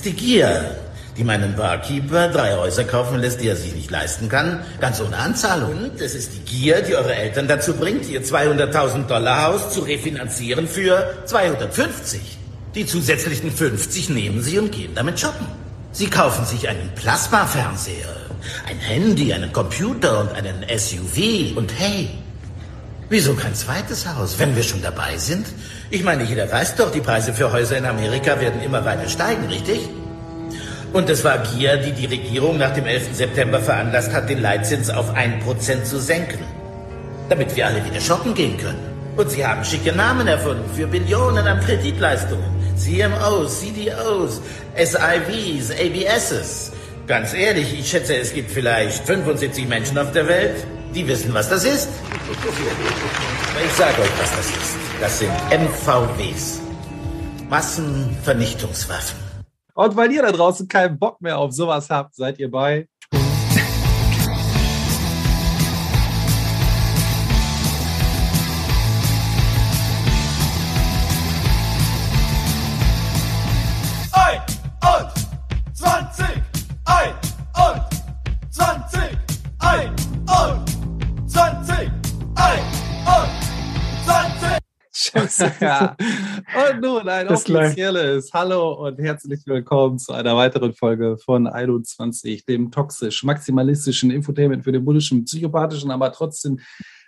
ist die Gier, die meinen Barkeeper drei Häuser kaufen lässt, die er sich nicht leisten kann, ganz ohne Anzahlung. Und es ist die Gier, die eure Eltern dazu bringt, ihr 200.000 Dollar Haus zu refinanzieren für 250. Die zusätzlichen 50 nehmen sie und gehen damit shoppen. Sie kaufen sich einen Plasmafernseher, ein Handy, einen Computer und einen SUV. Und hey, wieso kein zweites Haus, wenn wir schon dabei sind? Ich meine, jeder weiß doch, die Preise für Häuser in Amerika werden immer weiter steigen, richtig? Und es war Gier, die die Regierung nach dem 11. September veranlasst hat, den Leitzins auf 1% zu senken. Damit wir alle wieder shoppen gehen können. Und sie haben schicke Namen erfunden für Billionen an Kreditleistungen. CMOs, CDOs, SIVs, ABSs. Ganz ehrlich, ich schätze, es gibt vielleicht 75 Menschen auf der Welt, die wissen, was das ist. Ich sage euch, was das ist. Das sind MVWs. Massenvernichtungswaffen. Und weil ihr da draußen keinen Bock mehr auf sowas habt, seid ihr bei ja. Und nun ein das offizielles Hallo und herzlich willkommen zu einer weiteren Folge von 21, dem toxisch-maximalistischen Infotainment für den buddhischen, psychopathischen, aber trotzdem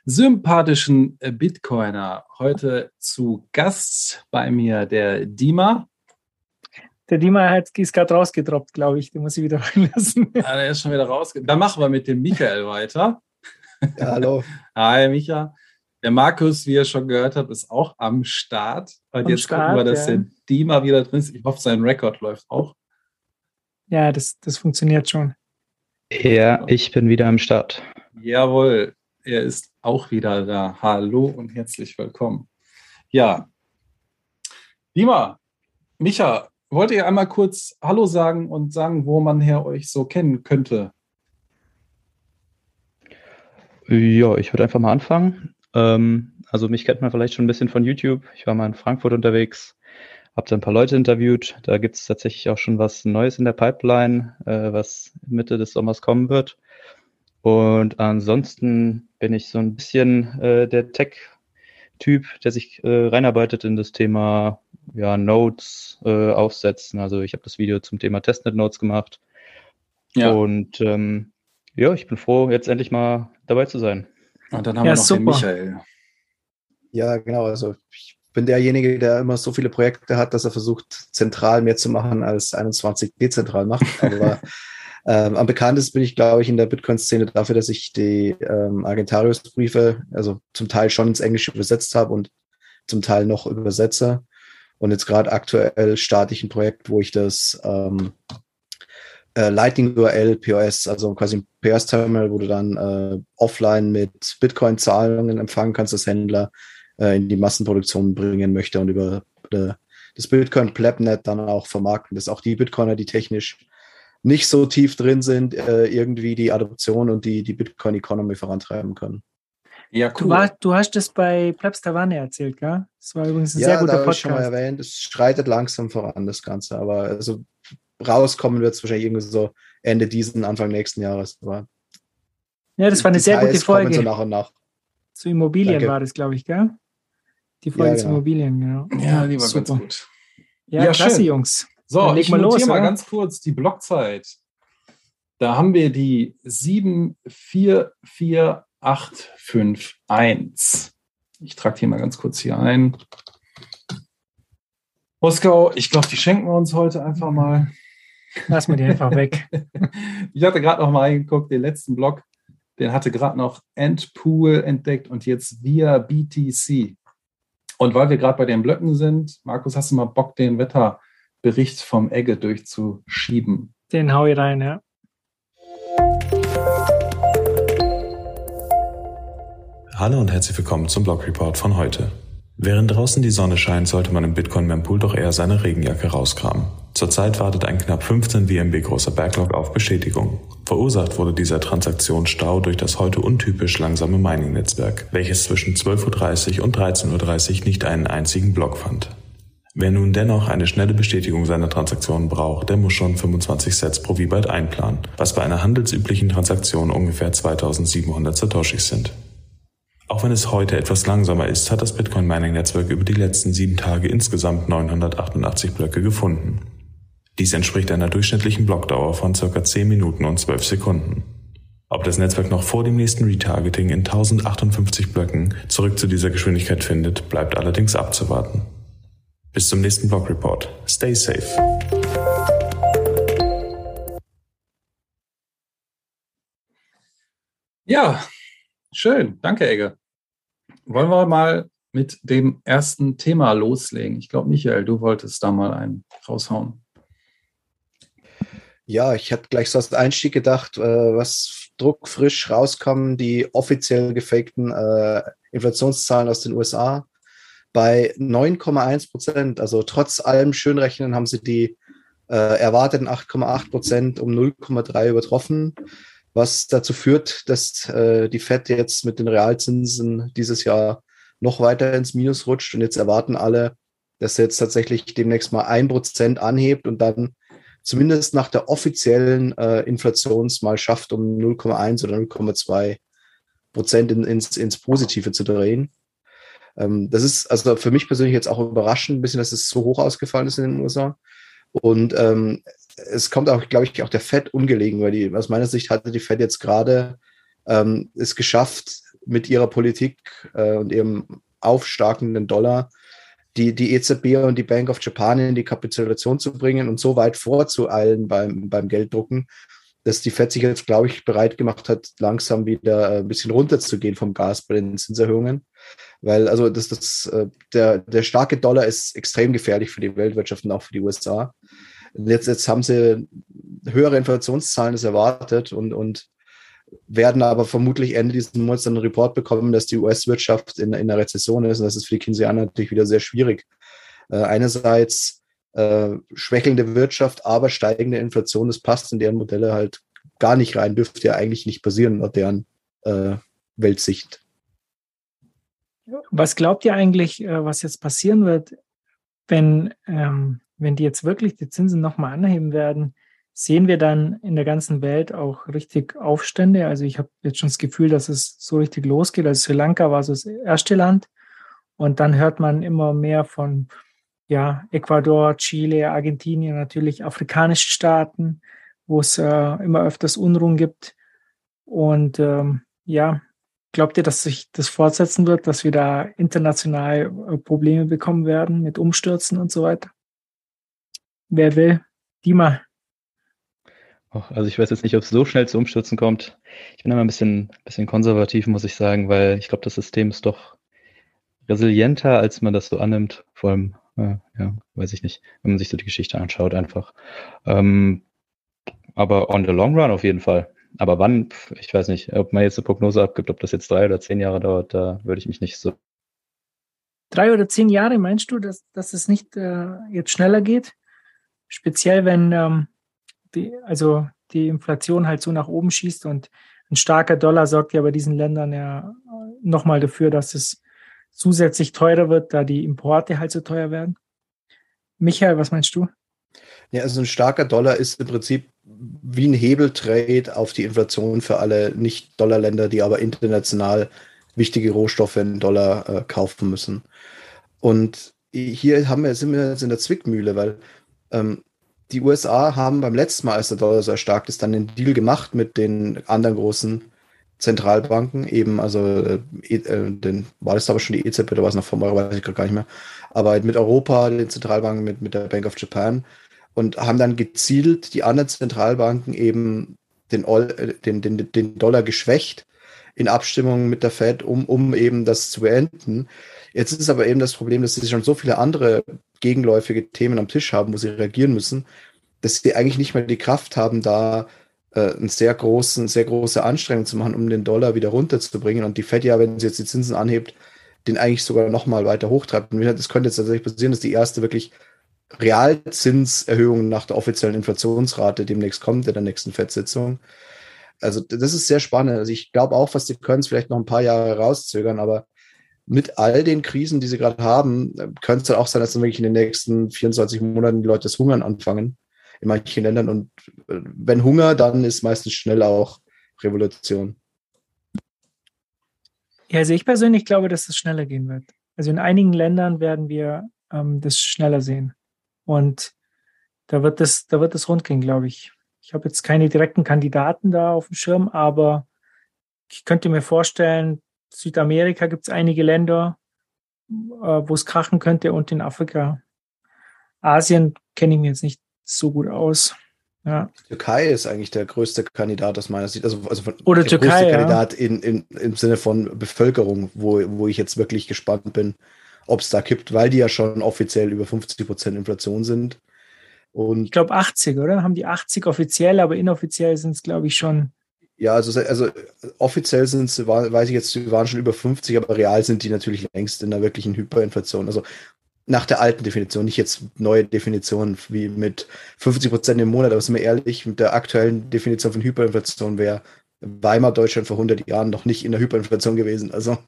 sympathischen Bitcoiner. Heute zu Gast bei mir der Dima. Der Dima hat, ist gerade rausgedroppt, glaube ich. Den muss ich wieder reinlassen. Ja, der ist schon wieder rausgedroppt. Dann machen wir mit dem Michael weiter. Ja, hallo. Hi, Micha. Der Markus, wie ihr schon gehört habt, ist auch am Start. Und am jetzt Start, gucken wir, dass ja. der Dima wieder drin ist. Ich hoffe, sein Rekord läuft auch. Ja, das, das funktioniert schon. Ja, ich bin wieder am Start. Jawohl, er ist auch wieder da. Hallo und herzlich willkommen. Ja, Dima, Micha, wollt ihr einmal kurz Hallo sagen und sagen, wo man her euch so kennen könnte? Ja, ich würde einfach mal anfangen. Ähm, also mich kennt man vielleicht schon ein bisschen von YouTube. Ich war mal in Frankfurt unterwegs, habe da ein paar Leute interviewt. Da gibt es tatsächlich auch schon was Neues in der Pipeline, äh, was Mitte des Sommers kommen wird. Und ansonsten bin ich so ein bisschen äh, der Tech-Typ, der sich äh, reinarbeitet in das Thema ja, Nodes äh, aufsetzen. Also ich habe das Video zum Thema Testnet-Nodes gemacht. Ja. Und ähm, ja, ich bin froh, jetzt endlich mal dabei zu sein. Und dann haben ja, wir noch super. den Michael. Ja, genau. Also ich bin derjenige, der immer so viele Projekte hat, dass er versucht, zentral mehr zu machen als 21 dezentral macht. Aber ähm, am bekanntesten bin ich, glaube ich, in der Bitcoin-Szene dafür, dass ich die ähm, Argentarius-Briefe, also zum Teil schon ins Englische übersetzt habe und zum Teil noch übersetze. Und jetzt gerade aktuell starte ich ein Projekt, wo ich das ähm, äh, Lightning URL POS, also quasi ein POS-Terminal, wo du dann äh, offline mit Bitcoin-Zahlungen empfangen kannst, das Händler äh, in die Massenproduktion bringen möchte und über äh, das Bitcoin Plebnet dann auch vermarkten, dass auch die Bitcoiner, die technisch nicht so tief drin sind, äh, irgendwie die Adoption und die, die Bitcoin Economy vorantreiben können. Ja, cool. Du, war, du hast das bei Plebs Tavanne erzählt, gell? Das war übrigens ein ja, sehr guter Podcast. Ja, schon mal erwähnt. Es schreitet langsam voran, das Ganze. Aber also rauskommen wird es wahrscheinlich irgendwie so Ende diesen, Anfang nächsten Jahres. Aber ja, das war eine sehr gute Folge. So nach und nach. Zu Immobilien Danke. war das, glaube ich, gell? Die Folge ja, genau. zu Immobilien, genau. Ja, die war Super. ganz gut. Ja, ja klasse, schön. Jungs. So, Dann leg ich mal los. mal ganz kurz die Blockzeit. Da haben wir die 744851. Ich trage die mal ganz kurz hier ein. Moskau, ich glaube, die schenken wir uns heute einfach mal. Lass mir die einfach weg. ich hatte gerade noch mal reingeguckt, den letzten Blog, den hatte gerade noch Endpool entdeckt und jetzt via BTC. Und weil wir gerade bei den Blöcken sind, Markus, hast du mal Bock, den Wetterbericht vom Egge durchzuschieben? Den hau ich rein, ja. Hallo und herzlich willkommen zum Blog Report von heute. Während draußen die Sonne scheint, sollte man im Bitcoin-Mempool doch eher seine Regenjacke rauskramen. Zurzeit wartet ein knapp 15 WMB großer Backlog auf Bestätigung. Verursacht wurde dieser Transaktionsstau durch das heute untypisch langsame Mining-Netzwerk, welches zwischen 12.30 Uhr und 13.30 Uhr nicht einen einzigen Block fand. Wer nun dennoch eine schnelle Bestätigung seiner Transaktion braucht, der muss schon 25 Sets pro V-Byte einplanen, was bei einer handelsüblichen Transaktion ungefähr 2700 Satoshis sind. Auch wenn es heute etwas langsamer ist, hat das Bitcoin Mining Netzwerk über die letzten sieben Tage insgesamt 988 Blöcke gefunden. Dies entspricht einer durchschnittlichen Blockdauer von ca. 10 Minuten und 12 Sekunden. Ob das Netzwerk noch vor dem nächsten Retargeting in 1058 Blöcken zurück zu dieser Geschwindigkeit findet, bleibt allerdings abzuwarten. Bis zum nächsten Blog Report. Stay safe. Ja, schön. Danke, Egge. Wollen wir mal mit dem ersten Thema loslegen? Ich glaube, Michael, du wolltest da mal einen raushauen. Ja, ich hatte gleich so als Einstieg gedacht, äh, was druckfrisch rauskam, die offiziell gefakten äh, Inflationszahlen aus den USA bei 9,1 Prozent. Also trotz allem Schönrechnen haben sie die äh, erwarteten 8,8 Prozent um 0,3 übertroffen, was dazu führt, dass äh, die FED jetzt mit den Realzinsen dieses Jahr noch weiter ins Minus rutscht und jetzt erwarten alle, dass er jetzt tatsächlich demnächst mal ein Prozent anhebt und dann zumindest nach der offiziellen äh, Inflations mal schafft, um 0,1 oder 0,2 Prozent in, ins, ins Positive zu drehen. Ähm, das ist also für mich persönlich jetzt auch überraschend, ein bisschen, dass es so hoch ausgefallen ist in den USA. Und ähm, es kommt auch, glaube ich, auch der Fed ungelegen, weil die, aus meiner Sicht hatte die Fed jetzt gerade ähm, es geschafft, mit ihrer Politik äh, und ihrem aufstarkenden Dollar die, die EZB und die Bank of Japan in die Kapitulation zu bringen und so weit vorzueilen beim, beim Gelddrucken, dass die Fed sich jetzt, glaube ich, bereit gemacht hat, langsam wieder ein bisschen runterzugehen vom Gas bei den Zinserhöhungen. Weil also das, das, äh, der, der starke Dollar ist extrem gefährlich für die Weltwirtschaft und auch für die USA. Jetzt, jetzt haben sie höhere Inflationszahlen als erwartet und, und werden aber vermutlich Ende dieses Monats einen Report bekommen, dass die US-Wirtschaft in, in einer Rezession ist. Und das ist für die Keynesianer natürlich wieder sehr schwierig. Äh, einerseits äh, schwächelnde Wirtschaft, aber steigende Inflation, das passt in deren Modelle halt gar nicht rein, dürfte ja eigentlich nicht passieren nach deren äh, Weltsicht. Was glaubt ihr eigentlich, äh, was jetzt passieren wird, wenn, ähm, wenn die jetzt wirklich die Zinsen nochmal anheben werden? Sehen wir dann in der ganzen Welt auch richtig Aufstände? Also ich habe jetzt schon das Gefühl, dass es so richtig losgeht. Also Sri Lanka war so das erste Land und dann hört man immer mehr von ja, Ecuador, Chile, Argentinien, natürlich afrikanische Staaten, wo es äh, immer öfters Unruhen gibt. Und ähm, ja, Glaubt ihr, dass sich das fortsetzen wird, dass wir da international äh, Probleme bekommen werden mit Umstürzen und so weiter? Wer will? Dima. Also ich weiß jetzt nicht, ob es so schnell zu Umstürzen kommt. Ich bin immer ein bisschen, bisschen konservativ, muss ich sagen, weil ich glaube, das System ist doch resilienter, als man das so annimmt. Vor allem, äh, ja, weiß ich nicht, wenn man sich so die Geschichte anschaut einfach. Ähm, aber on the long run auf jeden Fall. Aber wann, ich weiß nicht, ob man jetzt eine Prognose abgibt, ob das jetzt drei oder zehn Jahre dauert, da würde ich mich nicht so. Drei oder zehn Jahre meinst du, dass, dass es nicht äh, jetzt schneller geht? Speziell, wenn ähm, die, also die Inflation halt so nach oben schießt und ein starker Dollar sorgt ja bei diesen Ländern ja nochmal dafür, dass es zusätzlich teurer wird, da die Importe halt so teuer werden. Michael, was meinst du? Ja, also ein starker Dollar ist im Prinzip wie ein Hebeltrade auf die Inflation für alle Nicht-Dollar-Länder, die aber international wichtige Rohstoffe in Dollar äh, kaufen müssen. Und hier haben wir, sind wir jetzt in der Zwickmühle, weil ähm, die USA haben beim letzten Mal, als der Dollar so erstarkt ist, dann einen Deal gemacht mit den anderen großen Zentralbanken, eben, also äh, äh den, war das aber schon die EZB oder war es noch vor Euro, weiß ich gerade gar nicht mehr, aber mit Europa, den Zentralbanken, mit, mit der Bank of Japan und haben dann gezielt die anderen Zentralbanken eben den, äh, den, den, den Dollar geschwächt in Abstimmung mit der Fed, um, um eben das zu beenden. Jetzt ist aber eben das Problem, dass sie schon so viele andere gegenläufige Themen am Tisch haben, wo sie reagieren müssen, dass sie eigentlich nicht mehr die Kraft haben, da äh, einen sehr großen, sehr große Anstrengung zu machen, um den Dollar wieder runterzubringen. Und die Fed ja, wenn sie jetzt die Zinsen anhebt, den eigentlich sogar noch mal weiter hochtreibt. Und das könnte jetzt tatsächlich passieren, dass die erste wirklich Realzinserhöhung nach der offiziellen Inflationsrate demnächst kommt in der nächsten FED-Sitzung. Also das ist sehr spannend. Also ich glaube auch, was die können es vielleicht noch ein paar Jahre rauszögern, aber mit all den Krisen, die sie gerade haben, könnte es dann auch sein, dass dann wirklich in den nächsten 24 Monaten die Leute das Hungern anfangen in manchen Ländern. Und äh, wenn Hunger, dann ist meistens schnell auch Revolution. Ja, also ich persönlich glaube, dass es schneller gehen wird. Also in einigen Ländern werden wir ähm, das schneller sehen. Und da wird es, da wird es rund gehen, glaube ich. Ich habe jetzt keine direkten Kandidaten da auf dem Schirm, aber ich könnte mir vorstellen, Südamerika gibt es einige Länder, äh, wo es krachen könnte und in Afrika. Asien kenne ich mir jetzt nicht so gut aus. Ja. Türkei ist eigentlich der größte Kandidat aus meiner Sicht. Also, also von, Oder der Türkei, größte Kandidat in, in, im Sinne von Bevölkerung, wo, wo ich jetzt wirklich gespannt bin, ob es da kippt, weil die ja schon offiziell über 50 Prozent Inflation sind. Und ich glaube 80, oder? Haben die 80 offiziell, aber inoffiziell sind es, glaube ich, schon. Ja, also, also offiziell sind es, weiß ich jetzt, die waren schon über 50, aber real sind die natürlich längst in einer wirklichen Hyperinflation. Also nach der alten Definition, nicht jetzt neue Definitionen wie mit 50 Prozent im Monat, aber sind wir ehrlich, mit der aktuellen Definition von Hyperinflation wäre Weimar Deutschland vor 100 Jahren noch nicht in der Hyperinflation gewesen. Also,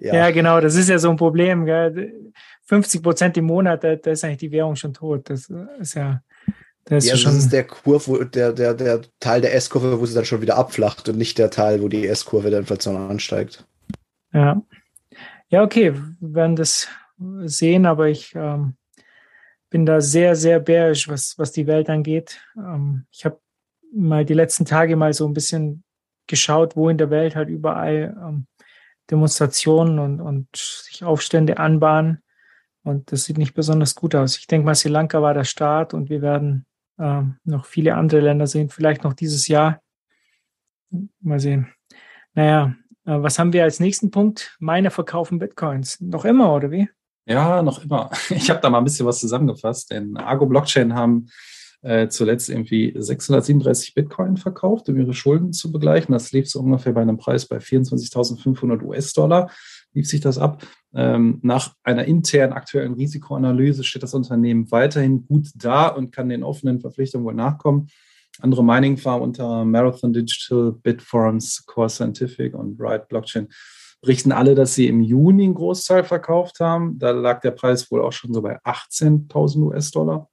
ja. ja genau, das ist ja so ein Problem. Gell? 50 Prozent im Monat, da, da, ist eigentlich die Währung schon tot. Das ist ja. Das ist, ja, schon das ist der Kurve, der, der, der Teil der S-Kurve, wo sie dann schon wieder abflacht und nicht der Teil, wo die S-Kurve der Inflation ansteigt. Ja. Ja, okay, wir werden das sehen, aber ich ähm, bin da sehr, sehr bärisch, was, was die Welt angeht. Ähm, ich habe mal die letzten Tage mal so ein bisschen geschaut, wo in der Welt halt überall ähm, Demonstrationen und, und sich Aufstände anbahnen. Und das sieht nicht besonders gut aus. Ich denke mal, Sri Lanka war der Start und wir werden ähm, noch viele andere Länder sehen, vielleicht noch dieses Jahr. Mal sehen. Naja, äh, was haben wir als nächsten Punkt? Meine verkaufen Bitcoins. Noch immer, oder wie? Ja, noch immer. Ich habe da mal ein bisschen was zusammengefasst, denn Argo Blockchain haben äh, zuletzt irgendwie 637 Bitcoin verkauft, um ihre Schulden zu begleichen. Das lief so ungefähr bei einem Preis bei 24.500 US-Dollar, lief sich das ab. Ähm, nach einer internen aktuellen Risikoanalyse steht das Unternehmen weiterhin gut da und kann den offenen Verpflichtungen wohl nachkommen. Andere Mining-Farmen unter Marathon Digital, Bitforms, Core Scientific und Ride Blockchain berichten alle, dass sie im Juni einen Großteil verkauft haben. Da lag der Preis wohl auch schon so bei 18.000 US-Dollar.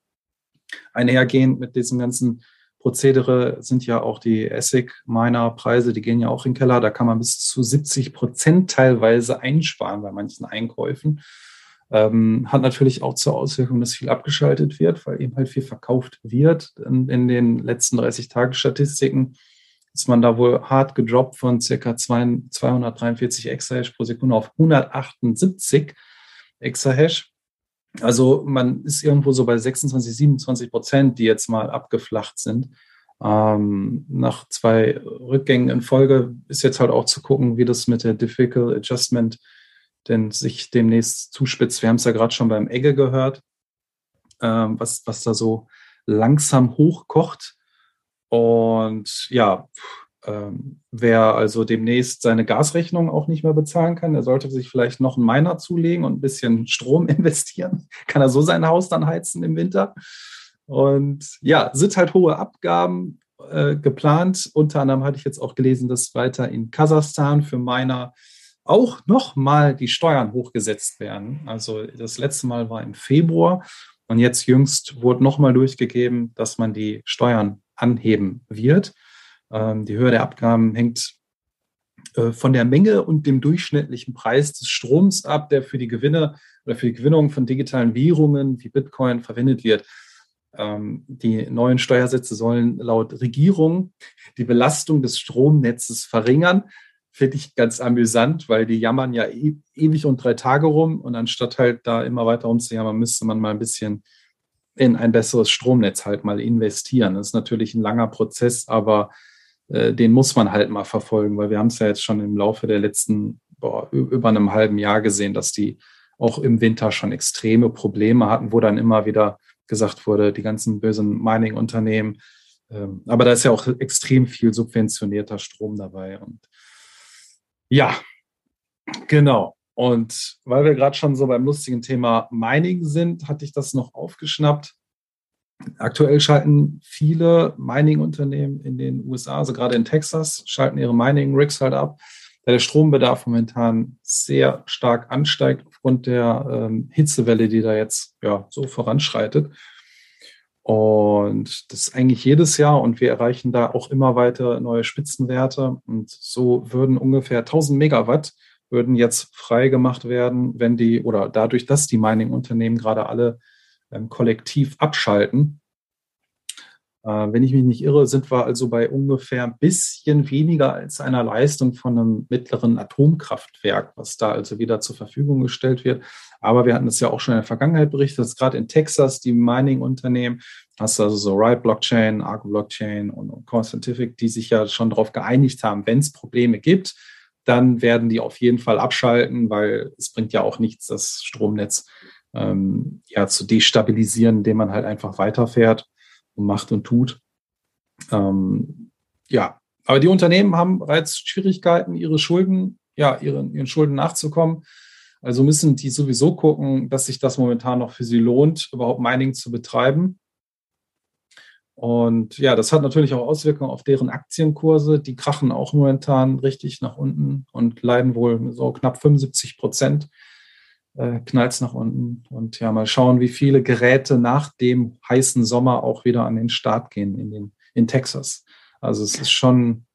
Einhergehend mit diesem ganzen Prozedere sind ja auch die ASIC-Miner-Preise, die gehen ja auch in den Keller. Da kann man bis zu 70 Prozent teilweise einsparen bei manchen Einkäufen. Ähm, hat natürlich auch zur Auswirkung, dass viel abgeschaltet wird, weil eben halt viel verkauft wird. In, in den letzten 30 Tagen Statistiken ist man da wohl hart gedroppt von circa 243 Exahash pro Sekunde auf 178 Exahash. Also man ist irgendwo so bei 26, 27 Prozent, die jetzt mal abgeflacht sind. Ähm, nach zwei Rückgängen in Folge ist jetzt halt auch zu gucken, wie das mit der Difficult Adjustment denn sich demnächst zuspitzt. Wir haben es ja gerade schon beim Egge gehört, ähm, was, was da so langsam hochkocht. Und ja, ähm, wer also demnächst seine Gasrechnung auch nicht mehr bezahlen kann, der sollte sich vielleicht noch einen Miner zulegen und ein bisschen Strom investieren. Kann er so sein Haus dann heizen im Winter. Und ja, sind halt hohe Abgaben äh, geplant. Unter anderem hatte ich jetzt auch gelesen, dass weiter in Kasachstan für Miner auch nochmal die Steuern hochgesetzt werden. Also das letzte Mal war im Februar und jetzt jüngst wurde nochmal durchgegeben, dass man die Steuern anheben wird. Ähm, die Höhe der Abgaben hängt äh, von der Menge und dem durchschnittlichen Preis des Stroms ab, der für die Gewinne oder für die Gewinnung von digitalen Währungen wie Bitcoin verwendet wird. Ähm, die neuen Steuersätze sollen laut Regierung die Belastung des Stromnetzes verringern. Finde ich ganz amüsant, weil die jammern ja e ewig und drei Tage rum und anstatt halt da immer weiter rumzujammern, müsste man mal ein bisschen in ein besseres Stromnetz halt mal investieren. Das ist natürlich ein langer Prozess, aber äh, den muss man halt mal verfolgen, weil wir haben es ja jetzt schon im Laufe der letzten boah, über einem halben Jahr gesehen, dass die auch im Winter schon extreme Probleme hatten, wo dann immer wieder gesagt wurde, die ganzen bösen Mining-Unternehmen. Ähm, aber da ist ja auch extrem viel subventionierter Strom dabei. Und ja, genau. Und weil wir gerade schon so beim lustigen Thema Mining sind, hatte ich das noch aufgeschnappt. Aktuell schalten viele Mining-Unternehmen in den USA, also gerade in Texas, schalten ihre Mining-Rigs halt ab. da der Strombedarf momentan sehr stark ansteigt aufgrund der ähm, Hitzewelle, die da jetzt ja so voranschreitet. Und das ist eigentlich jedes Jahr und wir erreichen da auch immer weiter neue Spitzenwerte. Und so würden ungefähr 1000 Megawatt würden jetzt frei gemacht werden, wenn die oder dadurch, dass die Mining-Unternehmen gerade alle ähm, kollektiv abschalten. Äh, wenn ich mich nicht irre, sind wir also bei ungefähr ein bisschen weniger als einer Leistung von einem mittleren Atomkraftwerk, was da also wieder zur Verfügung gestellt wird. Aber wir hatten das ja auch schon in der Vergangenheit berichtet, dass gerade in Texas die Mining-Unternehmen, hast du also so Riot Blockchain, Argo Blockchain und Core Scientific, die sich ja schon darauf geeinigt haben, wenn es Probleme gibt, dann werden die auf jeden Fall abschalten, weil es bringt ja auch nichts, das Stromnetz ähm, ja, zu destabilisieren, indem man halt einfach weiterfährt und macht und tut. Ähm, ja, aber die Unternehmen haben bereits Schwierigkeiten, ihre Schulden, ja, ihren, ihren Schulden nachzukommen. Also müssen die sowieso gucken, dass sich das momentan noch für sie lohnt, überhaupt Mining zu betreiben. Und ja, das hat natürlich auch Auswirkungen auf deren Aktienkurse. Die krachen auch momentan richtig nach unten und leiden wohl so knapp 75 Prozent äh, knallt nach unten. Und ja, mal schauen, wie viele Geräte nach dem heißen Sommer auch wieder an den Start gehen in, den, in Texas. Also es ist schon,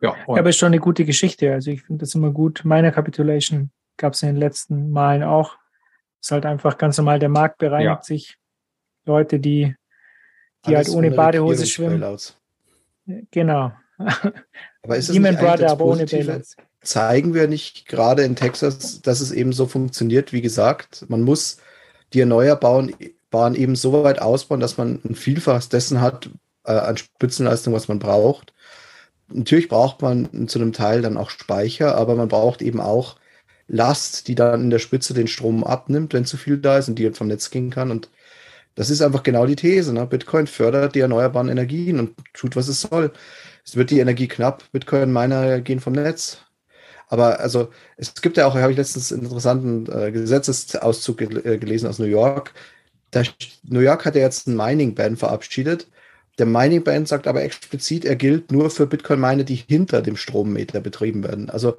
ja. ja aber es ist schon eine gute Geschichte. Also ich finde das immer gut. Meine Capitulation gab es in den letzten Malen auch. Es ist halt einfach ganz normal, der Markt bereinigt ja. sich. Leute, die die Alles halt ohne Badehose schwimmen. Bailouts. Genau. Aber ist das Demon Brother, aber ohne Bailouts. Zeigen wir nicht gerade in Texas, dass es eben so funktioniert, wie gesagt. Man muss die Erneuerbaren eben so weit ausbauen, dass man ein Vielfaches dessen hat äh, an Spitzenleistung, was man braucht. Natürlich braucht man zu einem Teil dann auch Speicher, aber man braucht eben auch Last, die dann in der Spitze den Strom abnimmt, wenn zu viel da ist und die vom Netz gehen kann. Und das ist einfach genau die These. Ne? Bitcoin fördert die erneuerbaren Energien und tut, was es soll. Es wird die Energie knapp, Bitcoin-Miner gehen vom Netz. Aber also es gibt ja auch, habe ich letztens einen interessanten äh, Gesetzesauszug gel äh, gelesen aus New York. Da, New York hat ja jetzt einen Mining-Ban verabschiedet. Der Mining-Ban sagt aber explizit, er gilt nur für Bitcoin-Miner, die hinter dem Strommeter betrieben werden. Also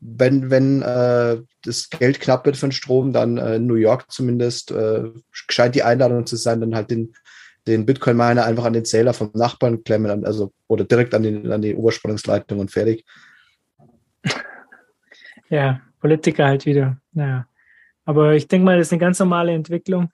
wenn, wenn äh, das Geld knapp wird für den Strom, dann äh, in New York zumindest äh, scheint die Einladung zu sein, dann halt den, den Bitcoin-Miner einfach an den Zähler vom Nachbarn klemmen, also oder direkt an, den, an die Oberspannungsleitung und fertig. Ja, Politiker halt wieder. Naja. Aber ich denke mal, das ist eine ganz normale Entwicklung.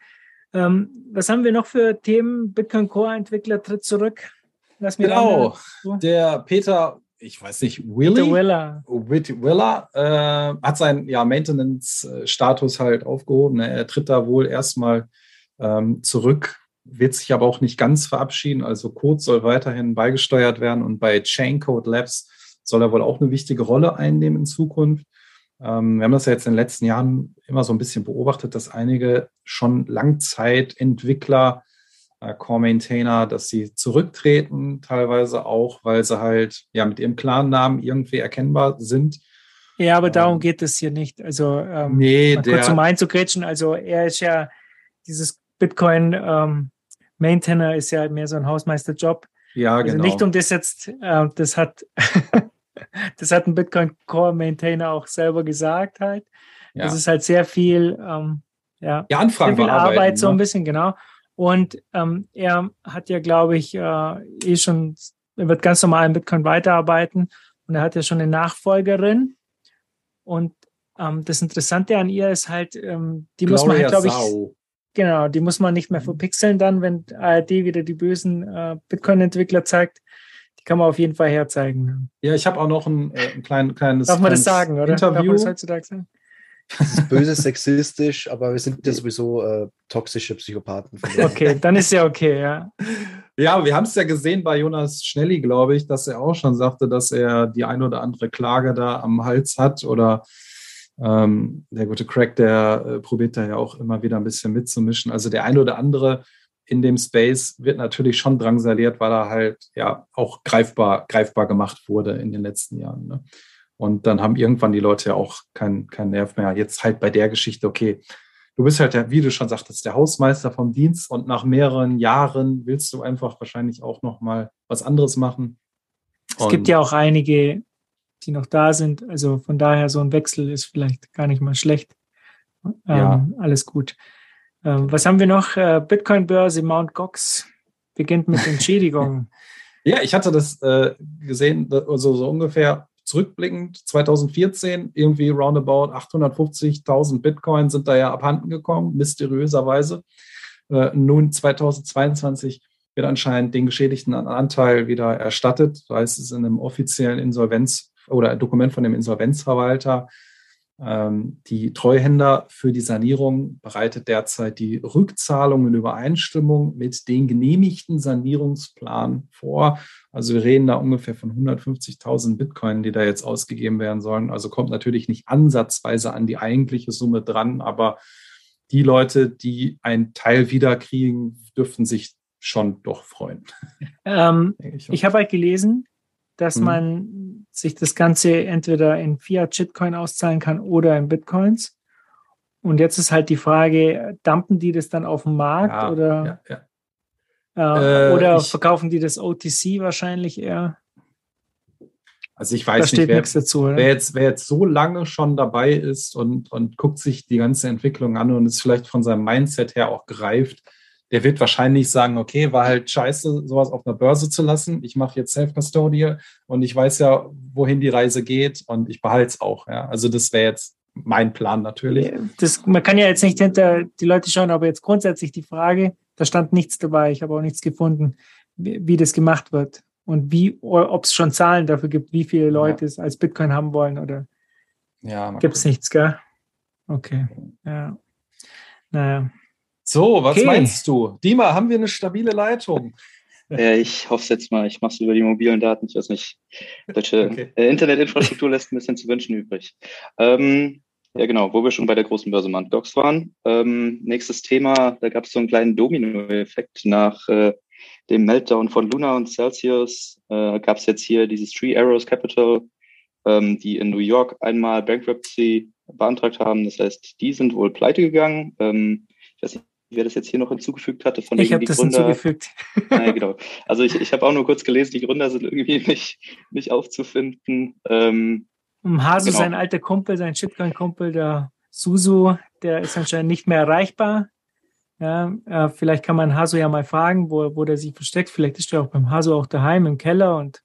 Ähm, was haben wir noch für Themen? Bitcoin Core-Entwickler tritt zurück. Lass mir genau. Der Peter ich weiß nicht, Willy, Willer, Willer äh, hat seinen ja, Maintenance-Status halt aufgehoben. Ne? Er tritt da wohl erstmal ähm, zurück, wird sich aber auch nicht ganz verabschieden. Also Code soll weiterhin beigesteuert werden und bei Chaincode Labs soll er wohl auch eine wichtige Rolle einnehmen in Zukunft. Ähm, wir haben das ja jetzt in den letzten Jahren immer so ein bisschen beobachtet, dass einige schon Langzeitentwickler äh, Core-Maintainer, dass sie zurücktreten, teilweise auch, weil sie halt ja mit ihrem klaren Namen irgendwie erkennbar sind. Ja, aber darum ähm, geht es hier nicht. Also ähm, nee, der, kurz um einzugrätschen, also er ist ja dieses Bitcoin ähm, Maintainer ist ja mehr so ein Hausmeisterjob. Ja, also genau. Nicht um das jetzt, äh, das hat das hat ein Bitcoin Core Maintainer auch selber gesagt halt. Ja. Das ist halt sehr viel, ähm, ja, ja Anfragen sehr viel Arbeit, ne? so ein bisschen, genau. Und ähm, er hat ja, glaube ich, äh, eh schon, er wird ganz normal in Bitcoin weiterarbeiten und er hat ja schon eine Nachfolgerin. Und ähm, das Interessante an ihr ist halt, ähm, die Gloria muss man halt, glaube ich, genau, die muss man nicht mehr mhm. verpixeln dann, wenn ARD wieder die bösen äh, Bitcoin-Entwickler zeigt. Die kann man auf jeden Fall herzeigen. Ja, ich habe auch noch ein, äh, ein klein, kleines, Darf man das sagen, oder? Interview. Darf man das heutzutage sagen? Das ist böse sexistisch, aber wir sind ja sowieso äh, toxische Psychopathen. Okay, dann ist ja okay, ja. Ja, wir haben es ja gesehen bei Jonas Schnelli, glaube ich, dass er auch schon sagte, dass er die ein oder andere Klage da am Hals hat oder ähm, der gute Crack, der äh, probiert da ja auch immer wieder ein bisschen mitzumischen. Also der ein oder andere in dem Space wird natürlich schon drangsaliert, weil er halt ja auch greifbar, greifbar gemacht wurde in den letzten Jahren. Ne? Und dann haben irgendwann die Leute ja auch keinen kein Nerv mehr. Jetzt halt bei der Geschichte, okay, du bist halt, der, wie du schon sagtest, der Hausmeister vom Dienst und nach mehreren Jahren willst du einfach wahrscheinlich auch noch mal was anderes machen. Es und gibt ja auch einige, die noch da sind. Also von daher so ein Wechsel ist vielleicht gar nicht mal schlecht. Ähm, ja. Alles gut. Ähm, was haben wir noch? Äh, Bitcoin-Börse Mount Gox beginnt mit Entschädigungen. ja, ich hatte das äh, gesehen, also so ungefähr zurückblickend 2014 irgendwie roundabout 850.000 Bitcoin sind da ja abhanden gekommen, mysteriöserweise. Äh, nun 2022 wird anscheinend den Geschädigten Anteil wieder erstattet. Da heißt es in einem offiziellen Insolvenz- oder Dokument von dem Insolvenzverwalter. Ähm, die Treuhänder für die Sanierung bereitet derzeit die Rückzahlung in Übereinstimmung mit dem genehmigten Sanierungsplan vor. Also wir reden da ungefähr von 150.000 Bitcoin, die da jetzt ausgegeben werden sollen. Also kommt natürlich nicht ansatzweise an die eigentliche Summe dran, aber die Leute, die einen Teil wiederkriegen, dürften sich schon doch freuen. Ähm, ich, ich habe halt gelesen, dass hm. man sich das Ganze entweder in Fiat-Shitcoin auszahlen kann oder in Bitcoins. Und jetzt ist halt die Frage, dumpen die das dann auf den Markt ja, oder, ja, ja. Äh, äh, oder ich, verkaufen die das OTC wahrscheinlich eher? Also ich weiß nicht, wer, dazu, wer, jetzt, wer jetzt so lange schon dabei ist und, und guckt sich die ganze Entwicklung an und es vielleicht von seinem Mindset her auch greift, der wird wahrscheinlich sagen, okay, war halt scheiße, sowas auf einer Börse zu lassen. Ich mache jetzt Self-Custodial und ich weiß ja, wohin die Reise geht und ich behalte es auch. Ja. Also das wäre jetzt mein Plan natürlich. Das, man kann ja jetzt nicht hinter die Leute schauen, aber jetzt grundsätzlich die Frage, da stand nichts dabei, ich habe auch nichts gefunden, wie, wie das gemacht wird und wie, ob es schon Zahlen dafür gibt, wie viele Leute ja. es als Bitcoin haben wollen oder ja, gibt es nichts, gell? Okay, ja. Naja. So, was okay. meinst du? Dima, haben wir eine stabile Leitung? Ja, ich hoffe es jetzt mal. Ich mache es über die mobilen Daten. Ich weiß nicht. Deutsche okay. äh, Internetinfrastruktur lässt ein bisschen zu wünschen übrig. Ähm, ja, genau, wo wir schon bei der großen Börse Mt. Gox waren. Ähm, nächstes Thema, da gab es so einen kleinen Domino-Effekt nach äh, dem Meltdown von Luna und Celsius. Äh, gab es jetzt hier dieses Three Arrows Capital, ähm, die in New York einmal Bankruptcy beantragt haben. Das heißt, die sind wohl pleite gegangen. Ähm, ich weiß nicht, wer das jetzt hier noch hinzugefügt hatte. Von ich habe das Gründer. hinzugefügt. Ja, genau. Also ich, ich habe auch nur kurz gelesen, die Gründer sind irgendwie nicht, nicht aufzufinden. Ähm, Hasu, genau. sein alter Kumpel, sein Shitcoin-Kumpel, der Susu, der ist anscheinend nicht mehr erreichbar. Ja, äh, vielleicht kann man Hasu ja mal fragen, wo, wo der sich versteckt. Vielleicht ist er auch beim Hasu auch daheim im Keller und,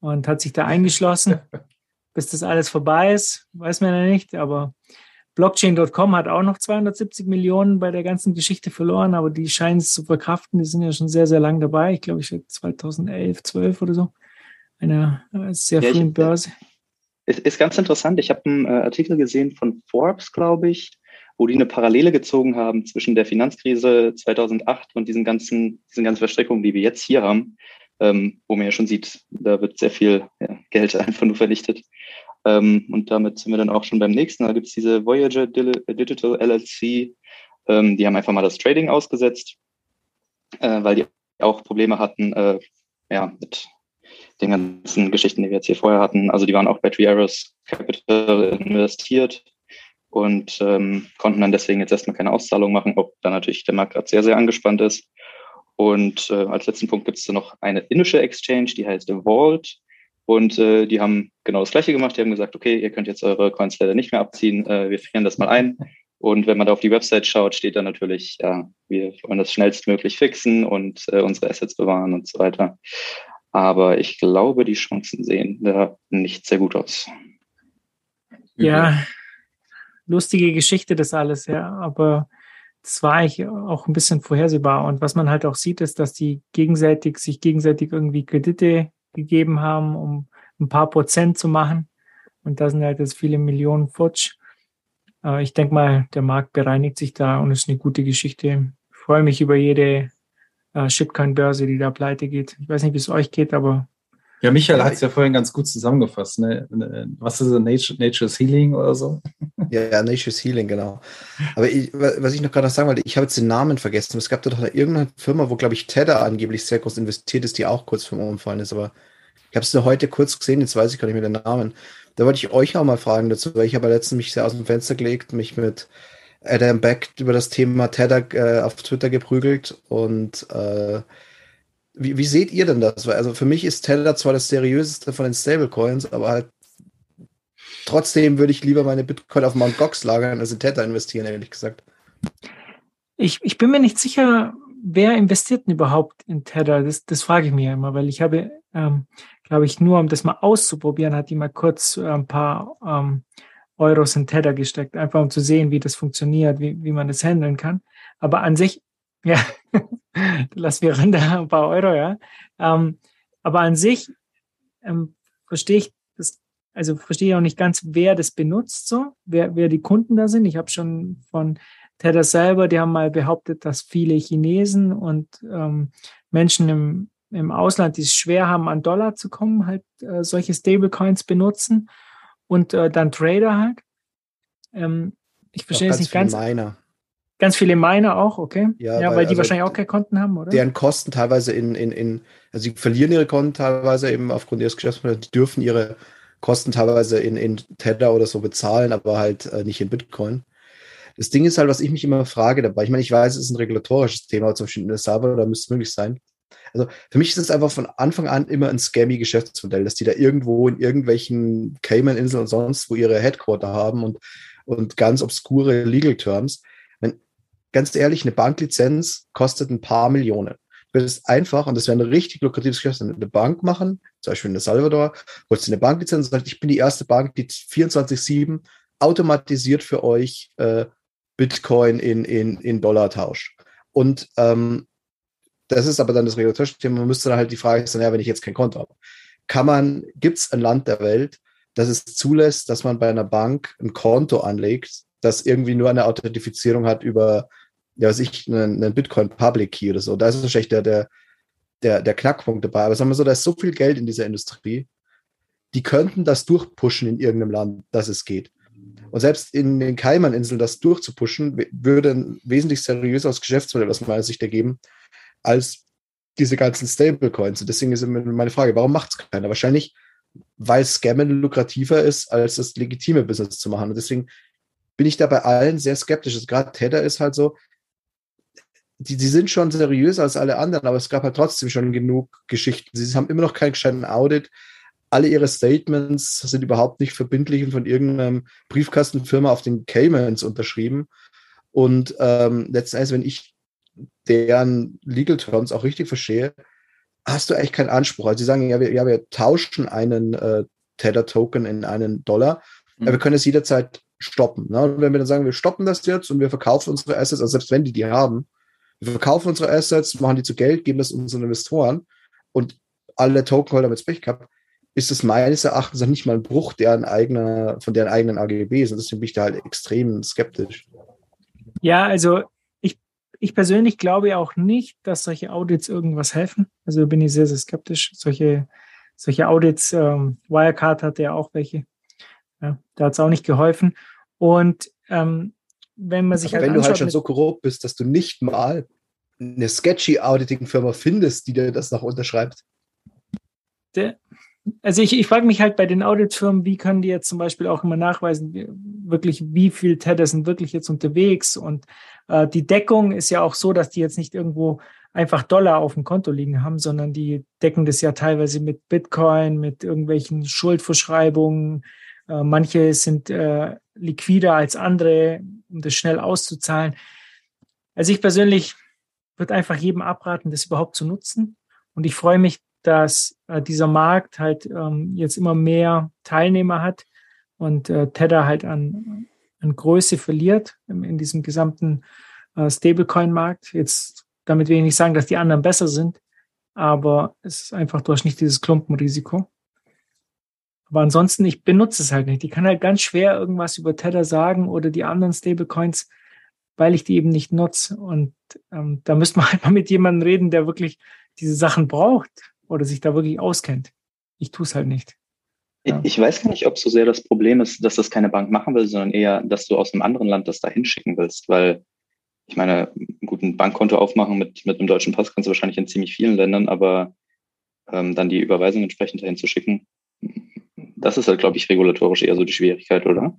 und hat sich da eingeschlossen, bis das alles vorbei ist. Weiß man ja nicht, aber Blockchain.com hat auch noch 270 Millionen bei der ganzen Geschichte verloren, aber die scheinen es zu verkraften. Die sind ja schon sehr, sehr lang dabei. Ich glaube, ich 2011, 12 oder so. Eine äh, sehr ja, frühen Börse. Ist, ist ganz interessant. Ich habe einen äh, Artikel gesehen von Forbes, glaube ich, wo die eine Parallele gezogen haben zwischen der Finanzkrise 2008 und diesen ganzen, diesen ganzen Verstrickungen, die wir jetzt hier haben, ähm, wo man ja schon sieht, da wird sehr viel ja, Geld einfach nur vernichtet. Ähm, und damit sind wir dann auch schon beim nächsten. Da gibt es diese Voyager Digital LLC. Ähm, die haben einfach mal das Trading ausgesetzt, äh, weil die auch Probleme hatten äh, ja, mit den ganzen Geschichten, die wir jetzt hier vorher hatten. Also die waren auch bei Triaris Capital investiert und ähm, konnten dann deswegen jetzt erstmal keine Auszahlung machen, ob da natürlich der Markt gerade sehr, sehr angespannt ist. Und äh, als letzten Punkt gibt es noch eine indische Exchange, die heißt Vault. Und äh, die haben genau das Gleiche gemacht. Die haben gesagt, okay, ihr könnt jetzt eure Coins leider nicht mehr abziehen. Äh, wir frieren das mal ein. Und wenn man da auf die Website schaut, steht da natürlich, ja, wir wollen das schnellstmöglich fixen und äh, unsere Assets bewahren und so weiter. Aber ich glaube, die Chancen sehen da nicht sehr gut aus. Ja, lustige Geschichte das alles, ja. Aber das war eigentlich auch ein bisschen vorhersehbar. Und was man halt auch sieht, ist, dass die gegenseitig sich gegenseitig irgendwie Kredite gegeben haben, um ein paar Prozent zu machen. Und da sind halt jetzt viele Millionen futsch. Aber ich denke mal, der Markt bereinigt sich da und ist eine gute Geschichte. Ich freue mich über jede äh, Shitcoin-Börse, die da pleite geht. Ich weiß nicht, wie es euch geht, aber. Ja, Michael hat es ja vorhin ganz gut zusammengefasst. Ne? Was ist Nature, Nature's Healing oder so? Ja, Nature's Healing, genau. Aber ich, was ich noch gerade noch sagen wollte, ich habe jetzt den Namen vergessen. Es gab da doch irgendeine Firma, wo, glaube ich, Tether angeblich sehr groß investiert ist, die auch kurz vom Umfallen ist. Aber ich habe es nur heute kurz gesehen, jetzt weiß ich gar nicht mehr den Namen. Da wollte ich euch auch mal fragen dazu, weil ich habe letztens mich sehr aus dem Fenster gelegt, mich mit Adam Beck über das Thema Tether äh, auf Twitter geprügelt und äh, wie, wie seht ihr denn das? Also für mich ist Tether zwar das seriöseste von den Stablecoins, aber halt trotzdem würde ich lieber meine Bitcoin auf Mt. Gox lagern, als in Tether investieren, ehrlich gesagt. Ich, ich bin mir nicht sicher, wer investiert denn überhaupt in Tether? Das, das frage ich ja immer, weil ich habe, ähm, glaube ich, nur um das mal auszuprobieren, hat die mal kurz äh, ein paar ähm, Euros in Tether gesteckt, einfach um zu sehen, wie das funktioniert, wie, wie man das handeln kann. Aber an sich, ja, lass mir ran da ein paar Euro, ja. Ähm, aber an sich ähm, verstehe ich das, also verstehe ich auch nicht ganz, wer das benutzt, so, wer, wer die Kunden da sind. Ich habe schon von Tether selber, die haben mal behauptet, dass viele Chinesen und ähm, Menschen im, im Ausland, die es schwer haben, an Dollar zu kommen, halt äh, solche Stablecoins benutzen und äh, dann Trader halt. Ähm, ich verstehe es nicht ganz. Miner. Ganz viele Miner auch, okay. Ja, ja weil, weil, die also wahrscheinlich auch keine Konten haben, oder? Deren Kosten teilweise in, in, in, also sie verlieren ihre Konten teilweise eben aufgrund ihres Geschäftsmodells, die dürfen ihre Kosten teilweise in, in Tether oder so bezahlen, aber halt äh, nicht in Bitcoin. Das Ding ist halt, was ich mich immer frage dabei. Ich meine, ich weiß, es ist ein regulatorisches Thema, zum Beispiel in El Salvador, da müsste es möglich sein. Also für mich ist es einfach von Anfang an immer ein scammy Geschäftsmodell, dass die da irgendwo in irgendwelchen Cayman-Inseln und sonst wo ihre Headquarter haben und, und ganz obskure Legal Terms ganz ehrlich, eine Banklizenz kostet ein paar Millionen. Du würdest einfach, und das wäre ein richtig lukratives Geschäft, eine Bank machen, zum Beispiel in El Salvador, holst du eine Banklizenz und sagst, ich bin die erste Bank, die 24-7 automatisiert für euch äh, Bitcoin in, in, in Dollar tauscht. Und ähm, das ist aber dann das regulatorische Thema. Man müsste dann halt die Frage stellen, ja, wenn ich jetzt kein Konto habe, kann man, gibt es ein Land der Welt, das es zulässt, dass man bei einer Bank ein Konto anlegt, das irgendwie nur eine Authentifizierung hat über ja, was ich, einen, einen Bitcoin Public Key oder so. Da ist wahrscheinlich der, der, der, der Knackpunkt dabei. Aber sagen wir so, da ist so viel Geld in dieser Industrie, die könnten das durchpushen in irgendeinem Land, dass es geht. Und selbst in den Kaimaninseln das durchzupushen, würde ein wesentlich seriöseres Geschäftsmodell aus meiner Sicht ergeben, als diese ganzen Stablecoins. Und deswegen ist meine Frage, warum macht es keiner? Wahrscheinlich, weil Scammen lukrativer ist, als das legitime Business zu machen. Und deswegen bin ich da bei allen sehr skeptisch. Also gerade Tether ist halt so, die, die sind schon seriöser als alle anderen, aber es gab halt trotzdem schon genug Geschichten. Sie haben immer noch keinen gescheiten Audit. Alle ihre Statements sind überhaupt nicht verbindlich und von irgendeinem Briefkastenfirma auf den Caymans unterschrieben. Und ähm, letzten Endes, wenn ich deren Legal Terms auch richtig verstehe, hast du eigentlich keinen Anspruch. Also sie sagen, ja, wir, ja, wir tauschen einen äh, Tether-Token in einen Dollar, mhm. aber wir können es jederzeit stoppen. Ne? Und wenn wir dann sagen, wir stoppen das jetzt und wir verkaufen unsere Assets, also selbst wenn die die haben, wir verkaufen unsere Assets, machen die zu Geld, geben das unseren Investoren und alle Tokenholder mit Pech gehabt, ist das meines Erachtens noch nicht mal ein Bruch deren eigener, von deren eigenen AGBs. Und deswegen bin ich da halt extrem skeptisch. Ja, also ich, ich persönlich glaube auch nicht, dass solche Audits irgendwas helfen. Also bin ich sehr, sehr skeptisch. Solche, solche Audits, ähm, Wirecard hatte ja auch welche. Ja, da hat es auch nicht geholfen. Und ähm, wenn man sich Aber halt wenn du halt schon so korrupt bist, dass du nicht mal eine sketchy Auditing-Firma findest, die dir das noch unterschreibt. Der, also ich, ich frage mich halt bei den Auditfirmen, wie können die jetzt zum Beispiel auch immer nachweisen, wie, wirklich, wie viel Tether sind wirklich jetzt unterwegs und äh, die Deckung ist ja auch so, dass die jetzt nicht irgendwo einfach Dollar auf dem Konto liegen haben, sondern die decken das ja teilweise mit Bitcoin, mit irgendwelchen Schuldverschreibungen. Äh, manche sind äh, liquider als andere, um das schnell auszuzahlen. Also ich persönlich würde einfach jedem abraten, das überhaupt zu nutzen. Und ich freue mich, dass äh, dieser Markt halt ähm, jetzt immer mehr Teilnehmer hat und äh, Tether halt an, an Größe verliert in, in diesem gesamten äh, Stablecoin-Markt. Jetzt damit will ich nicht sagen, dass die anderen besser sind, aber es ist einfach, durch nicht dieses Klumpenrisiko. Aber ansonsten, ich benutze es halt nicht. Ich kann halt ganz schwer irgendwas über Tether sagen oder die anderen Stablecoins, weil ich die eben nicht nutze. Und ähm, da müsste man halt mal mit jemandem reden, der wirklich diese Sachen braucht oder sich da wirklich auskennt. Ich tue es halt nicht. Ja. Ich weiß gar nicht, ob so sehr das Problem ist, dass das keine Bank machen will, sondern eher, dass du aus einem anderen Land das da hinschicken willst, weil ich meine, gut, ein Bankkonto aufmachen mit, mit einem deutschen Pass kannst du wahrscheinlich in ziemlich vielen Ländern, aber ähm, dann die Überweisung entsprechend dahin zu schicken, das ist halt, glaube ich, regulatorisch eher so die Schwierigkeit, oder?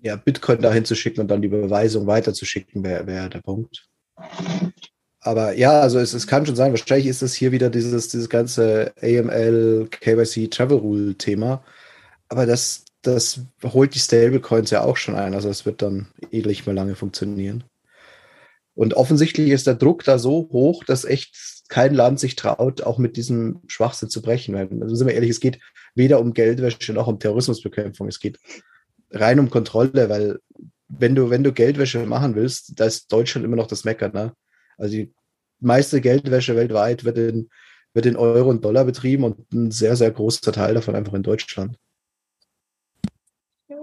Ja, Bitcoin dahin zu schicken und dann die Überweisung weiterzuschicken, wäre wär der Punkt. Aber ja, also es, es kann schon sein, wahrscheinlich ist das hier wieder dieses, dieses ganze AML, KYC, Travel Rule Thema. Aber das, das holt die Stablecoins ja auch schon ein. Also es wird dann eh nicht mehr lange funktionieren. Und offensichtlich ist der Druck da so hoch, dass echt kein Land sich traut, auch mit diesem Schwachsinn zu brechen. Weil, also sind wir ehrlich, es geht weder um Geldwäsche noch um Terrorismusbekämpfung. Es geht rein um Kontrolle, weil wenn du, wenn du Geldwäsche machen willst, da ist Deutschland immer noch das Mecker. Ne? Also die meiste Geldwäsche weltweit wird in, wird in Euro und Dollar betrieben und ein sehr, sehr großer Teil davon einfach in Deutschland.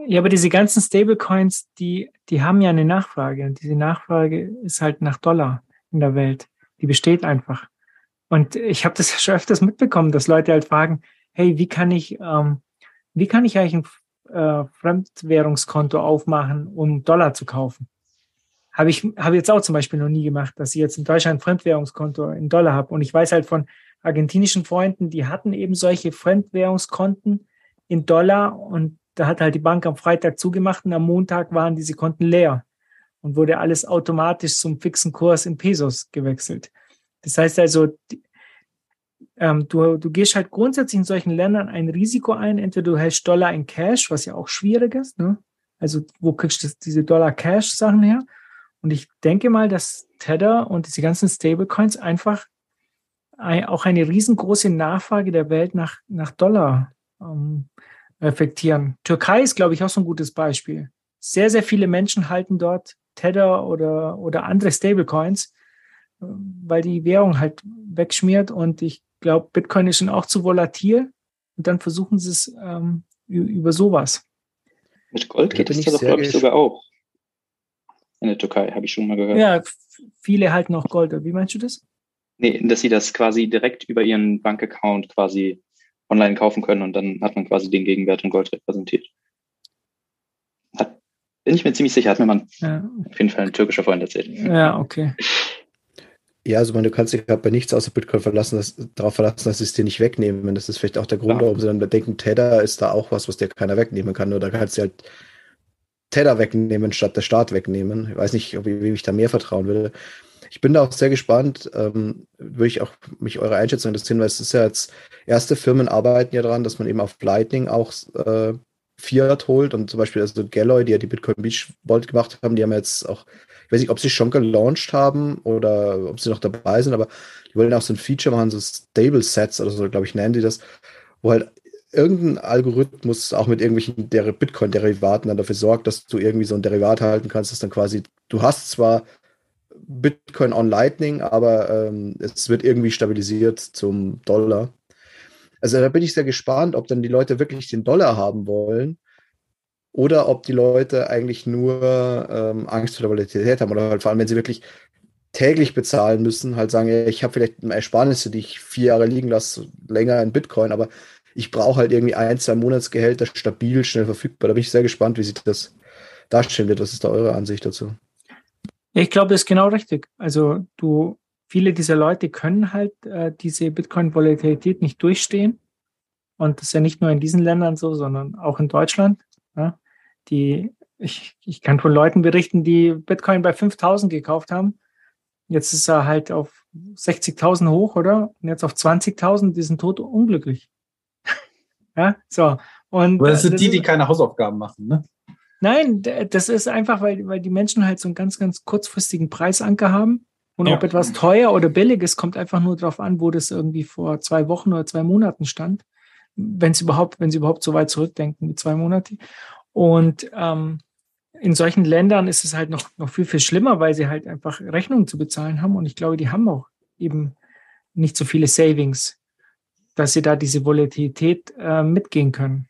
Ja, aber diese ganzen Stablecoins, die, die haben ja eine Nachfrage und diese Nachfrage ist halt nach Dollar in der Welt. Die besteht einfach. Und ich habe das schon öfters mitbekommen, dass Leute halt fragen, hey, wie kann ich, ähm, wie kann ich eigentlich ein äh, Fremdwährungskonto aufmachen, um Dollar zu kaufen? Habe ich habe jetzt auch zum Beispiel noch nie gemacht, dass ich jetzt in Deutschland ein Fremdwährungskonto in Dollar habe. Und ich weiß halt von argentinischen Freunden, die hatten eben solche Fremdwährungskonten in Dollar und da hat halt die Bank am Freitag zugemacht und am Montag waren diese Konten leer und wurde alles automatisch zum fixen Kurs in Pesos gewechselt. Das heißt also, ähm, du, du gehst halt grundsätzlich in solchen Ländern ein Risiko ein. Entweder du hältst Dollar in Cash, was ja auch schwierig ist. Ne? Also wo kriegst du diese Dollar-Cash-Sachen her? Und ich denke mal, dass Tether und diese ganzen Stablecoins einfach ein, auch eine riesengroße Nachfrage der Welt nach, nach Dollar ähm, reflektieren. Türkei ist, glaube ich, auch so ein gutes Beispiel. Sehr, sehr viele Menschen halten dort Tether oder, oder andere Stablecoins, äh, weil die Währung halt wegschmiert und ich glaube, Bitcoin ist schon auch zu volatil und dann versuchen sie es ähm, über sowas. Mit Gold geht es da doch, glaube ich, sogar auch. In der Türkei, habe ich schon mal gehört. Ja, viele halten auch Gold. Wie meinst du das? Nee, dass sie das quasi direkt über ihren Bankaccount quasi online kaufen können und dann hat man quasi den Gegenwert in Gold repräsentiert. Hat, bin ich mir ziemlich sicher, hat mir man ja. auf jeden Fall ein türkischer Freund erzählt. Ja, okay. Ja, also meine, du kannst dich halt bei nichts außer Bitcoin verlassen, dass, darauf verlassen, dass sie es dir nicht wegnehmen. Das ist vielleicht auch der Grund, ja. warum sie dann denken, Tether ist da auch was, was dir keiner wegnehmen kann. Oder kannst du halt Tether wegnehmen, statt der Staat wegnehmen. Ich weiß nicht, ob ich, wie ich da mehr vertrauen würde. Ich bin da auch sehr gespannt, ähm, würde ich auch mich eure Einschätzung interessieren, weil es ist ja jetzt, erste Firmen arbeiten ja daran, dass man eben auf Lightning auch äh, Fiat holt und zum Beispiel also Galloy, die ja die Bitcoin Beach Vault gemacht haben, die haben jetzt auch, ich weiß nicht, ob sie schon gelauncht haben oder ob sie noch dabei sind, aber die wollen auch so ein Feature machen, so Stable Sets oder so, glaube ich, nennen die das, wo halt irgendein Algorithmus auch mit irgendwelchen Bitcoin-Derivaten dann dafür sorgt, dass du irgendwie so ein Derivat halten kannst, dass dann quasi, du hast zwar Bitcoin on Lightning, aber ähm, es wird irgendwie stabilisiert zum Dollar. Also da bin ich sehr gespannt, ob dann die Leute wirklich den Dollar haben wollen oder ob die Leute eigentlich nur ähm, Angst vor der Volatilität haben oder halt vor allem, wenn sie wirklich täglich bezahlen müssen, halt sagen, ich habe vielleicht Ersparnisse, die ich vier Jahre liegen lasse, länger in Bitcoin, aber ich brauche halt irgendwie ein, zwei Monatsgehälter stabil, schnell verfügbar. Da bin ich sehr gespannt, wie sich das darstellen wird. Was ist da eure Ansicht dazu? Ich glaube, das ist genau richtig. Also du, viele dieser Leute können halt äh, diese Bitcoin-Volatilität nicht durchstehen. Und das ist ja nicht nur in diesen Ländern so, sondern auch in Deutschland. Ja? Die, ich, ich kann von Leuten berichten, die Bitcoin bei 5000 gekauft haben. Jetzt ist er halt auf 60.000 hoch, oder? Und jetzt auf 20.000, die sind tot unglücklich. ja, so. Und, Aber das sind äh, das die, die keine Hausaufgaben machen, ne? Nein, das ist einfach, weil, weil die Menschen halt so einen ganz, ganz kurzfristigen Preisanker haben. Und ja. ob etwas teuer oder billig ist, kommt einfach nur darauf an, wo das irgendwie vor zwei Wochen oder zwei Monaten stand. Wenn sie überhaupt, wenn sie überhaupt so weit zurückdenken wie zwei Monate. Und ähm, in solchen Ländern ist es halt noch, noch viel, viel schlimmer, weil sie halt einfach Rechnungen zu bezahlen haben. Und ich glaube, die haben auch eben nicht so viele Savings, dass sie da diese Volatilität äh, mitgehen können.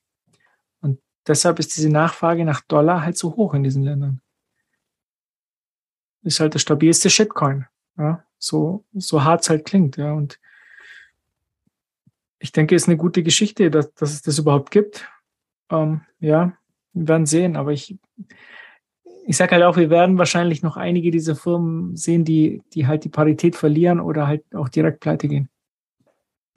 Deshalb ist diese Nachfrage nach Dollar halt so hoch in diesen Ländern. Ist halt der stabilste Shitcoin. Ja, so, so hart es halt klingt, ja. Und ich denke, es ist eine gute Geschichte, dass, dass es das überhaupt gibt. Ähm, ja, wir werden sehen, aber ich, ich sage halt auch, wir werden wahrscheinlich noch einige dieser Firmen sehen, die, die halt die Parität verlieren oder halt auch direkt pleite gehen.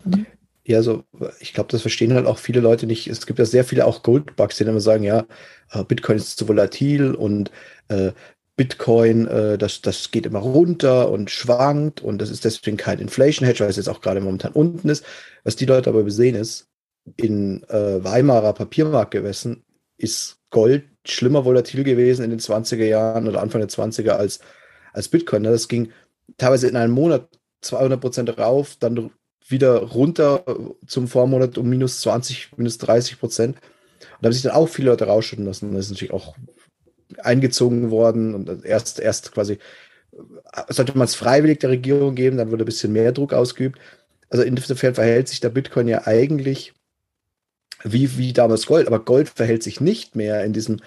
Mhm. Ja, so, ich glaube, das verstehen halt auch viele Leute nicht. Es gibt ja sehr viele auch Goldbugs, die dann immer sagen, ja, äh, Bitcoin ist zu volatil und äh, Bitcoin, äh, das, das geht immer runter und schwankt und das ist deswegen kein Inflation Hedge, weil es jetzt auch gerade momentan unten ist. Was die Leute aber besehen ist, in äh, Weimarer Papiermarktgewässern ist Gold schlimmer volatil gewesen in den 20er Jahren oder Anfang der 20er als, als Bitcoin. Das ging teilweise in einem Monat 200 Prozent rauf, dann wieder runter zum Vormonat um minus 20, minus 30 Prozent. Und da haben sich dann auch viele Leute rausschütten lassen. Das ist natürlich auch eingezogen worden und erst, erst quasi, sollte man es freiwillig der Regierung geben, dann wurde ein bisschen mehr Druck ausgeübt. Also insofern verhält sich der Bitcoin ja eigentlich wie, wie damals Gold, aber Gold verhält sich nicht mehr in diesem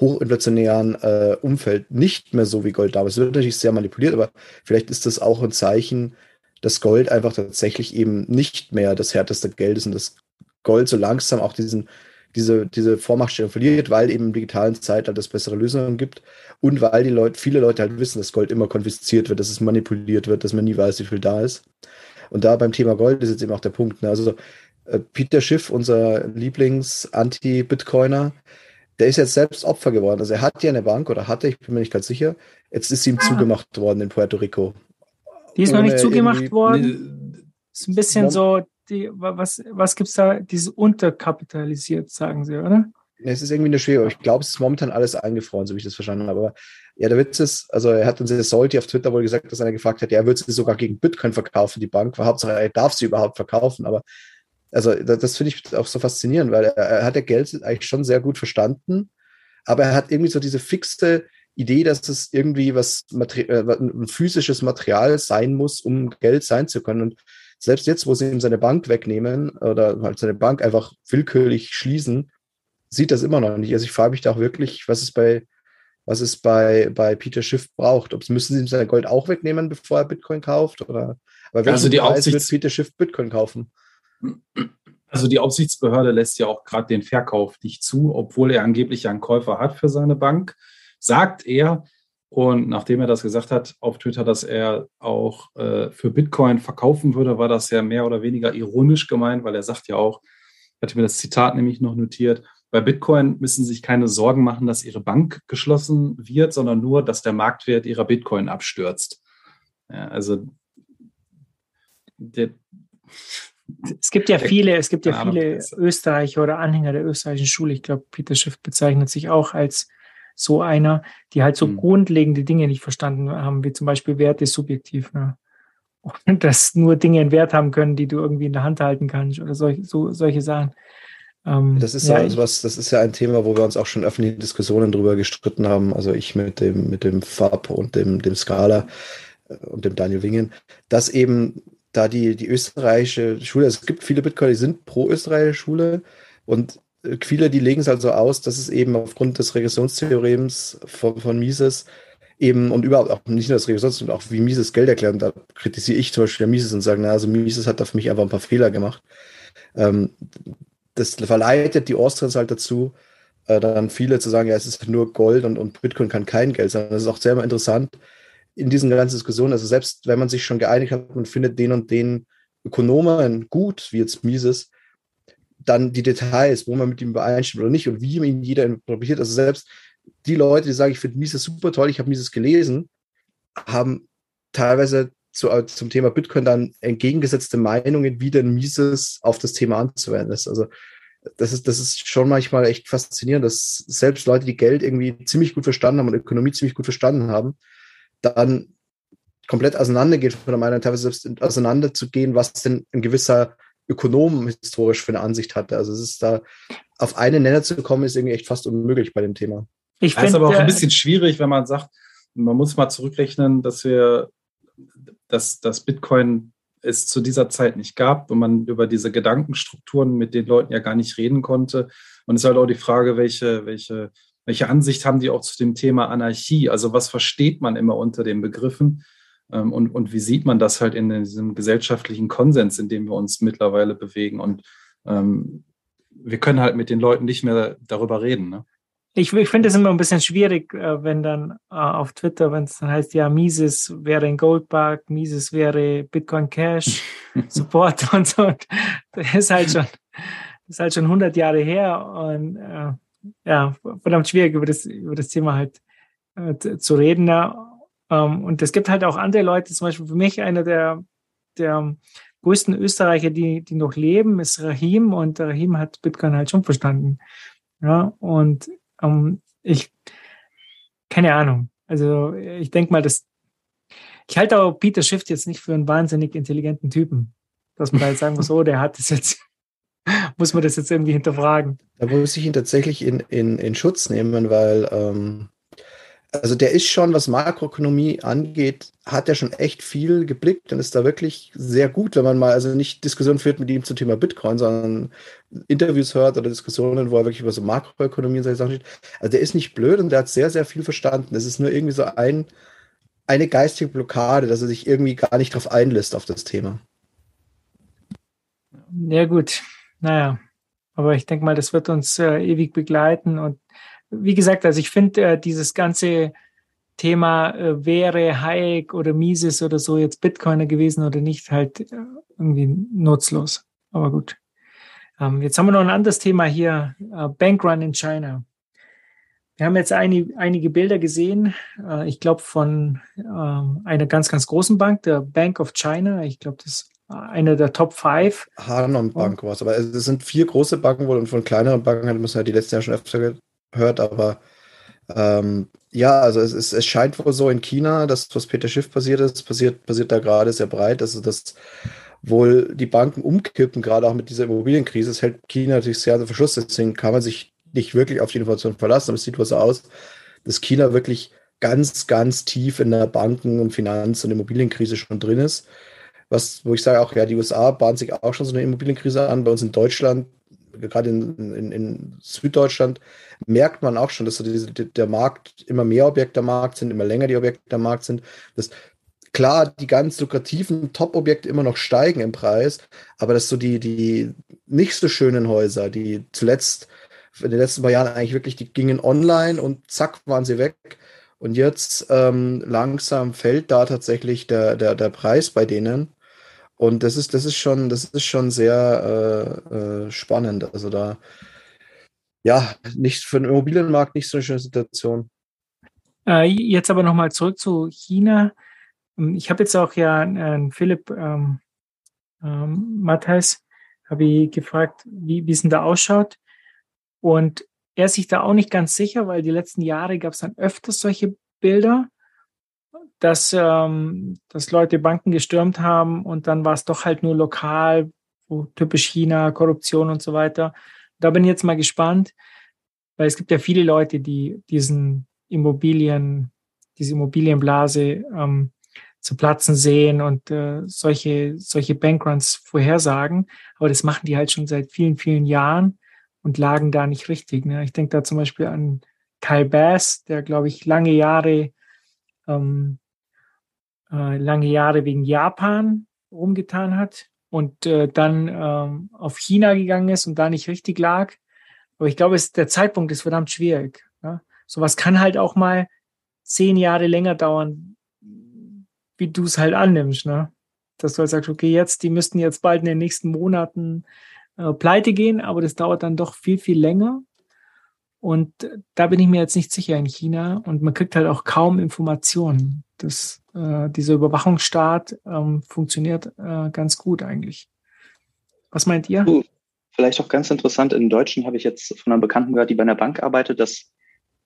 hochinflationären äh, Umfeld nicht mehr so wie Gold damals. Es wird natürlich sehr manipuliert, aber vielleicht ist das auch ein Zeichen, dass Gold einfach tatsächlich eben nicht mehr das härteste Geld ist und das Gold so langsam auch diesen, diese, diese Vormachtstellung verliert, weil eben im digitalen Zeitalter es bessere Lösungen gibt und weil die Leute, viele Leute halt wissen, dass Gold immer konfisziert wird, dass es manipuliert wird, dass man nie weiß, wie viel da ist. Und da beim Thema Gold ist jetzt eben auch der Punkt. Ne? Also äh, Peter Schiff, unser Lieblings-Anti-Bitcoiner, der ist jetzt selbst Opfer geworden. Also er hat ja eine Bank oder hatte, ich bin mir nicht ganz sicher. Jetzt ist ihm ah. zugemacht worden in Puerto Rico. Die ist noch nicht zugemacht worden. Ist ein bisschen so, die, was, was gibt es da? Dieses unterkapitalisiert, sagen sie, oder? Es ist irgendwie eine Schwere. Ich glaube, es ist momentan alles eingefroren, so wie ich das verstanden habe. Aber ja, der Witz ist, also er hat uns der Salty auf Twitter wohl gesagt, dass er gefragt hat, er würde sie sogar gegen Bitcoin verkaufen, die Bank. Hauptsache, er darf sie überhaupt verkaufen. Aber also das, das finde ich auch so faszinierend, weil er, er hat ja Geld eigentlich schon sehr gut verstanden, aber er hat irgendwie so diese fixe Idee, dass es irgendwie was Materi äh, ein physisches Material sein muss, um Geld sein zu können. Und selbst jetzt, wo sie ihm seine Bank wegnehmen oder halt seine Bank einfach willkürlich schließen, sieht das immer noch nicht. Also ich frage mich da auch wirklich, was es bei, was es bei, bei Peter Schiff braucht. Ob müssen sie ihm sein Gold auch wegnehmen, bevor er Bitcoin kauft? Oder aber also die Preis wird Peter Schiff Bitcoin kaufen? Also die Aufsichtsbehörde lässt ja auch gerade den Verkauf nicht zu, obwohl er angeblich einen Käufer hat für seine Bank, sagt er. Und nachdem er das gesagt hat auf Twitter, dass er auch äh, für Bitcoin verkaufen würde, war das ja mehr oder weniger ironisch gemeint, weil er sagt ja auch, ich hatte mir das Zitat nämlich noch notiert, bei Bitcoin müssen Sie sich keine Sorgen machen, dass Ihre Bank geschlossen wird, sondern nur, dass der Marktwert Ihrer Bitcoin abstürzt. Ja, also der, es gibt ja viele, es gibt ja viele Österreicher oder Anhänger der österreichischen Schule. Ich glaube, Peter Schiff bezeichnet sich auch als so einer, die halt so mhm. grundlegende Dinge nicht verstanden haben, wie zum Beispiel Wert ist subjektiv. Ne? Und dass nur Dinge einen Wert haben können, die du irgendwie in der Hand halten kannst oder solch, so, solche Sachen. Ähm, das ist ja, ja was, das ist ja ein Thema, wo wir uns auch schon öffentliche Diskussionen drüber gestritten haben. Also ich mit dem, mit dem Fab und dem, dem Scala äh, und dem Daniel Wingen, dass eben da die, die österreichische Schule, es gibt viele Bitcoin, die sind pro österreichische Schule und äh, viele, die legen es halt so aus, dass es eben aufgrund des Regressionstheorems von, von Mises eben und überhaupt auch nicht nur das Regressions, sondern auch wie Mises Geld erklärt. Und da kritisiere ich zum Beispiel Mises und sage, na, also Mises hat da für mich einfach ein paar Fehler gemacht. Ähm, das verleitet die Austrians halt dazu, äh, dann viele zu sagen, ja, es ist nur Gold und, und Bitcoin kann kein Geld sein. Das ist auch sehr interessant, in diesen ganzen Diskussionen, also selbst wenn man sich schon geeinigt hat, man findet den und den Ökonomen gut, wie jetzt Mises, dann die Details, wo man mit ihm übereinstimmt oder nicht und wie ihn jeder interpretiert. Also selbst die Leute, die sagen, ich finde Mises super toll, ich habe Mises gelesen, haben teilweise zu, zum Thema Bitcoin dann entgegengesetzte Meinungen, wie denn Mises auf das Thema anzuwenden ist. Also das ist, das ist schon manchmal echt faszinierend, dass selbst Leute, die Geld irgendwie ziemlich gut verstanden haben und Ökonomie ziemlich gut verstanden haben, dann komplett auseinandergeht von der Meinung, teilweise selbst auseinanderzugehen, was denn ein gewisser Ökonom historisch für eine Ansicht hatte. Also es ist da, auf einen Nenner zu kommen, ist irgendwie echt fast unmöglich bei dem Thema. Ich finde es aber auch ein bisschen schwierig, wenn man sagt, man muss mal zurückrechnen, dass wir, dass das Bitcoin es zu dieser Zeit nicht gab und man über diese Gedankenstrukturen mit den Leuten ja gar nicht reden konnte. Und es ist halt auch die Frage, welche, welche welche Ansicht haben die auch zu dem Thema Anarchie? Also was versteht man immer unter den Begriffen? Ähm, und, und wie sieht man das halt in diesem gesellschaftlichen Konsens, in dem wir uns mittlerweile bewegen? Und ähm, wir können halt mit den Leuten nicht mehr darüber reden. Ne? Ich, ich finde es immer ein bisschen schwierig, äh, wenn dann äh, auf Twitter, wenn es dann heißt, ja, Mises wäre ein Goldbug, Mises wäre Bitcoin Cash, Support und so. Das ist halt schon, das ist halt schon 100 Jahre her und äh, ja, verdammt schwierig, über das, über das Thema halt äh, zu reden. Ja. Ähm, und es gibt halt auch andere Leute, zum Beispiel für mich einer der, der größten Österreicher, die, die noch leben, ist Rahim und Rahim hat Bitcoin halt schon verstanden. Ja, und ähm, ich, keine Ahnung. Also ich denke mal, dass ich halte auch Peter Schiff jetzt nicht für einen wahnsinnig intelligenten Typen, dass man da jetzt sagen muss, oh, der hat das jetzt, muss man das jetzt irgendwie hinterfragen. Da muss ich ihn tatsächlich in, in, in Schutz nehmen, weil ähm, also der ist schon, was Makroökonomie angeht, hat er schon echt viel geblickt und ist da wirklich sehr gut, wenn man mal also nicht Diskussionen führt mit ihm zum Thema Bitcoin, sondern Interviews hört oder Diskussionen, wo er wirklich über so Makroökonomie und solche Sachen steht. Also der ist nicht blöd und der hat sehr, sehr viel verstanden. Es ist nur irgendwie so ein, eine geistige Blockade, dass er sich irgendwie gar nicht drauf einlässt auf das Thema. Ja, gut. Naja, aber ich denke mal, das wird uns äh, ewig begleiten und wie gesagt, also ich finde äh, dieses ganze Thema äh, wäre Hayek oder Mises oder so jetzt Bitcoiner gewesen oder nicht, halt äh, irgendwie nutzlos. Aber gut. Ähm, jetzt haben wir noch ein anderes Thema hier, äh, Bankrun in China. Wir haben jetzt ein, einige Bilder gesehen, äh, ich glaube von ähm, einer ganz, ganz großen Bank, der Bank of China. Ich glaube, das ist eine der Top 5. Hanon Bank war es, aber es sind vier große Banken wohl und von kleineren Banken hat man es ja die letzten Jahre schon öfter hört, aber ähm, ja, also es, es, es scheint wohl so in China, dass was Peter Schiff passiert ist, passiert, passiert da gerade sehr breit. Also dass wohl die Banken umkippen, gerade auch mit dieser Immobilienkrise. Es hält China natürlich sehr unter Verschluss, deswegen kann man sich nicht wirklich auf die Information verlassen, aber es sieht wohl so aus, dass China wirklich ganz, ganz tief in der Banken- und Finanz- und Immobilienkrise schon drin ist. Was, wo ich sage auch, ja, die USA bahnen sich auch schon so eine Immobilienkrise an. Bei uns in Deutschland gerade in, in, in, Süddeutschland, merkt man auch schon, dass so diese, der Markt, immer mehr Objekte am Markt sind, immer länger die Objekte am Markt sind. Dass klar die ganz lukrativen Top-Objekte immer noch steigen im Preis, aber dass so die, die nicht so schönen Häuser, die zuletzt in den letzten paar Jahren eigentlich wirklich, die gingen online und zack, waren sie weg. Und jetzt ähm, langsam fällt da tatsächlich der, der, der Preis bei denen. Und das ist, das ist schon, das ist schon sehr äh, äh, spannend. Also da, ja, nicht für den Immobilienmarkt nicht so eine schöne Situation. Äh, jetzt aber nochmal zurück zu China. Ähm, ich habe jetzt auch ja äh, Philipp ähm, ähm, Matthijs, habe ich gefragt, wie es denn da ausschaut. Und er ist sich da auch nicht ganz sicher, weil die letzten Jahre gab es dann öfters solche Bilder dass, ähm, dass Leute Banken gestürmt haben und dann war es doch halt nur lokal, wo typisch China, Korruption und so weiter. Da bin ich jetzt mal gespannt, weil es gibt ja viele Leute, die diesen Immobilien, diese Immobilienblase ähm, zu platzen sehen und äh, solche, solche Bankruns vorhersagen. Aber das machen die halt schon seit vielen, vielen Jahren und lagen da nicht richtig. Ne? Ich denke da zum Beispiel an Kyle Bass, der, glaube ich, lange Jahre ähm, äh, lange Jahre wegen Japan rumgetan hat und äh, dann ähm, auf China gegangen ist und da nicht richtig lag. Aber ich glaube, es, der Zeitpunkt ist verdammt schwierig. Ja? Sowas kann halt auch mal zehn Jahre länger dauern, wie du es halt annimmst. Ne? Dass du halt sagst, okay, jetzt, die müssten jetzt bald in den nächsten Monaten äh, pleite gehen, aber das dauert dann doch viel, viel länger. Und da bin ich mir jetzt nicht sicher in China und man kriegt halt auch kaum Informationen. Das, äh, dieser Überwachungsstaat ähm, funktioniert äh, ganz gut eigentlich. Was meint ihr? Vielleicht auch ganz interessant, in Deutschen habe ich jetzt von einer Bekannten gehört, die bei einer Bank arbeitet, dass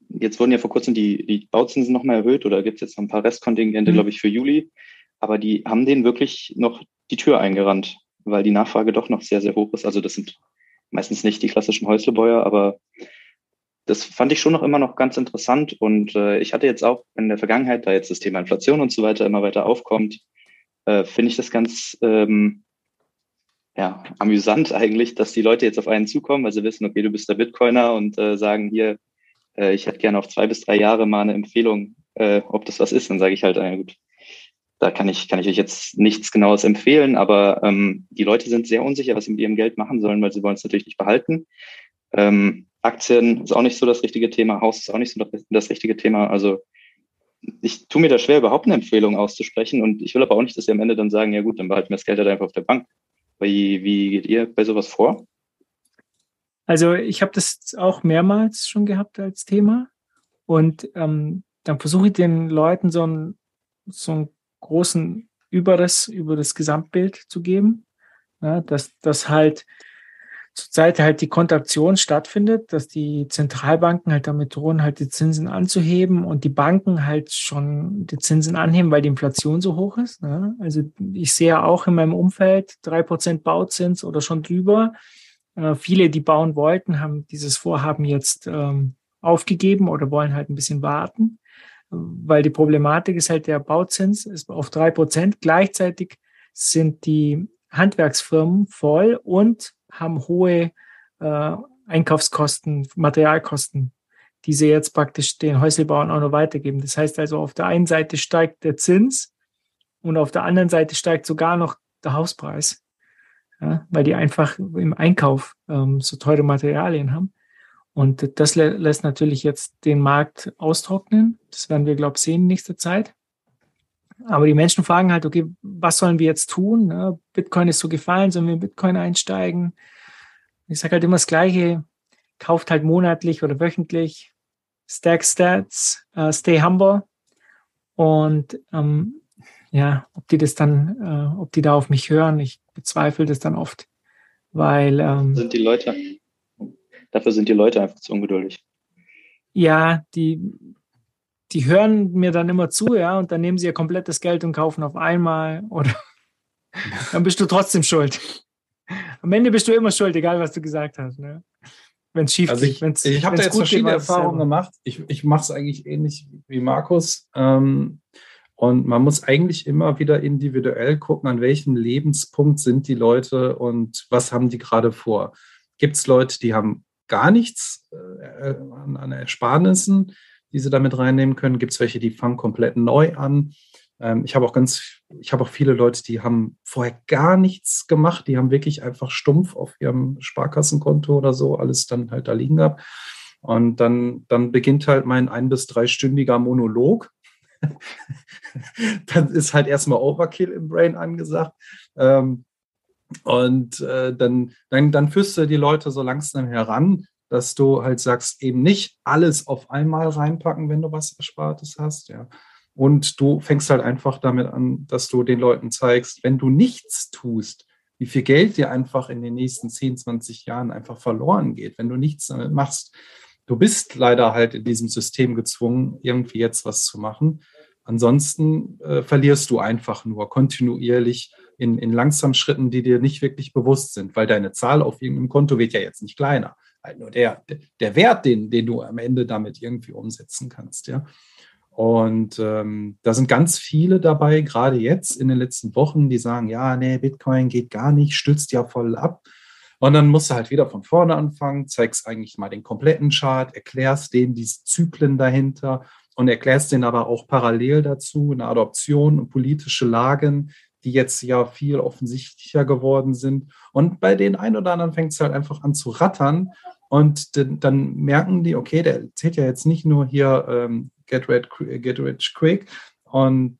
jetzt wurden ja vor kurzem die, die Bauzinsen nochmal erhöht oder gibt es jetzt noch ein paar Restkontingente, mhm. glaube ich, für Juli. Aber die haben denen wirklich noch die Tür eingerannt, weil die Nachfrage doch noch sehr, sehr hoch ist. Also das sind meistens nicht die klassischen Häuslebäuer, aber das fand ich schon noch immer noch ganz interessant. Und äh, ich hatte jetzt auch in der Vergangenheit, da jetzt das Thema Inflation und so weiter immer weiter aufkommt, äh, finde ich das ganz ähm, ja, amüsant eigentlich, dass die Leute jetzt auf einen zukommen, weil sie wissen, okay, du bist der Bitcoiner und äh, sagen hier, äh, ich hätte gerne auf zwei bis drei Jahre mal eine Empfehlung, äh, ob das was ist. Dann sage ich halt, äh, gut, da kann ich, kann ich euch jetzt nichts Genaues empfehlen, aber ähm, die Leute sind sehr unsicher, was sie mit ihrem Geld machen sollen, weil sie wollen es natürlich nicht behalten. Ähm, Aktien ist auch nicht so das richtige Thema, Haus ist auch nicht so das, richtige Thema. Also ich tue mir da schwer, überhaupt eine Empfehlung auszusprechen und ich will aber auch nicht, dass sie am Ende dann sagen, ja gut, dann behalten wir das Geld halt einfach auf der Bank. Wie, wie geht ihr bei sowas vor? Also ich habe das auch mehrmals schon gehabt als Thema und ähm, dann versuche ich den Leuten so einen, so einen großen Überriss über das Gesamtbild zu geben, ja, dass das halt zurzeit halt die Kontraktion stattfindet, dass die Zentralbanken halt damit drohen, halt die Zinsen anzuheben und die Banken halt schon die Zinsen anheben, weil die Inflation so hoch ist. Ne? Also ich sehe auch in meinem Umfeld drei Prozent Bauzins oder schon drüber. Äh, viele, die bauen wollten, haben dieses Vorhaben jetzt ähm, aufgegeben oder wollen halt ein bisschen warten, weil die Problematik ist halt, der Bauzins ist auf drei Prozent. Gleichzeitig sind die Handwerksfirmen voll und haben hohe äh, Einkaufskosten, Materialkosten, die sie jetzt praktisch den Häuselbauern auch noch weitergeben. Das heißt also, auf der einen Seite steigt der Zins und auf der anderen Seite steigt sogar noch der Hauspreis, ja, weil die einfach im Einkauf ähm, so teure Materialien haben. Und das lä lässt natürlich jetzt den Markt austrocknen. Das werden wir, glaube ich, sehen in nächster Zeit. Aber die Menschen fragen halt, okay, was sollen wir jetzt tun? Ne? Bitcoin ist so gefallen, sollen wir in Bitcoin einsteigen? Ich sage halt immer das Gleiche, kauft halt monatlich oder wöchentlich, stack stats, uh, stay humble. Und ähm, ja, ob die das dann, äh, ob die da auf mich hören, ich bezweifle das dann oft, weil ähm, sind die Leute, dafür sind die Leute einfach zu ungeduldig. Ja, die, die hören mir dann immer zu, ja, und dann nehmen sie ihr komplettes Geld und kaufen auf einmal oder dann bist du trotzdem schuld. Am Ende bist du immer schuld, egal was du gesagt hast. Ne? Wenn es schief also ich, geht. ich habe da jetzt verschiedene geht, Erfahrungen gemacht. Ich, ich mache es eigentlich ähnlich wie Markus. Ähm, und man muss eigentlich immer wieder individuell gucken, an welchem Lebenspunkt sind die Leute und was haben die gerade vor. Gibt es Leute, die haben gar nichts äh, an, an Ersparnissen? Die sie damit reinnehmen können. Gibt es welche, die fangen komplett neu an. Ähm, ich habe auch ganz, ich habe auch viele Leute, die haben vorher gar nichts gemacht. Die haben wirklich einfach stumpf auf ihrem Sparkassenkonto oder so alles dann halt da liegen gehabt. Und dann, dann beginnt halt mein ein- bis dreistündiger Monolog. dann ist halt erstmal Overkill im Brain angesagt. Ähm, und äh, dann, dann, dann führst du die Leute so langsam heran, dass du halt sagst, eben nicht alles auf einmal reinpacken, wenn du was Erspartes hast, ja. Und du fängst halt einfach damit an, dass du den Leuten zeigst, wenn du nichts tust, wie viel Geld dir einfach in den nächsten 10, 20 Jahren einfach verloren geht, wenn du nichts damit machst. Du bist leider halt in diesem System gezwungen, irgendwie jetzt was zu machen. Ansonsten äh, verlierst du einfach nur kontinuierlich in, in langsamen Schritten, die dir nicht wirklich bewusst sind, weil deine Zahl auf irgendeinem Konto wird ja jetzt nicht kleiner halt nur der, der Wert, den, den du am Ende damit irgendwie umsetzen kannst, ja. Und ähm, da sind ganz viele dabei, gerade jetzt in den letzten Wochen, die sagen, ja, nee, Bitcoin geht gar nicht, stützt ja voll ab. Und dann musst du halt wieder von vorne anfangen, zeigst eigentlich mal den kompletten Chart, erklärst denen diese Zyklen dahinter und erklärst denen aber auch parallel dazu eine Adoption und politische Lagen, die jetzt ja viel offensichtlicher geworden sind. Und bei den einen oder anderen fängt es halt einfach an zu rattern. Und dann merken die, okay, der zählt ja jetzt nicht nur hier ähm, Get, Red, Get Rich Quick und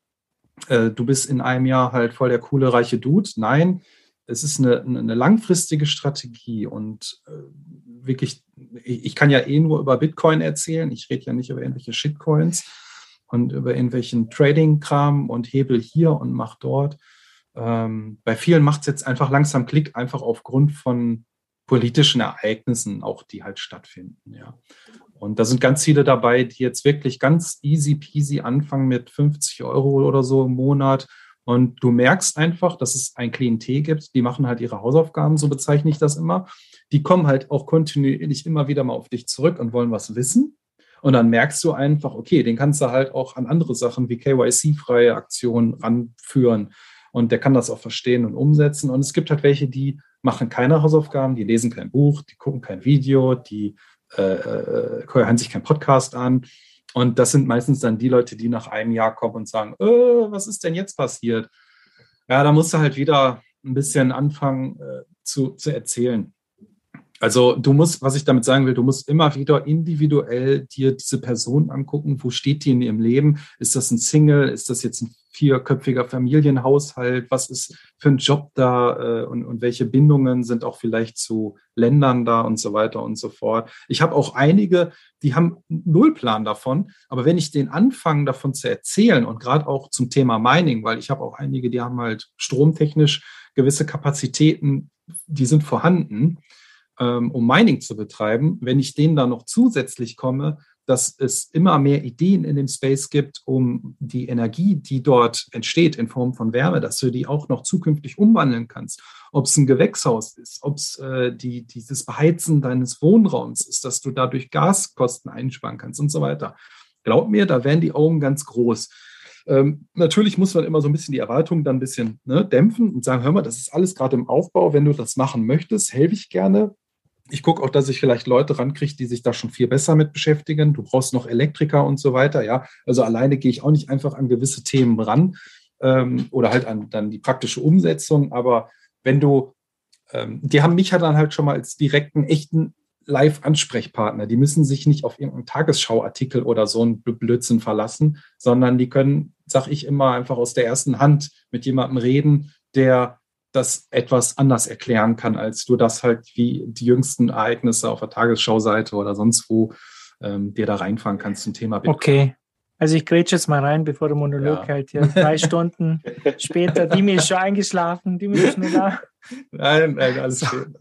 äh, du bist in einem Jahr halt voll der coole, reiche Dude. Nein, es ist eine, eine langfristige Strategie und äh, wirklich, ich, ich, kann ja eh nur über Bitcoin erzählen. Ich rede ja nicht über irgendwelche Shitcoins und über irgendwelchen Trading-Kram und Hebel hier und mach dort. Ähm, bei vielen macht es jetzt einfach langsam Klick, einfach aufgrund von politischen Ereignissen auch, die halt stattfinden, ja. Und da sind ganz viele dabei, die jetzt wirklich ganz easy peasy anfangen mit 50 Euro oder so im Monat. Und du merkst einfach, dass es ein Klientel gibt, die machen halt ihre Hausaufgaben, so bezeichne ich das immer. Die kommen halt auch kontinuierlich immer wieder mal auf dich zurück und wollen was wissen. Und dann merkst du einfach, okay, den kannst du halt auch an andere Sachen wie KYC-freie Aktionen ranführen. Und der kann das auch verstehen und umsetzen. Und es gibt halt welche, die machen keine Hausaufgaben, die lesen kein Buch, die gucken kein Video, die äh, äh, hören sich kein Podcast an. Und das sind meistens dann die Leute, die nach einem Jahr kommen und sagen, äh, was ist denn jetzt passiert? Ja, da musst du halt wieder ein bisschen anfangen äh, zu, zu erzählen. Also du musst, was ich damit sagen will, du musst immer wieder individuell dir diese Person angucken, wo steht die in ihrem Leben? Ist das ein Single? Ist das jetzt ein vierköpfiger Familienhaushalt? Was ist für ein Job da äh, und, und welche Bindungen sind auch vielleicht zu Ländern da und so weiter und so fort? Ich habe auch einige, die haben null Plan davon, aber wenn ich den anfange davon zu erzählen und gerade auch zum Thema Mining, weil ich habe auch einige, die haben halt stromtechnisch gewisse Kapazitäten, die sind vorhanden um Mining zu betreiben, wenn ich denen dann noch zusätzlich komme, dass es immer mehr Ideen in dem Space gibt, um die Energie, die dort entsteht in Form von Wärme, dass du die auch noch zukünftig umwandeln kannst. Ob es ein Gewächshaus ist, ob es äh, die, dieses Beheizen deines Wohnraums ist, dass du dadurch Gaskosten einsparen kannst und so weiter. Glaub mir, da werden die Augen ganz groß. Ähm, natürlich muss man immer so ein bisschen die Erwartungen dann ein bisschen ne, dämpfen und sagen, hör mal, das ist alles gerade im Aufbau. Wenn du das machen möchtest, helfe ich gerne. Ich gucke auch, dass ich vielleicht Leute rankriege, die sich da schon viel besser mit beschäftigen. Du brauchst noch Elektriker und so weiter. Ja, also alleine gehe ich auch nicht einfach an gewisse Themen ran ähm, oder halt an dann die praktische Umsetzung. Aber wenn du, ähm, die haben mich ja dann halt schon mal als direkten, echten Live-Ansprechpartner. Die müssen sich nicht auf irgendeinen Tagesschauartikel oder so einen Blödsinn verlassen, sondern die können, sag ich immer, einfach aus der ersten Hand mit jemandem reden, der das etwas anders erklären kann, als du das halt wie die jüngsten Ereignisse auf der Tagesschau-Seite oder sonst wo ähm, dir da reinfahren kannst zum Thema Bitcoin. Okay. Also ich grätsche jetzt mal rein, bevor der Monolog ja. halt hier drei Stunden später, die mir ist schon eingeschlafen, die mir ist nur da. Nein, nein, alles schön.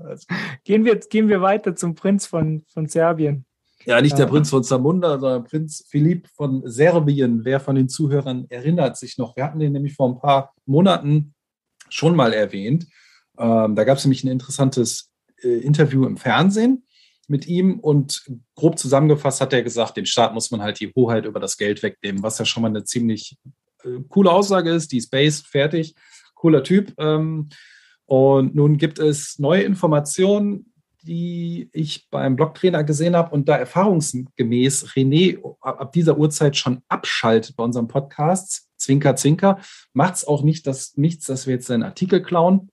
Gehen, wir, gehen wir weiter zum Prinz von, von Serbien. Ja, nicht der Prinz von Zamunda, sondern Prinz Philipp von Serbien. Wer von den Zuhörern erinnert sich noch? Wir hatten den nämlich vor ein paar Monaten schon mal erwähnt. Ähm, da gab es nämlich ein interessantes äh, Interview im Fernsehen mit ihm und grob zusammengefasst hat er gesagt, dem Staat muss man halt die Hoheit über das Geld wegnehmen, was ja schon mal eine ziemlich äh, coole Aussage ist. Die ist based, fertig, cooler Typ. Ähm, und nun gibt es neue Informationen, die ich beim Blogtrainer gesehen habe und da erfahrungsgemäß René ab dieser Uhrzeit schon abschaltet bei unserem Podcast, Zwinker, Zwinker, macht es auch nicht das, nichts, dass wir jetzt seinen Artikel klauen.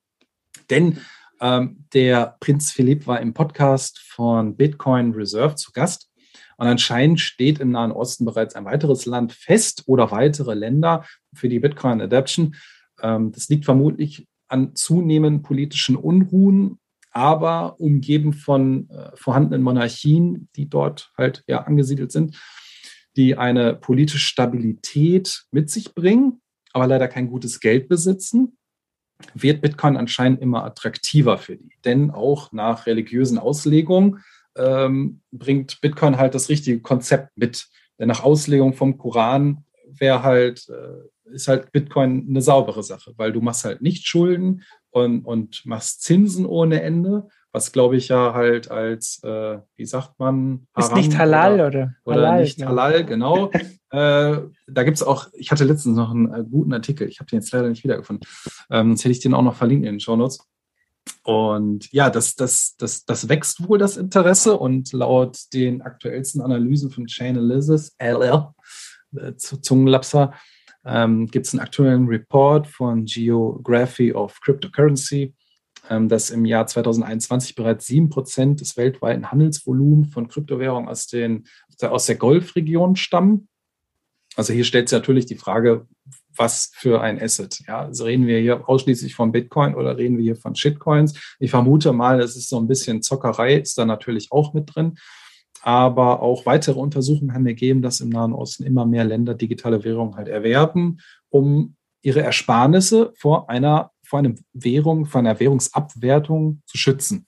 Denn ähm, der Prinz Philipp war im Podcast von Bitcoin Reserve zu Gast. Und anscheinend steht im Nahen Osten bereits ein weiteres Land fest oder weitere Länder für die Bitcoin Adaption. Ähm, das liegt vermutlich an zunehmenden politischen Unruhen, aber umgeben von äh, vorhandenen Monarchien, die dort halt ja angesiedelt sind, die eine politische Stabilität mit sich bringen, aber leider kein gutes Geld besitzen wird Bitcoin anscheinend immer attraktiver für die. Denn auch nach religiösen Auslegungen ähm, bringt Bitcoin halt das richtige Konzept mit. Denn nach Auslegung vom Koran wäre halt, äh, ist halt Bitcoin eine saubere Sache, weil du machst halt nicht Schulden und, und machst Zinsen ohne Ende was glaube ich ja halt als, äh, wie sagt man? Haram ist nicht halal oder? Oder, oder halal, nicht halal, genau. äh, da gibt es auch, ich hatte letztens noch einen äh, guten Artikel, ich habe den jetzt leider nicht wiedergefunden, ähm, sonst hätte ich den auch noch verlinkt in den Show Notes. Und ja, das, das, das, das wächst wohl das Interesse und laut den aktuellsten Analysen von Chainalysis, LL, äh, Zungenlapser, ähm, gibt es einen aktuellen Report von Geography of Cryptocurrency, dass im Jahr 2021 bereits sieben Prozent des weltweiten Handelsvolumens von Kryptowährungen aus, den, aus der Golfregion stammen. Also hier stellt sich natürlich die Frage, was für ein Asset. Ja, also reden wir hier ausschließlich von Bitcoin oder reden wir hier von Shitcoins? Ich vermute mal, es ist so ein bisschen Zockerei, ist da natürlich auch mit drin. Aber auch weitere Untersuchungen haben ergeben, dass im Nahen Osten immer mehr Länder digitale Währungen halt erwerben, um ihre Ersparnisse vor einer vor einer Währung, vor einer Währungsabwertung zu schützen.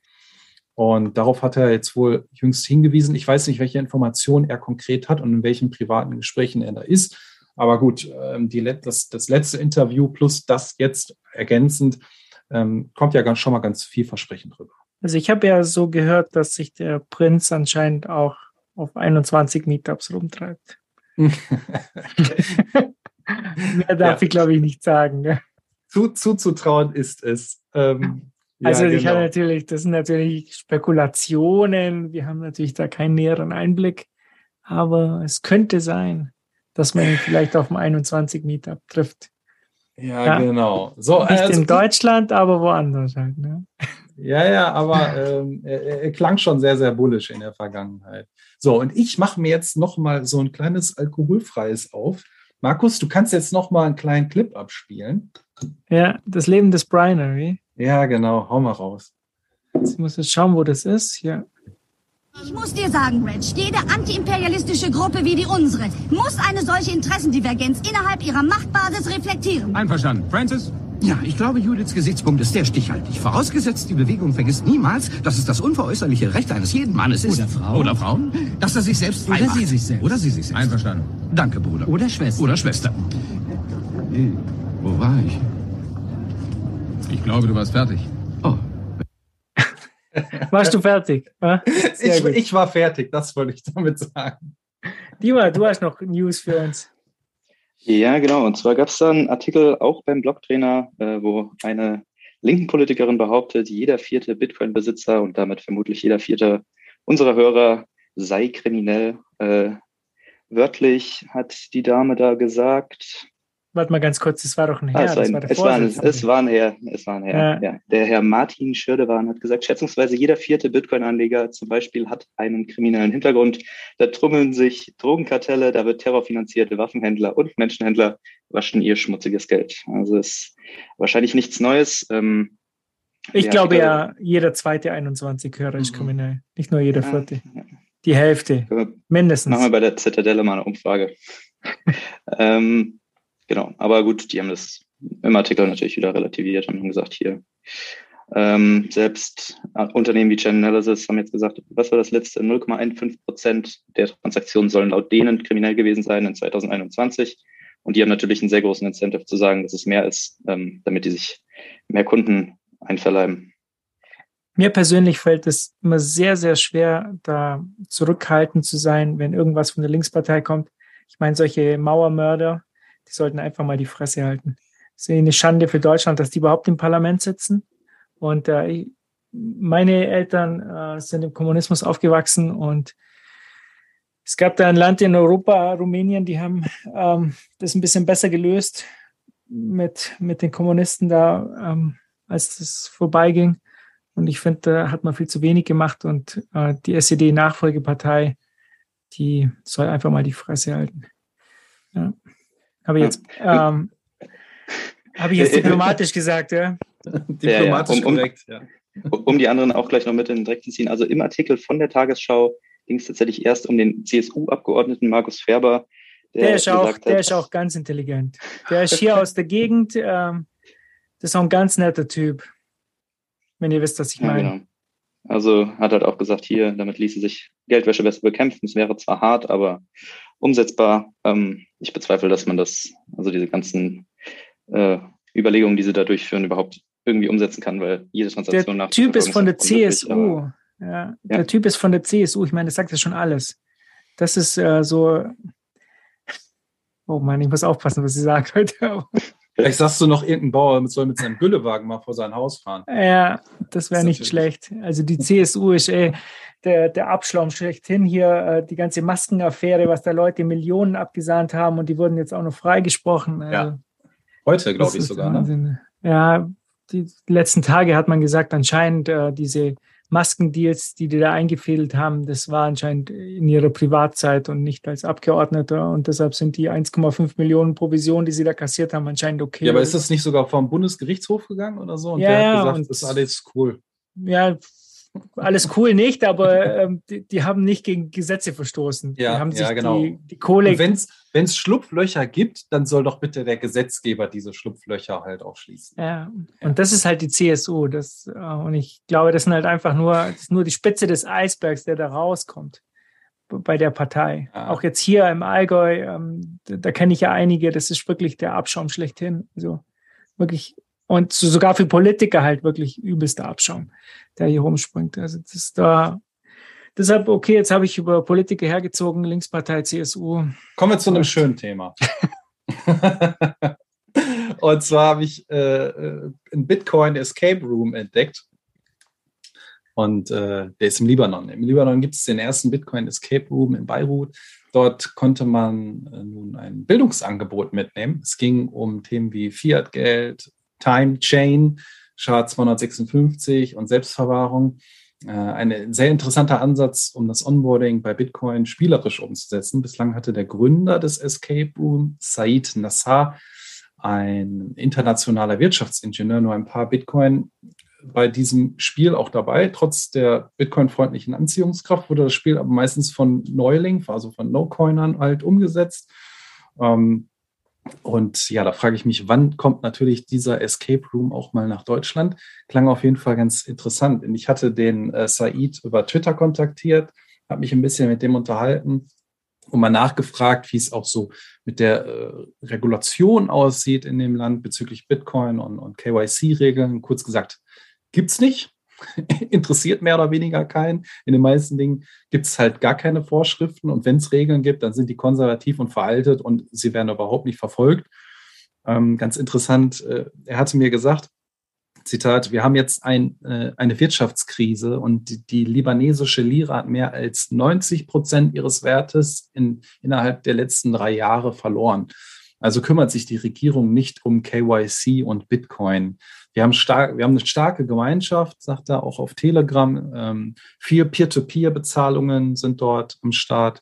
Und darauf hat er jetzt wohl jüngst hingewiesen. Ich weiß nicht, welche Informationen er konkret hat und in welchen privaten Gesprächen er da ist. Aber gut, ähm, die, das, das letzte Interview plus das jetzt ergänzend ähm, kommt ja ganz, schon mal ganz vielversprechend rüber. Also ich habe ja so gehört, dass sich der Prinz anscheinend auch auf 21 Meetups rumtreibt. Mehr darf ja. ich, glaube ich, nicht sagen. Ne? Zu, zuzutrauen ist es. Ähm, also ja, ich genau. habe natürlich, das sind natürlich Spekulationen. Wir haben natürlich da keinen näheren Einblick, aber es könnte sein, dass man ihn vielleicht auf dem 21 Meetup trifft. Ja, ja, genau. So, Nicht also, in Deutschland, aber woanders halt. Ne? Ja, ja, aber ähm, er, er, klang schon sehr, sehr bullisch in der Vergangenheit. So, und ich mache mir jetzt noch mal so ein kleines alkoholfreies auf. Markus, du kannst jetzt noch mal einen kleinen Clip abspielen. Ja, das Leben des Brinery. Ja, genau. Hau mal raus. Ich muss jetzt schauen, wo das ist. Hier. Ich muss dir sagen, Reg, jede antiimperialistische Gruppe wie die unsere muss eine solche Interessendivergenz innerhalb ihrer Machtbasis reflektieren. Einverstanden. Francis? Ja, ich glaube, Judiths Gesichtspunkt ist sehr stichhaltig. Vorausgesetzt, die Bewegung vergisst niemals, dass es das unveräußerliche Recht eines jeden Mannes ist. Oder Frau. Oder Frauen. Dass er sich selbst Oder macht. sie sich selbst. Oder sie sich selbst. Einverstanden. Danke, Bruder. Oder Schwester. Oder Schwester. Äh, Wo war ich? Ich glaube, du warst fertig. Oh, Warst du fertig? Ja? Ich, ich war fertig, das wollte ich damit sagen. Dima, du hast noch News für uns. Ja, genau. Und zwar gab es da einen Artikel auch beim Blogtrainer, äh, wo eine linken Politikerin behauptet, jeder vierte Bitcoin-Besitzer und damit vermutlich jeder vierte unserer Hörer sei kriminell. Äh, wörtlich hat die Dame da gesagt, Warte mal ganz kurz, das war doch ein Herr. das ein, war es, war ein, es war ein Herr, es war ein Herr. Ja. Ja. Der Herr Martin Schirdewan hat gesagt, schätzungsweise jeder vierte Bitcoin-Anleger zum Beispiel hat einen kriminellen Hintergrund. Da trummeln sich Drogenkartelle, da wird terrorfinanzierte Waffenhändler und Menschenhändler waschen ihr schmutziges Geld. Also ist wahrscheinlich nichts Neues. Ähm, Ich der glaube ja, jeder zweite 21-Hörer ist Mhm. kriminell. Nicht nur jeder Ja, vierte. ja. Die Hälfte, mindestens. Machen wir bei der Zitadelle mal eine Umfrage. ähm, genau, aber gut, die haben das im Artikel natürlich wieder relativiert und haben gesagt, hier, ähm, selbst äh, Unternehmen wie Chainalysis haben jetzt gesagt, was war das letzte? 0,15 Prozent der Transaktionen sollen laut denen kriminell gewesen sein in 2021. Und die haben natürlich einen sehr großen Incentive zu sagen, dass es mehr ist, ähm, damit die sich mehr Kunden einverleiben. Mir persönlich fällt es immer sehr, sehr schwer, da zurückhaltend zu sein, wenn irgendwas von der Linkspartei kommt. Ich meine, solche Mauermörder, die sollten einfach mal die Fresse halten. Es ist eine Schande für Deutschland, dass die überhaupt im Parlament sitzen. Und äh, meine Eltern äh, sind im Kommunismus aufgewachsen und es gab da ein Land in Europa, Rumänien, die haben ähm, das ein bisschen besser gelöst mit, mit den Kommunisten da, ähm, als das vorbeiging. Und ich finde, da hat man viel zu wenig gemacht und äh, die SED-Nachfolgepartei, die soll einfach mal die Fresse halten. Ja. Habe ich jetzt, ähm, habe ich jetzt diplomatisch gesagt, ja? Diplomatisch um- um- korrekt, ja. um die anderen auch gleich noch mit in den Dreck zu ziehen. Also im Artikel von der Tagesschau ging es tatsächlich erst um den CSU-Abgeordneten Markus Ferber. Der, ist auch, gesagt der hat, ist auch ganz intelligent. Der ist hier aus der Gegend. Ähm, das ist auch ein ganz netter Typ. Wenn ihr wisst, was ich Ja, meine. genau. Also hat halt auch gesagt, hier, damit ließe sich Geldwäsche besser bekämpfen. Es wäre zwar hart, aber umsetzbar. Ähm, ich bezweifle, dass man das, also diese ganzen äh, Überlegungen, die sie da durchführen, überhaupt irgendwie umsetzen kann, weil jede Transaktion Der nach Typ ist von der CSU. Ja, Der Typ ist von der CSU. Ich meine, das sagt ja schon alles. Das ist äh, so. Oh Mann, ich muss aufpassen, was ich sage heute. Vielleicht sagst du noch, irgendein Bauer soll mit seinem Güllewagen mal vor sein Haus fahren. Ja, das wäre nicht schlecht. Also die CSU ist eh der, der Abschlaum schlechthin hier, äh, die ganze Maskenaffäre, was da Leute Millionen abgesahnt haben und die wurden jetzt auch noch freigesprochen. Also, Ja, Heute, glaube ich sogar. Ne? Ja, die letzten Tage hat man gesagt, anscheinend äh, diese Maskendeals, die die da eingefädelt haben, das war anscheinend in ihrer Privatzeit und nicht als Abgeordneter. Und deshalb sind die 1,5 Millionen Provisionen, die sie da kassiert haben, anscheinend okay. Ja, aber ist das nicht sogar vom Bundesgerichtshof gegangen oder so? Und Ja, der hat gesagt, das ist alles cool. ja, alles cool nicht, aber ähm, die, die haben nicht gegen Gesetze verstoßen. Ja, die haben ja, sich genau. die, die Kohle. Wenn es Schlupflöcher gibt, dann soll doch bitte der Gesetzgeber diese Schlupflöcher halt auch schließen. Ja, und das ist halt die CSU. Das, äh, und ich glaube, das sind halt einfach nur, nur die Spitze des Eisbergs, der da rauskommt bei der Partei. Ja. Auch jetzt hier im Allgäu, ähm, da, da kenne ich ja einige, das ist wirklich der Abschaum schlechthin. Also wirklich, und so, sogar für Politiker halt wirklich übelster Abschaum, der hier rumspringt. Also das ist da. Deshalb, okay, jetzt habe ich über Politiker hergezogen, Linkspartei, CSU. Kommen wir zu einem schönen Thema. Und zwar habe ich äh, äh, einen Bitcoin Escape Room entdeckt. Und äh, der ist im Libanon. Im Libanon gibt es den ersten Bitcoin Escape Room in Beirut. Dort konnte man äh, nun ein Bildungsangebot mitnehmen. Es ging um Themen wie Fiat-Geld, Time Chain, SHA-256 und Selbstverwahrung. Äh, ein sehr interessanter Ansatz, um das Onboarding bei Bitcoin spielerisch umzusetzen. Bislang hatte der Gründer des Escape Room, Said Nassar, ein internationaler Wirtschaftsingenieur, nur ein paar Bitcoin bei diesem Spiel auch dabei. Trotz der Bitcoin-freundlichen Anziehungskraft wurde das Spiel aber meistens von Neulingen, also von No-Coinern halt umgesetzt. Ähm, Und ja, da frage ich mich, wann kommt natürlich dieser Escape Room auch mal nach Deutschland? Klang auf jeden Fall ganz interessant. Ich hatte den äh, Said über Twitter kontaktiert, habe mich ein bisschen mit dem unterhalten und mal nachgefragt, wie es auch so mit der äh, Regulation aussieht in dem Land bezüglich Bitcoin und, und KYC-Regeln. Kurz gesagt, gibt es nicht. interessiert mehr oder weniger keinen. In den meisten Dingen gibt es halt gar keine Vorschriften und wenn es Regeln gibt, dann sind die konservativ und veraltet und sie werden überhaupt nicht verfolgt. Ähm, ganz interessant, äh, er hatte mir gesagt, Zitat, wir haben jetzt ein, äh, eine Wirtschaftskrise und die, die, libanesische Lira hat mehr als 90 Prozent ihres Wertes in, innerhalb der letzten drei Jahre verloren. Also kümmert sich die Regierung nicht um KYC und Bitcoin. Wir haben, stark, wir haben eine starke Gemeinschaft, sagt er auch auf Telegram. Ähm, vier Peer-to-Peer-Bezahlungen sind dort am Start.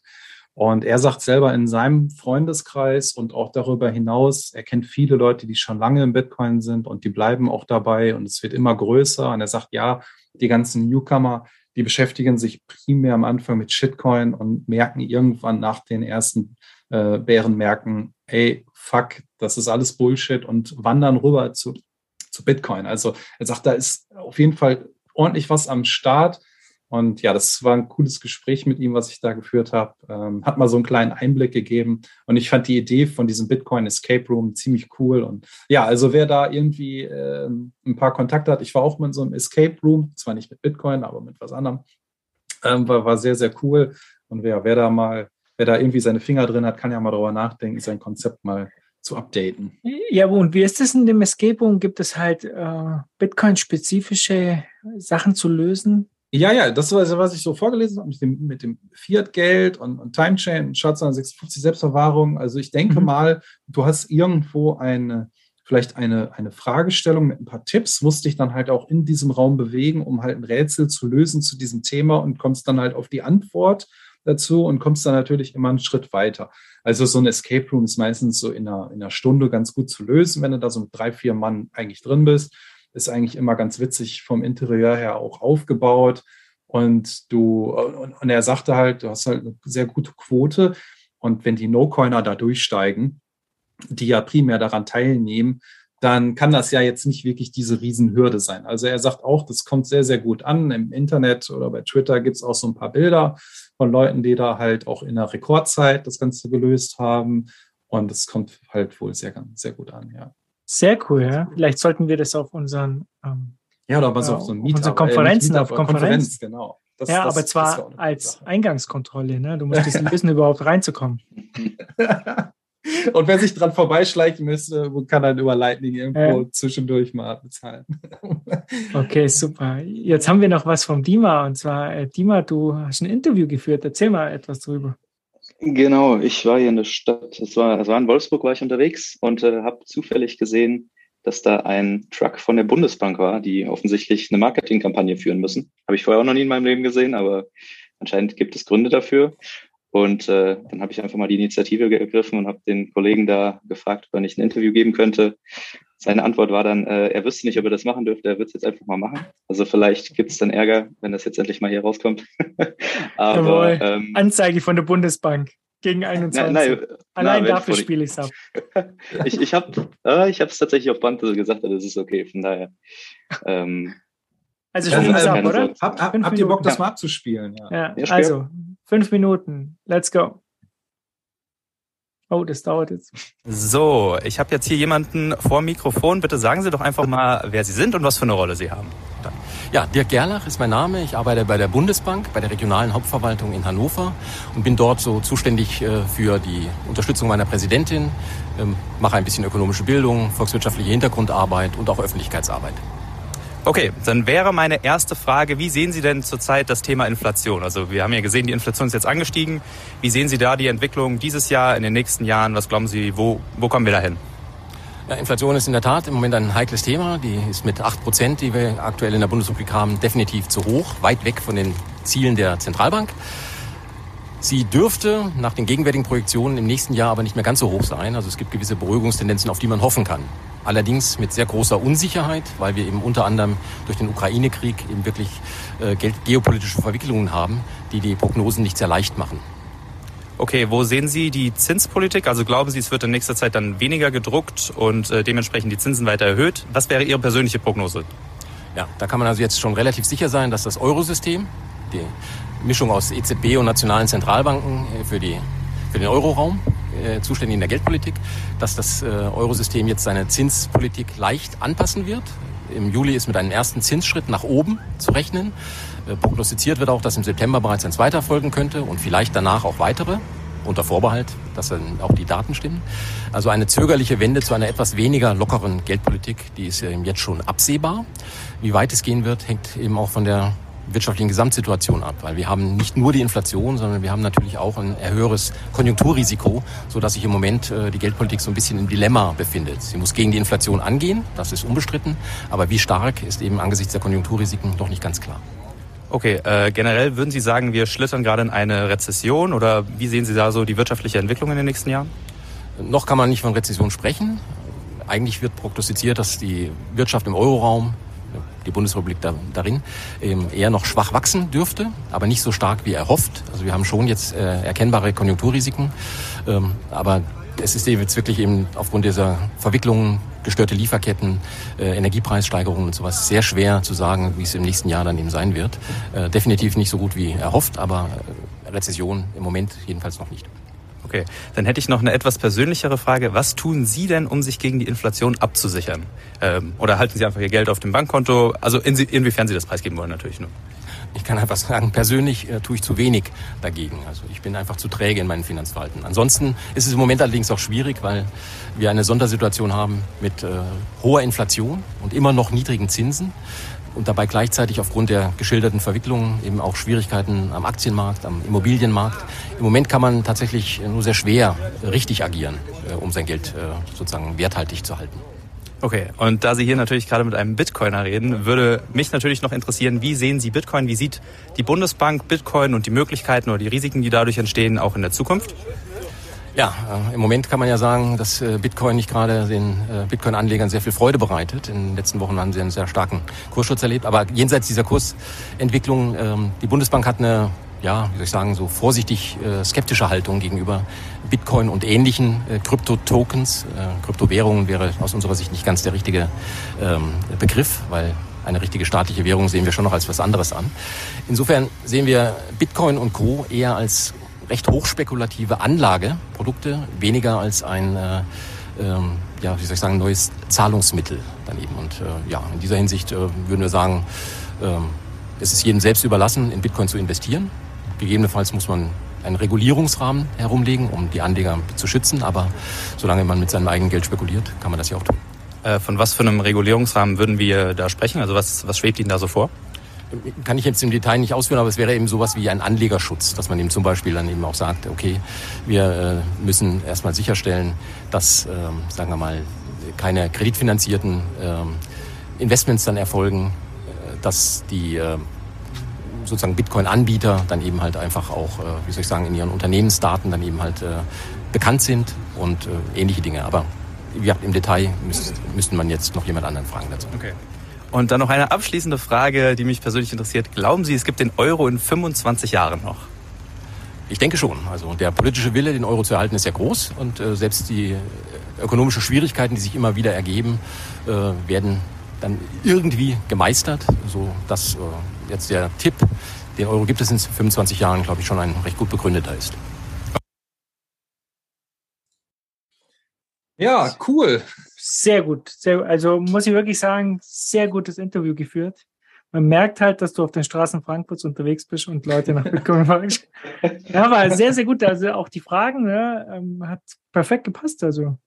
Und er sagt selber in seinem Freundeskreis und auch darüber hinaus, er kennt viele Leute, die schon lange im Bitcoin sind und die bleiben auch dabei und es wird immer größer. Und er sagt, ja, die ganzen Newcomer, die beschäftigen sich primär am Anfang mit Shitcoin und merken irgendwann nach den ersten äh, Bärenmärkten, ey, fuck, das ist alles Bullshit und wandern rüber zu zu Bitcoin. Also er sagt, da ist auf jeden Fall ordentlich was am Start. Und ja, das war ein cooles Gespräch mit ihm, was ich da geführt habe. Ähm, hat mal so einen kleinen Einblick gegeben. Und ich fand die Idee von diesem Bitcoin Escape Room ziemlich cool. Und ja, also wer da irgendwie äh, ein paar Kontakte hat, ich war auch mal in so einem Escape Room, zwar nicht mit Bitcoin, aber mit was anderem, ähm, war, war sehr, sehr cool. Und wer, wer da mal, wer da irgendwie seine Finger drin hat, kann ja mal darüber nachdenken, sein Konzept mal zu updaten. Ja, und wie ist es in dem Escape Room? Gibt es halt äh, Bitcoin-spezifische Sachen zu lösen? Ja, ja, das war was ich so vorgelesen habe mit dem, mit dem Fiat-Geld und, und Time-Chain und SHA-256 Selbstverwahrung. Also ich denke mhm. mal, du hast irgendwo eine, vielleicht eine, eine Fragestellung mit ein paar Tipps, musst dich dann halt auch in diesem Raum bewegen, um halt ein Rätsel zu lösen zu diesem Thema und kommst dann halt auf die Antwort dazu und kommst dann natürlich immer einen Schritt weiter. Also so ein Escape Room ist meistens so in einer, in einer Stunde ganz gut zu lösen, wenn du da so mit drei, vier Mann eigentlich drin bist. Ist eigentlich immer ganz witzig vom Interieur her auch aufgebaut. Und du, und, und er sagte halt, du hast halt eine sehr gute Quote. Und wenn die No-Coiner da durchsteigen, die ja primär daran teilnehmen, dann kann das ja jetzt nicht wirklich diese Riesenhürde sein. Also er sagt auch, das kommt sehr, sehr gut an. Im Internet oder bei Twitter gibt es auch so ein paar Bilder von Leuten, die da halt auch in der Rekordzeit das Ganze gelöst haben. Und es kommt halt wohl sehr, sehr gut an, ja. Sehr cool, ja. Vielleicht sollten wir das auf unseren ähm, ja, oder was äh, auf so ein Meetup, Konferenzen, äh, auf Konferenz. Konferenz genau. Das, ja, das, aber zwar als Eingangskontrolle, ne? Du musst wissen, überhaupt reinzukommen. Und wer sich dran vorbeischleichen müsste, kann dann über Lightning irgendwo ja. zwischendurch mal bezahlen. Okay, super. Jetzt haben wir noch was vom Dima. Und zwar, äh, Dima, du hast ein Interview geführt. Erzähl mal etwas drüber. Genau, ich war hier in der Stadt, es war, es war in Wolfsburg, war ich unterwegs und äh, habe zufällig gesehen, dass da ein Truck von der Bundesbank war, die offensichtlich eine Marketingkampagne führen müssen. Habe ich vorher auch noch nie in meinem Leben gesehen, aber anscheinend gibt es Gründe dafür. Und äh, dann habe ich einfach mal die Initiative ergriffen und habe den Kollegen da gefragt, ob er nicht ein Interview geben könnte. Seine Antwort war dann, äh, er wüsste nicht, ob er das machen dürfte, er wird es jetzt einfach mal machen. Also vielleicht gibt es dann Ärger, wenn das jetzt endlich mal hier rauskommt. Aber ähm, Anzeige von der Bundesbank gegen 21. Na, na, Allein na, dafür spiele ich es ab. ich ich habe äh, ich es tatsächlich auf Band gesagt, das ist okay, von daher. Ähm, also spielen wir es ab, oder? Hab, hab, habt ihr Bock, das ja. mal abzuspielen? Ja. ja. ja also, fünf Minuten. Let's go. Oh, das dauert jetzt. So, ich habe jetzt hier jemanden vor dem Mikrofon. Bitte sagen Sie doch einfach mal, wer Sie sind und was für eine Rolle Sie haben. Ja, Dirk Gerlach ist mein Name. Ich arbeite bei der Bundesbank, bei der regionalen Hauptverwaltung in Hannover und bin dort so zuständig äh, für die Unterstützung meiner Präsidentin, ähm, mache ein bisschen ökonomische Bildung, volkswirtschaftliche Hintergrundarbeit und auch Öffentlichkeitsarbeit. Okay, dann wäre meine erste Frage, wie sehen Sie denn zurzeit das Thema Inflation? Also wir haben ja gesehen, die Inflation ist jetzt angestiegen. Wie sehen Sie da die Entwicklung dieses Jahr, in den nächsten Jahren? Was glauben Sie, wo, wo kommen wir da hin? Ja, Inflation ist in der Tat im Moment ein heikles Thema. Die ist mit acht Prozent, die wir aktuell in der Bundesrepublik haben, definitiv zu hoch, weit weg von den Zielen der Zentralbank. Sie dürfte nach den gegenwärtigen Projektionen im nächsten Jahr aber nicht mehr ganz so hoch sein. Also es gibt gewisse Beruhigungstendenzen, auf die man hoffen kann. Allerdings mit sehr großer Unsicherheit, weil wir eben unter anderem durch den Ukraine-Krieg eben wirklich äh, geopolitische Verwicklungen haben, die die Prognosen nicht sehr leicht machen. Okay, wo sehen Sie die Zinspolitik? Also glauben Sie, es wird in nächster Zeit dann weniger gedruckt und äh, dementsprechend die Zinsen weiter erhöht? Was wäre Ihre persönliche Prognose? Ja, da kann man also jetzt schon relativ sicher sein, dass das Eurosystem, die Mischung aus EZB und nationalen Zentralbanken äh, für, die, für den Euroraum, äh, zuständig in der Geldpolitik, dass das äh, Eurosystem jetzt seine Zinspolitik leicht anpassen wird. Im Juli ist mit einem ersten Zinsschritt nach oben zu rechnen. Äh, prognostiziert wird auch, dass im September bereits ein zweiter folgen könnte und vielleicht danach auch weitere unter Vorbehalt, dass dann auch die Daten stimmen. Also eine zögerliche Wende zu einer etwas weniger lockeren Geldpolitik, die ist ja jetzt schon absehbar. Wie weit es gehen wird, hängt eben auch von der wirtschaftlichen Gesamtsituation ab, weil wir haben nicht nur die Inflation, sondern wir haben natürlich auch ein höheres Konjunkturrisiko, so dass sich im Moment äh, die Geldpolitik so ein bisschen im Dilemma befindet. Sie muss gegen die Inflation angehen, das ist unbestritten, aber wie stark ist eben angesichts der Konjunkturrisiken doch nicht ganz klar. Okay, äh, generell würden Sie sagen, wir schlittern gerade in eine Rezession oder wie sehen Sie da so die wirtschaftliche Entwicklung in den nächsten Jahren? Noch kann man nicht von Rezession sprechen. Eigentlich wird prognostiziert, dass die Wirtschaft im Euroraum die Bundesrepublik da, darin, ähm, eher noch schwach wachsen dürfte, aber nicht so stark wie erhofft. Also wir haben schon jetzt äh, erkennbare Konjunkturrisiken, ähm, aber es ist jetzt wirklich eben aufgrund dieser Verwicklungen, gestörte Lieferketten, äh, Energiepreissteigerungen und sowas sehr schwer zu sagen, wie es im nächsten Jahr dann eben sein wird. Äh, definitiv nicht so gut wie erhofft, aber Rezession im Moment jedenfalls noch nicht. Okay, dann hätte ich noch eine etwas persönlichere Frage. Was tun Sie denn, um sich gegen die Inflation abzusichern? Ähm, oder halten Sie einfach Ihr Geld auf dem Bankkonto? Also in, inwiefern Sie das preisgeben wollen natürlich nur. Ich kann einfach sagen, persönlich äh, tue ich zu wenig dagegen. Also ich bin einfach zu träge in meinem Finanzverhalten. Ansonsten ist es im Moment allerdings auch schwierig, weil wir eine Sondersituation haben mit äh, hoher Inflation und immer noch niedrigen Zinsen und dabei gleichzeitig aufgrund der geschilderten Verwicklungen eben auch Schwierigkeiten am Aktienmarkt, am Immobilienmarkt. Im Moment kann man tatsächlich nur sehr schwer richtig agieren, äh, um sein Geld äh, sozusagen werthaltig zu halten. Okay, und da Sie hier natürlich gerade mit einem Bitcoiner reden, würde mich natürlich noch interessieren, wie sehen Sie Bitcoin? Wie sieht die Bundesbank Bitcoin und die Möglichkeiten oder die Risiken, die dadurch entstehen, auch in der Zukunft? Ja, äh, im Moment kann man ja sagen, dass äh, Bitcoin nicht gerade den äh, Bitcoin-Anlegern sehr viel Freude bereitet. In den letzten Wochen haben sie einen sehr starken Kursschutz erlebt. Aber jenseits dieser Kursentwicklung, ähm, die Bundesbank hat eine, ja, wie soll ich sagen, so vorsichtig skeptische Haltung gegenüber Bitcoin und ähnlichen äh, Krypto-Tokens. Äh, Kryptowährungen wäre aus unserer Sicht nicht ganz der richtige ähm, Begriff, weil eine richtige staatliche Währung sehen wir schon noch als was anderes an. Insofern sehen wir Bitcoin und Co. eher als recht hochspekulative Anlageprodukte, weniger als ein, äh, ähm, ja, wie soll ich sagen, neues Zahlungsmittel daneben. Und äh, ja, in dieser Hinsicht äh, würden wir sagen, äh, es ist jedem selbst überlassen, in Bitcoin zu investieren. Gegebenenfalls muss man einen Regulierungsrahmen herumlegen, um die Anleger zu schützen. Aber solange man mit seinem eigenen Geld spekuliert, kann man das ja auch tun. Äh, von was für einem Regulierungsrahmen würden wir da sprechen? Also was, was schwebt Ihnen da so vor? Kann ich jetzt im Detail nicht ausführen, aber es wäre eben sowas wie ein Anlegerschutz, dass man eben zum Beispiel dann eben auch sagt, okay, wir äh, müssen erstmal sicherstellen, dass, ähm, sagen wir mal, keine kreditfinanzierten ähm, Investments dann erfolgen, äh, dass die äh, sozusagen Bitcoin-Anbieter dann eben halt einfach auch, wie soll ich sagen, in ihren Unternehmensdaten dann eben halt bekannt sind und ähnliche Dinge. Aber wie gesagt, im Detail müsste man jetzt noch jemand anderen fragen dazu. Okay. Und dann noch eine abschließende Frage, die mich persönlich interessiert. Glauben Sie, es gibt den Euro in 25 Jahren noch? Ich denke schon. Also der politische Wille, den Euro zu erhalten, ist ja groß und äh, selbst die ökonomischen Schwierigkeiten, die sich immer wieder ergeben, äh, werden dann irgendwie gemeistert, so dass äh, jetzt der Tipp, den Euro gibt es in 25 Jahren, glaube ich, schon ein recht gut begründeter ist. Ja, cool. Sehr gut. Sehr, also muss ich wirklich sagen, sehr gutes Interview geführt. Man merkt halt, dass du auf den Straßen Frankfurts unterwegs bist und Leute nach Bitcoin fragst. ja, aber sehr, sehr gut. Also auch die Fragen ja, ähm, hat perfekt gepasst. Also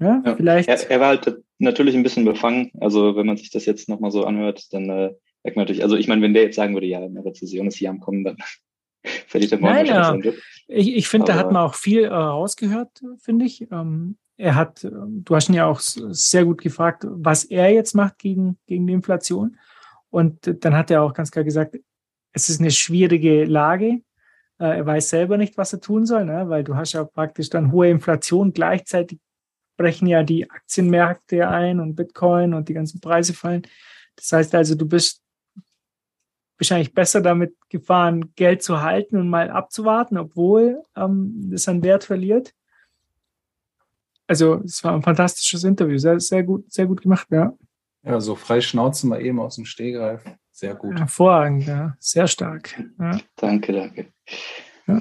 ja, ja vielleicht. Er, er, war halt natürlich ein bisschen befangen. Also wenn man sich das jetzt nochmal so anhört, dann äh, merkt man natürlich, also ich meine, wenn der jetzt sagen würde, ja, eine Rezession ist hier am Kommen, dann verliert er morgen Nein, ja. Ich, ich finde, da hat man auch viel äh, rausgehört, finde ich. Ähm, er hat, du hast ihn ja auch sehr gut gefragt, was er jetzt macht gegen, gegen die Inflation. Und dann hat er auch ganz klar gesagt, es ist eine schwierige Lage. Äh, er weiß selber nicht, was er tun soll, ne? weil du hast ja praktisch dann hohe Inflation. Gleichzeitig brechen ja die Aktienmärkte ein und Bitcoin und die ganzen Preise fallen. Das heißt also, du bist wahrscheinlich besser damit gefahren, Geld zu halten und mal abzuwarten, obwohl ähm, das an Wert verliert. Also es war ein fantastisches Interview, sehr, sehr gut, sehr gut gemacht, ja. Ja, so frei Schnauze mal eben aus dem Stehgreif. Sehr gut. Hervorragend, ja. Sehr stark. Ja. Danke, danke. Ja,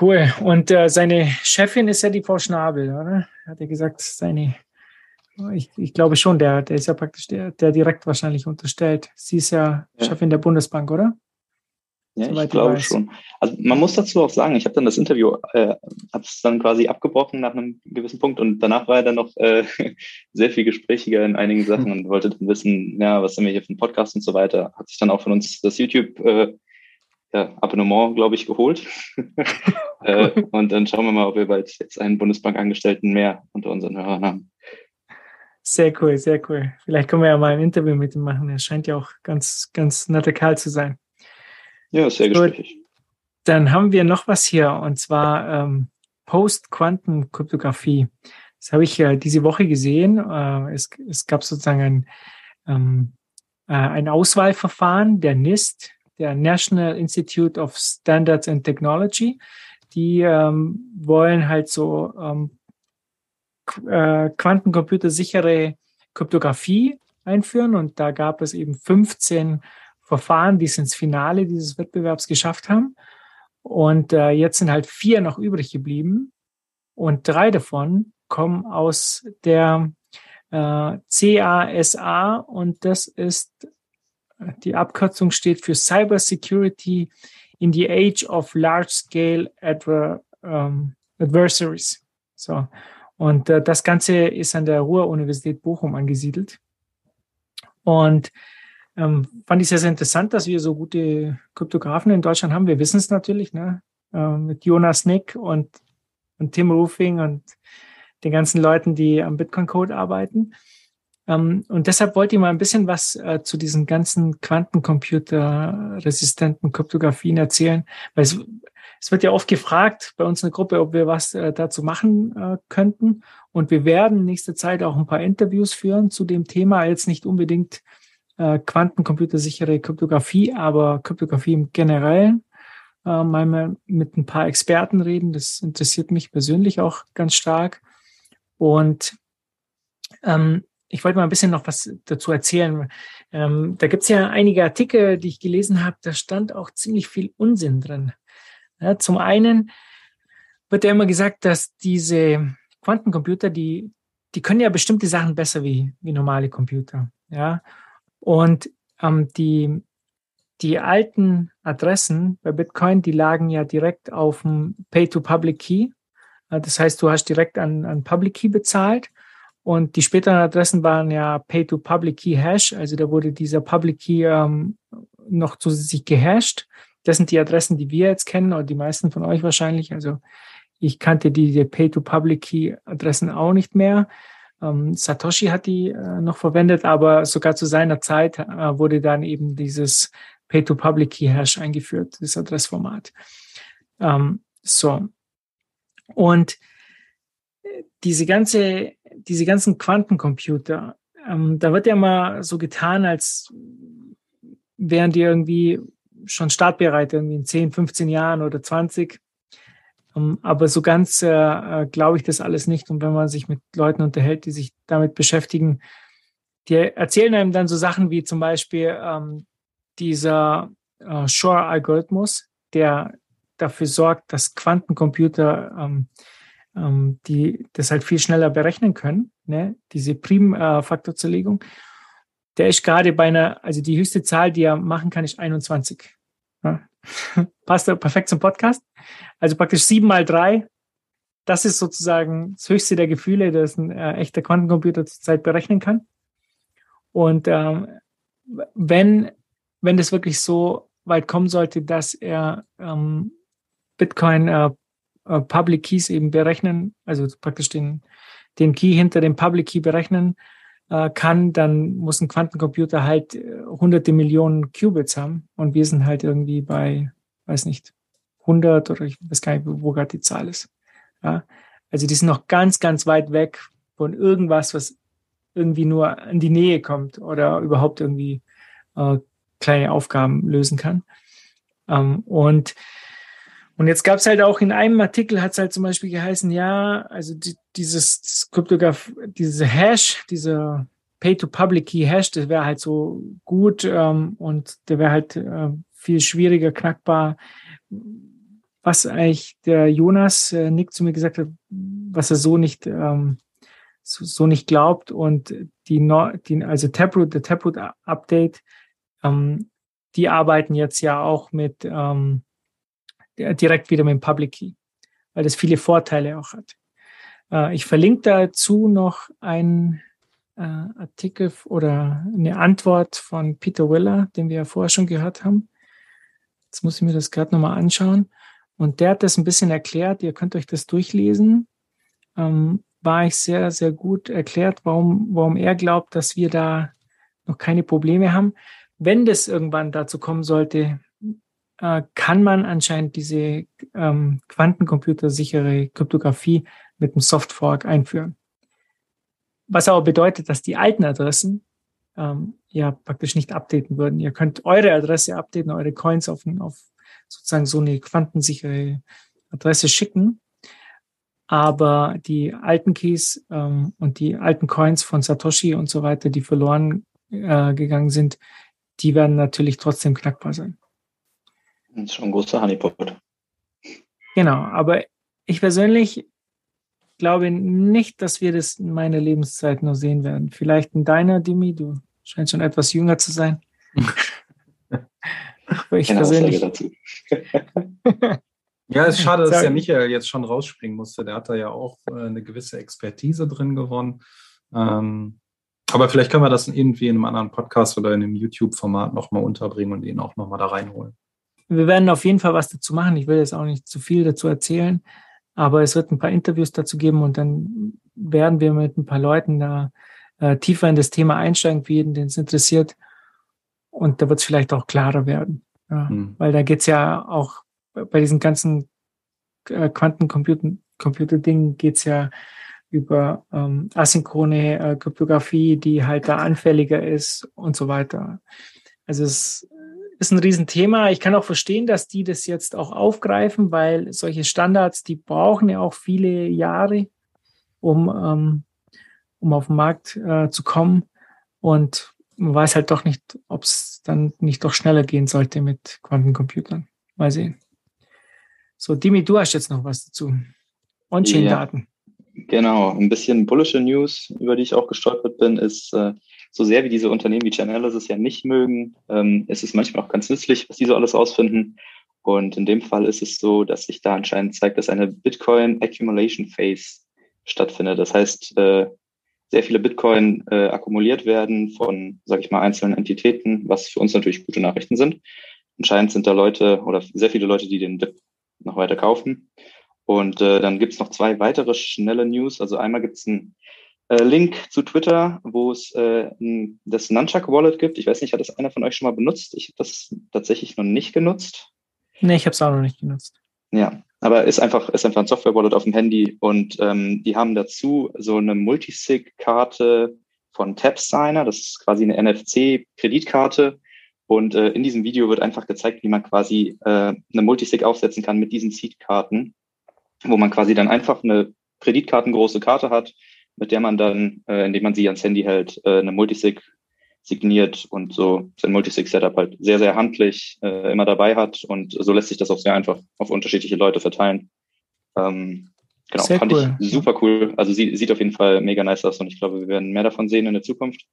cool. Und äh, seine Chefin ist ja die Frau Schnabel, oder? Hat er gesagt, seine, ich, ich glaube schon, der, der ist ja praktisch der, der direkt wahrscheinlich unterstellt. Sie ist ja, ja. Chefin der Bundesbank, oder? Ja, ich glaube schon. Also man muss dazu auch sagen, ich habe dann das Interview, äh, habe es dann quasi abgebrochen nach einem gewissen Punkt und danach war er dann noch äh, sehr viel gesprächiger in einigen Sachen hm. und wollte dann wissen, ja, was haben wir hier für einen Podcast und so weiter. Hat sich dann auch von uns das YouTube äh, ja, Abonnement, glaube ich, geholt. äh, und dann schauen wir mal, ob wir bald jetzt einen Bundesbankangestellten mehr unter unseren Hörern haben. Sehr cool, sehr cool. Vielleicht können wir ja mal ein Interview mit ihm machen. Er scheint ja auch ganz, ganz netter Kerl zu sein. Ja, sehr gesprächig. Dann haben wir noch was hier und zwar ähm, Post-Quantenkryptographie. Das habe ich äh, diese Woche gesehen. Äh, es, es gab sozusagen ein, ähm, äh, ein Auswahlverfahren der NIST, der National Institute of Standards and Technology. Die ähm, wollen halt so ähm, äh, quantencomputersichere Kryptographie einführen und da gab es eben 15 Verfahren, die es ins Finale dieses Wettbewerbs geschafft haben. Und äh, jetzt sind halt vier noch übrig geblieben. Und drei davon kommen aus der äh, CASA und das ist, die Abkürzung steht für Cyber Security in the Age of Large Scale Adver ähm, Adversaries. So. Und äh, das Ganze ist an der Ruhr-Universität Bochum angesiedelt. Und ähm, fand ich sehr, sehr interessant, dass wir so gute Kryptografen in Deutschland haben. Wir wissen es natürlich, ne? Ähm, mit Jonas Nick und, und Tim Roofing und den ganzen Leuten, die am Bitcoin-Code arbeiten. Ähm, und deshalb wollte ich mal ein bisschen was äh, zu diesen ganzen Quantencomputer-resistenten Kryptografien erzählen, weil es, es wird ja oft gefragt bei uns in der Gruppe, ob wir was äh, dazu machen äh, könnten. Und wir werden in nächster Zeit auch ein paar Interviews führen zu dem Thema, jetzt nicht unbedingt äh, quantencomputersichere Kryptographie, aber Kryptographie im Generellen. Äh, mal mit ein paar Experten reden. Das interessiert mich persönlich auch ganz stark. Und ähm, ich wollte mal ein bisschen noch was dazu erzählen. Ähm, da gibt es ja einige Artikel, die ich gelesen habe, da stand auch ziemlich viel Unsinn drin. Ja, zum einen wird ja immer gesagt, dass diese Quantencomputer, die, die können ja bestimmte Sachen besser wie, wie normale Computer. Ja, und ähm, die, die alten Adressen bei Bitcoin, die lagen ja direkt auf dem Pay-to-Public-Key. Äh, das heißt, du hast direkt an, an Public Key bezahlt. Und die späteren Adressen waren ja Pay-to-Public-Key-Hash. Also da wurde dieser Public Key ähm, noch zusätzlich gehasht. Das sind die Adressen, die wir jetzt kennen, oder die meisten von euch wahrscheinlich. Also ich kannte die Pay-to-Public-Key-Adressen auch nicht mehr. Ähm, Satoshi hat die äh, noch verwendet, aber sogar zu seiner Zeit äh, wurde dann eben dieses Pay-to-Public-Key-Hash eingeführt, das Adressformat. Ähm, so. Und äh, diese ganze, diese ganzen Quantencomputer, ähm, da wird ja mal so getan, als wären die irgendwie schon startbereit, irgendwie in 10, 15 Jahren oder 20. Ähm, aber so ganz äh, äh, glaube ich das alles nicht. Und wenn man sich mit Leuten unterhält, die sich damit beschäftigen, die erzählen einem dann so Sachen wie zum Beispiel ähm, dieser äh, Shor-Algorithmus, der dafür sorgt, dass Quantencomputer ähm, ähm, die das halt viel schneller berechnen können, ne? diese Primfaktorzerlegung. Der ist gerade bei einer, also die höchste Zahl, die er machen kann, ist 21. Ja. Passt perfekt zum Podcast. Also praktisch sieben mal drei. Das ist sozusagen das höchste der Gefühle, das ein äh, echter Quantencomputer zurzeit berechnen kann. Und ähm, wenn, wenn das wirklich so weit kommen sollte, dass er ähm, Bitcoin äh, äh, Public Keys eben berechnen, also praktisch den, den Key hinter dem Public Key berechnen äh, kann, dann muss ein Quantencomputer halt äh, hunderte Millionen Qubits haben und wir sind halt irgendwie bei, weiß nicht, 100 oder ich weiß gar nicht, wo gerade die Zahl ist. Ja, also die sind noch ganz, ganz weit weg von irgendwas, was irgendwie nur in die Nähe kommt oder überhaupt irgendwie äh, kleine Aufgaben lösen kann. Ähm, und und jetzt gab es halt auch in einem Artikel, hat es halt zum Beispiel geheißen, ja, also die, dieses Kryptograph, diese Hash, dieser Pay-to-Public-Key-Hash, das wäre halt so gut ähm, und der wäre halt äh, viel schwieriger knackbar. Was eigentlich der Jonas äh, Nick zu mir gesagt hat, was er so nicht ähm, so, so nicht glaubt und die, die also Taproot, der Taproot Update, ähm, die arbeiten jetzt ja auch mit ähm, direkt wieder mit dem Public Key, weil das viele Vorteile auch hat. Äh, ich verlinke dazu noch einen äh, Artikel oder eine Antwort von Peter Willer, den wir ja vorher schon gehört haben. Jetzt muss ich mir das gerade nochmal anschauen. Und der hat das ein bisschen erklärt. Ihr könnt euch das durchlesen. Ähm, war ich sehr, sehr gut erklärt, warum, warum er glaubt, dass wir da noch keine Probleme haben. Wenn das irgendwann dazu kommen sollte, äh, kann man anscheinend diese ähm, quantencomputersichere Kryptographie mit einem Softfork einführen. Was aber bedeutet, dass die alten Adressen ähm, ja praktisch nicht updaten würden. Ihr könnt eure Adresse updaten, eure Coins auf, auf sozusagen so eine quantensichere Adresse schicken. Aber die alten Keys ähm, und die alten Coins von Satoshi und so weiter, die verloren äh, gegangen sind, die werden natürlich trotzdem knackbar sein. Das ist schon ein großer Honeypot. Genau, aber ich persönlich glaube nicht, dass wir das in meiner Lebenszeit noch sehen werden. Vielleicht in deiner, Dimi, du scheinst schon etwas jünger zu sein. ich Keine persönlich. Dazu. ja, es ist schade, dass der Michael jetzt schon rausspringen musste. Der hat da ja auch äh, eine gewisse Expertise drin gewonnen. Ähm, aber vielleicht können wir das irgendwie in einem anderen Podcast oder in einem YouTube-Format nochmal unterbringen und ihn auch nochmal da reinholen. Wir werden auf jeden Fall was dazu machen. Ich will jetzt auch nicht zu viel dazu erzählen, aber es wird ein paar Interviews dazu geben und dann werden wir mit ein paar Leuten da äh, tiefer in das Thema einsteigen, für jeden, den es interessiert. Und da wird es vielleicht auch klarer werden. Ja, hm. Weil da geht es ja auch bei diesen ganzen äh, Quantencomputer-Dingen geht es ja über ähm, asynchrone äh, Kryptographie, die halt da anfälliger ist und so weiter. Also es ist ein Riesenthema. Ich kann auch verstehen, dass die das jetzt auch aufgreifen, weil solche Standards, die brauchen ja auch viele Jahre, um, ähm, um auf den Markt äh, zu kommen. Und man weiß halt doch nicht, ob es dann nicht doch schneller gehen sollte mit Quantencomputern. Mal sehen. So, Dimi, du hast jetzt noch was dazu. On-Chain-Daten. Ja, genau, ein bisschen bullische News, über die ich auch gestolpert bin, ist, äh, so sehr wie diese Unternehmen wie Chainalysis ja nicht mögen, ähm, ist es manchmal auch ganz nützlich, was die so alles ausfinden. Und in dem Fall ist es so, dass sich da anscheinend zeigt, dass eine Bitcoin Accumulation Phase stattfindet. Das heißt, äh, sehr viele Bitcoin äh, akkumuliert werden von, sage ich mal, einzelnen Entitäten, was für uns natürlich gute Nachrichten sind. Anscheinend sind da Leute oder sehr viele Leute, die den Dip noch weiter kaufen. Und äh, dann gibt es noch zwei weitere schnelle News. Also einmal gibt es ein äh, Link zu Twitter, wo es äh, das Nunchuck Wallet gibt. Ich weiß nicht, hat das einer von euch schon mal benutzt? Ich habe das tatsächlich noch nicht genutzt. Nee, ich habe es auch noch nicht genutzt. Ja, aber ist einfach, ist einfach ein Software-Wallet auf dem Handy und ähm, die haben dazu so eine Multisig-Karte von TapSigner, das ist quasi eine NFC-Kreditkarte. Und äh, in diesem Video wird einfach gezeigt, wie man quasi äh, eine Multisig aufsetzen kann mit diesen Seed-Karten, wo man quasi dann einfach eine kreditkartengroße Karte hat, mit der man dann, äh, indem man sie ans Handy hält, äh, eine Multisig signiert und so sein Multisig-Setup halt sehr, sehr handlich äh, immer dabei hat. Und so lässt sich das auch sehr einfach auf unterschiedliche Leute verteilen. Ähm, genau, sehr fand cool. ich super cool. Also sie sieht auf jeden Fall mega nice aus und ich glaube, wir werden mehr davon sehen in der Zukunft.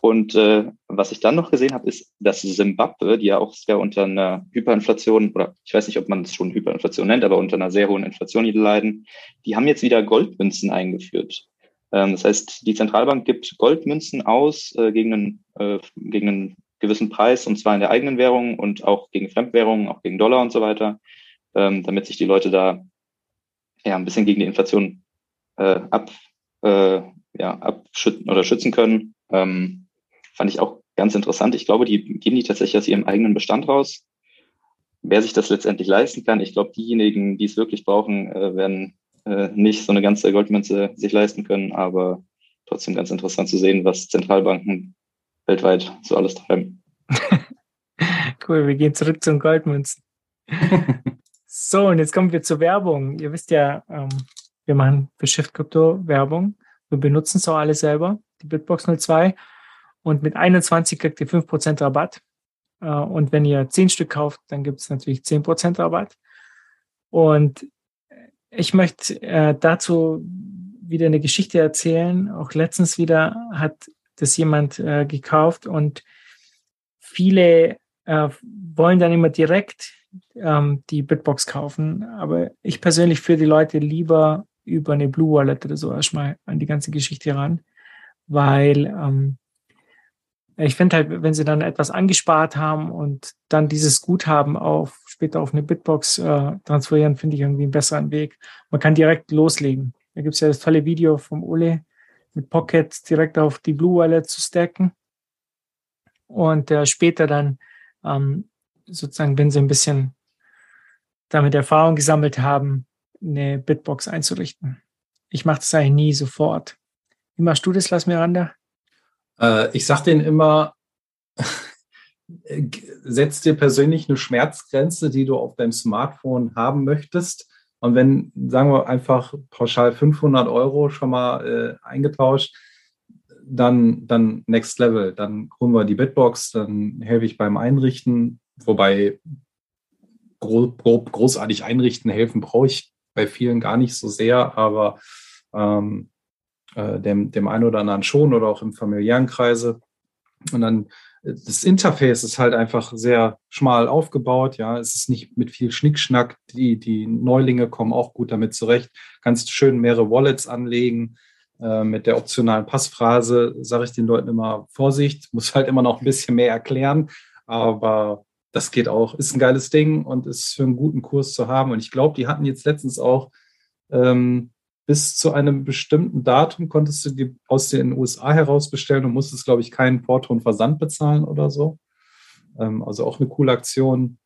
Und äh, was ich dann noch gesehen habe, ist, dass Zimbabwe, die ja auch sehr unter einer Hyperinflation, oder ich weiß nicht, ob man es schon Hyperinflation nennt, aber unter einer sehr hohen Inflation leiden, die haben jetzt wieder Goldmünzen eingeführt. Ähm, das heißt, die Zentralbank gibt Goldmünzen aus äh, gegen, einen, äh, gegen einen gewissen Preis, und zwar in der eigenen Währung und auch gegen Fremdwährungen, auch gegen Dollar und so weiter, ähm, damit sich die Leute da ja ein bisschen gegen die Inflation äh, ab, äh, ja, abschützen oder schützen können. Ähm, fand ich auch ganz interessant. Ich glaube, die geben die tatsächlich aus ihrem eigenen Bestand raus. Wer sich das letztendlich leisten kann, ich glaube, diejenigen, die es wirklich brauchen, äh, werden äh, nicht so eine ganze Goldmünze sich leisten können, aber trotzdem ganz interessant zu sehen, was Zentralbanken weltweit so alles treiben. Cool, wir gehen zurück zum Goldmünzen. so, und jetzt kommen wir zur Werbung. Ihr wisst ja, ähm, wir machen für Shift Crypto Werbung. Wir benutzen es auch alle selber, die Bitbox 02. Und mit 21 kriegt ihr 5% Rabatt. Äh, und wenn ihr 10 Stück kauft, dann gibt es natürlich 10% Rabatt. Und ich möchte äh, dazu wieder eine Geschichte erzählen. Auch letztens wieder hat das jemand äh, gekauft und viele äh, wollen dann immer direkt ähm, die Bitbox kaufen. Aber ich persönlich führe die Leute lieber über eine Blue Wallet oder so erstmal an die ganze Geschichte ran, weil ähm, ich finde halt, wenn sie dann etwas angespart haben und dann dieses Guthaben auf später auf eine Bitbox äh, transferieren, finde ich irgendwie einen besseren Weg. Man kann direkt loslegen. Da gibt es ja das tolle Video vom Ole mit Pocket direkt auf die Blue Wallet zu stacken und äh, später dann ähm, sozusagen, wenn sie ein bisschen damit Erfahrung gesammelt haben, eine Bitbox einzurichten. Ich mache das eigentlich nie sofort. Wie machst du das, Lass Miranda? Äh, ich sage denen immer, setz dir persönlich eine Schmerzgrenze, die du auf deinem Smartphone haben möchtest. Und wenn, sagen wir einfach pauschal 500 Euro schon mal äh, eingetauscht, dann, dann Next Level. Dann holen wir die Bitbox, dann helfe ich beim Einrichten. Wobei grob, grob großartig einrichten helfen brauche ich bei vielen gar nicht so sehr, aber ähm, äh, dem, dem einen oder anderen schon oder auch im familiären Kreise. Und dann das Interface ist halt einfach sehr schmal aufgebaut. Ja, es ist nicht mit viel Schnickschnack. Die, die Neulinge kommen auch gut damit zurecht. Kannst schön mehrere Wallets anlegen. Äh, mit der optionalen Passphrase sage ich den Leuten immer Vorsicht, muss halt immer noch ein bisschen mehr erklären. Aber das geht auch. Ist ein geiles Ding und ist für einen guten Kurs zu haben. Und ich glaube, die hatten jetzt letztens auch ähm, bis zu einem bestimmten Datum konntest du die aus den USA heraus bestellen und musstest, glaube ich, keinen Porto und Versand bezahlen oder so. Ähm, also auch eine coole Aktion.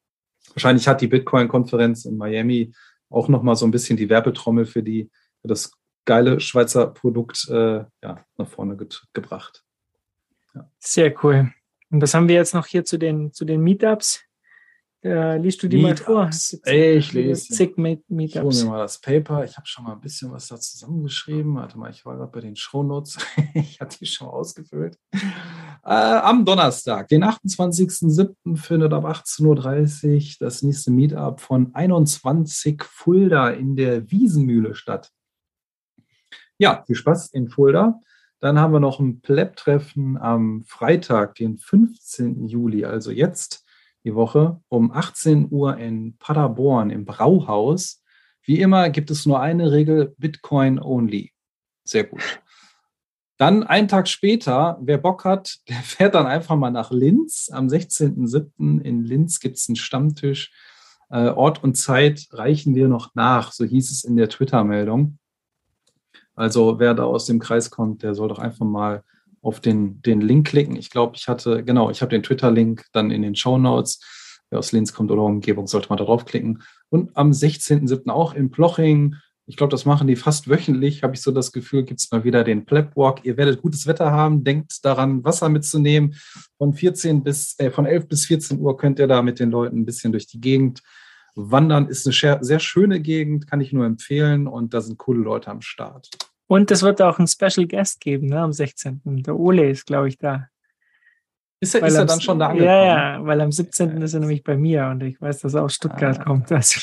Wahrscheinlich hat die Bitcoin-Konferenz in Miami auch nochmal so ein bisschen die Werbetrommel für, die, für das geile Schweizer Produkt äh, ja, nach vorne ge gebracht. Ja. Sehr cool. Und was haben wir jetzt noch hier zu den, zu den Meetups? Äh, liest du die Meetups. mal vor? Ey, ich lese. Zig Meet Meetups. Ich hole mir mal das Paper. Ich habe schon mal ein bisschen was da zusammengeschrieben. Warte mal, ich war gerade bei den Shownotes. ich hatte die schon ausgefüllt. Äh, am Donnerstag, den 28.07. findet ab 18.30 Uhr das nächste Meetup von 21 Fulda in der Wiesenmühle statt. Ja, viel Spaß in Fulda. Dann haben wir noch ein Pleb-Treffen am Freitag, den 15. Juli, also jetzt die Woche um 18 Uhr in Paderborn im Brauhaus. Wie immer gibt es nur eine Regel, Bitcoin only. Sehr gut. Dann einen Tag später, wer Bock hat, der fährt dann einfach mal nach Linz. Am 16.07. in Linz gibt es einen Stammtisch. Äh, Ort und Zeit reichen wir noch nach, so hieß es in der Twitter-Meldung. Also wer da aus dem Kreis kommt, der soll doch einfach mal auf den, den Link klicken. Ich glaube, ich hatte, genau, ich habe den Twitter-Link dann in den Show Notes. Wer aus Linz kommt oder Umgebung, sollte mal da draufklicken. Und am 16.07. auch in Ploching. Ich glaube, das machen die fast wöchentlich, habe ich so das Gefühl, gibt es mal wieder den Plebwalk. Ihr werdet gutes Wetter haben, denkt daran, Wasser mitzunehmen. Von 14 bis, äh, von 11 bis 14 Uhr könnt ihr da mit den Leuten ein bisschen durch die Gegend wandern. Ist eine sehr schöne Gegend, kann ich nur empfehlen und da sind coole Leute am Start. Und es wird auch einen Special Guest geben, ne, am 16. Der Ole ist, glaube ich, da. Ist er, ist er dann schon da angekommen? Ja, ja, weil am 17. ist er nämlich bei mir und ich weiß, dass er aus Stuttgart ah. kommt. Also.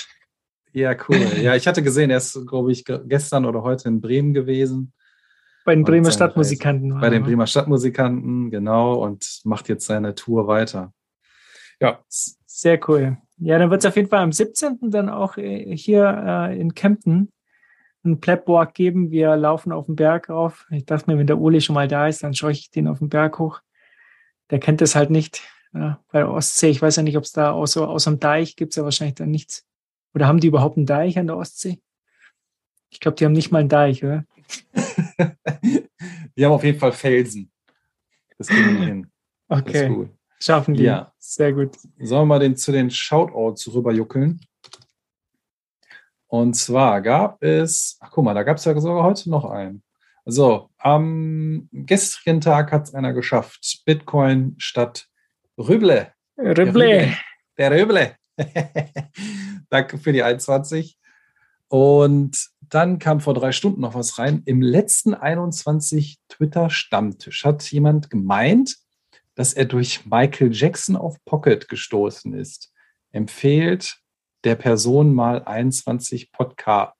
Ja, cool. Ja, ich hatte gesehen, er ist, glaube ich, gestern oder heute in Bremen gewesen. Bei den Bremer Stadtmusikanten. Bei den Bremer Stadtmusikanten, genau, und macht jetzt seine Tour weiter. Ja. Sehr cool. Ja, dann wird es auf jeden Fall am 17. dann auch äh, hier äh, in Kempten einen Plebwalk geben. Wir laufen auf den Berg rauf. Ich dachte mir, wenn der Uli schon mal da ist, dann schaue ich den auf den Berg hoch. Der kennt das halt nicht. Ja, bei der Ostsee, ich weiß ja nicht, ob es da außer, außer dem Deich gibt es ja wahrscheinlich dann nichts. Oder haben die überhaupt einen Deich an der Ostsee? Ich glaube, die haben nicht mal einen Deich, oder? die haben auf jeden Fall Felsen. Das kriegen wir hin. Okay. Schaffen die. Ja. Sehr gut. Sollen wir mal den, zu den Shoutouts rüberjuckeln? Und zwar gab es, ach guck mal, da gab es ja sogar heute noch einen. So, am gestrigen Tag hat es einer geschafft. Bitcoin statt Rüble. Rüble. Der Rüble. Danke für die 21. Und dann kam vor drei Stunden noch was rein. Im letzten 21 Twitter-Stammtisch hat jemand gemeint, dass er durch Michael Jackson auf Pocket gestoßen ist. Empfehlt der Person mal 21 Podcast.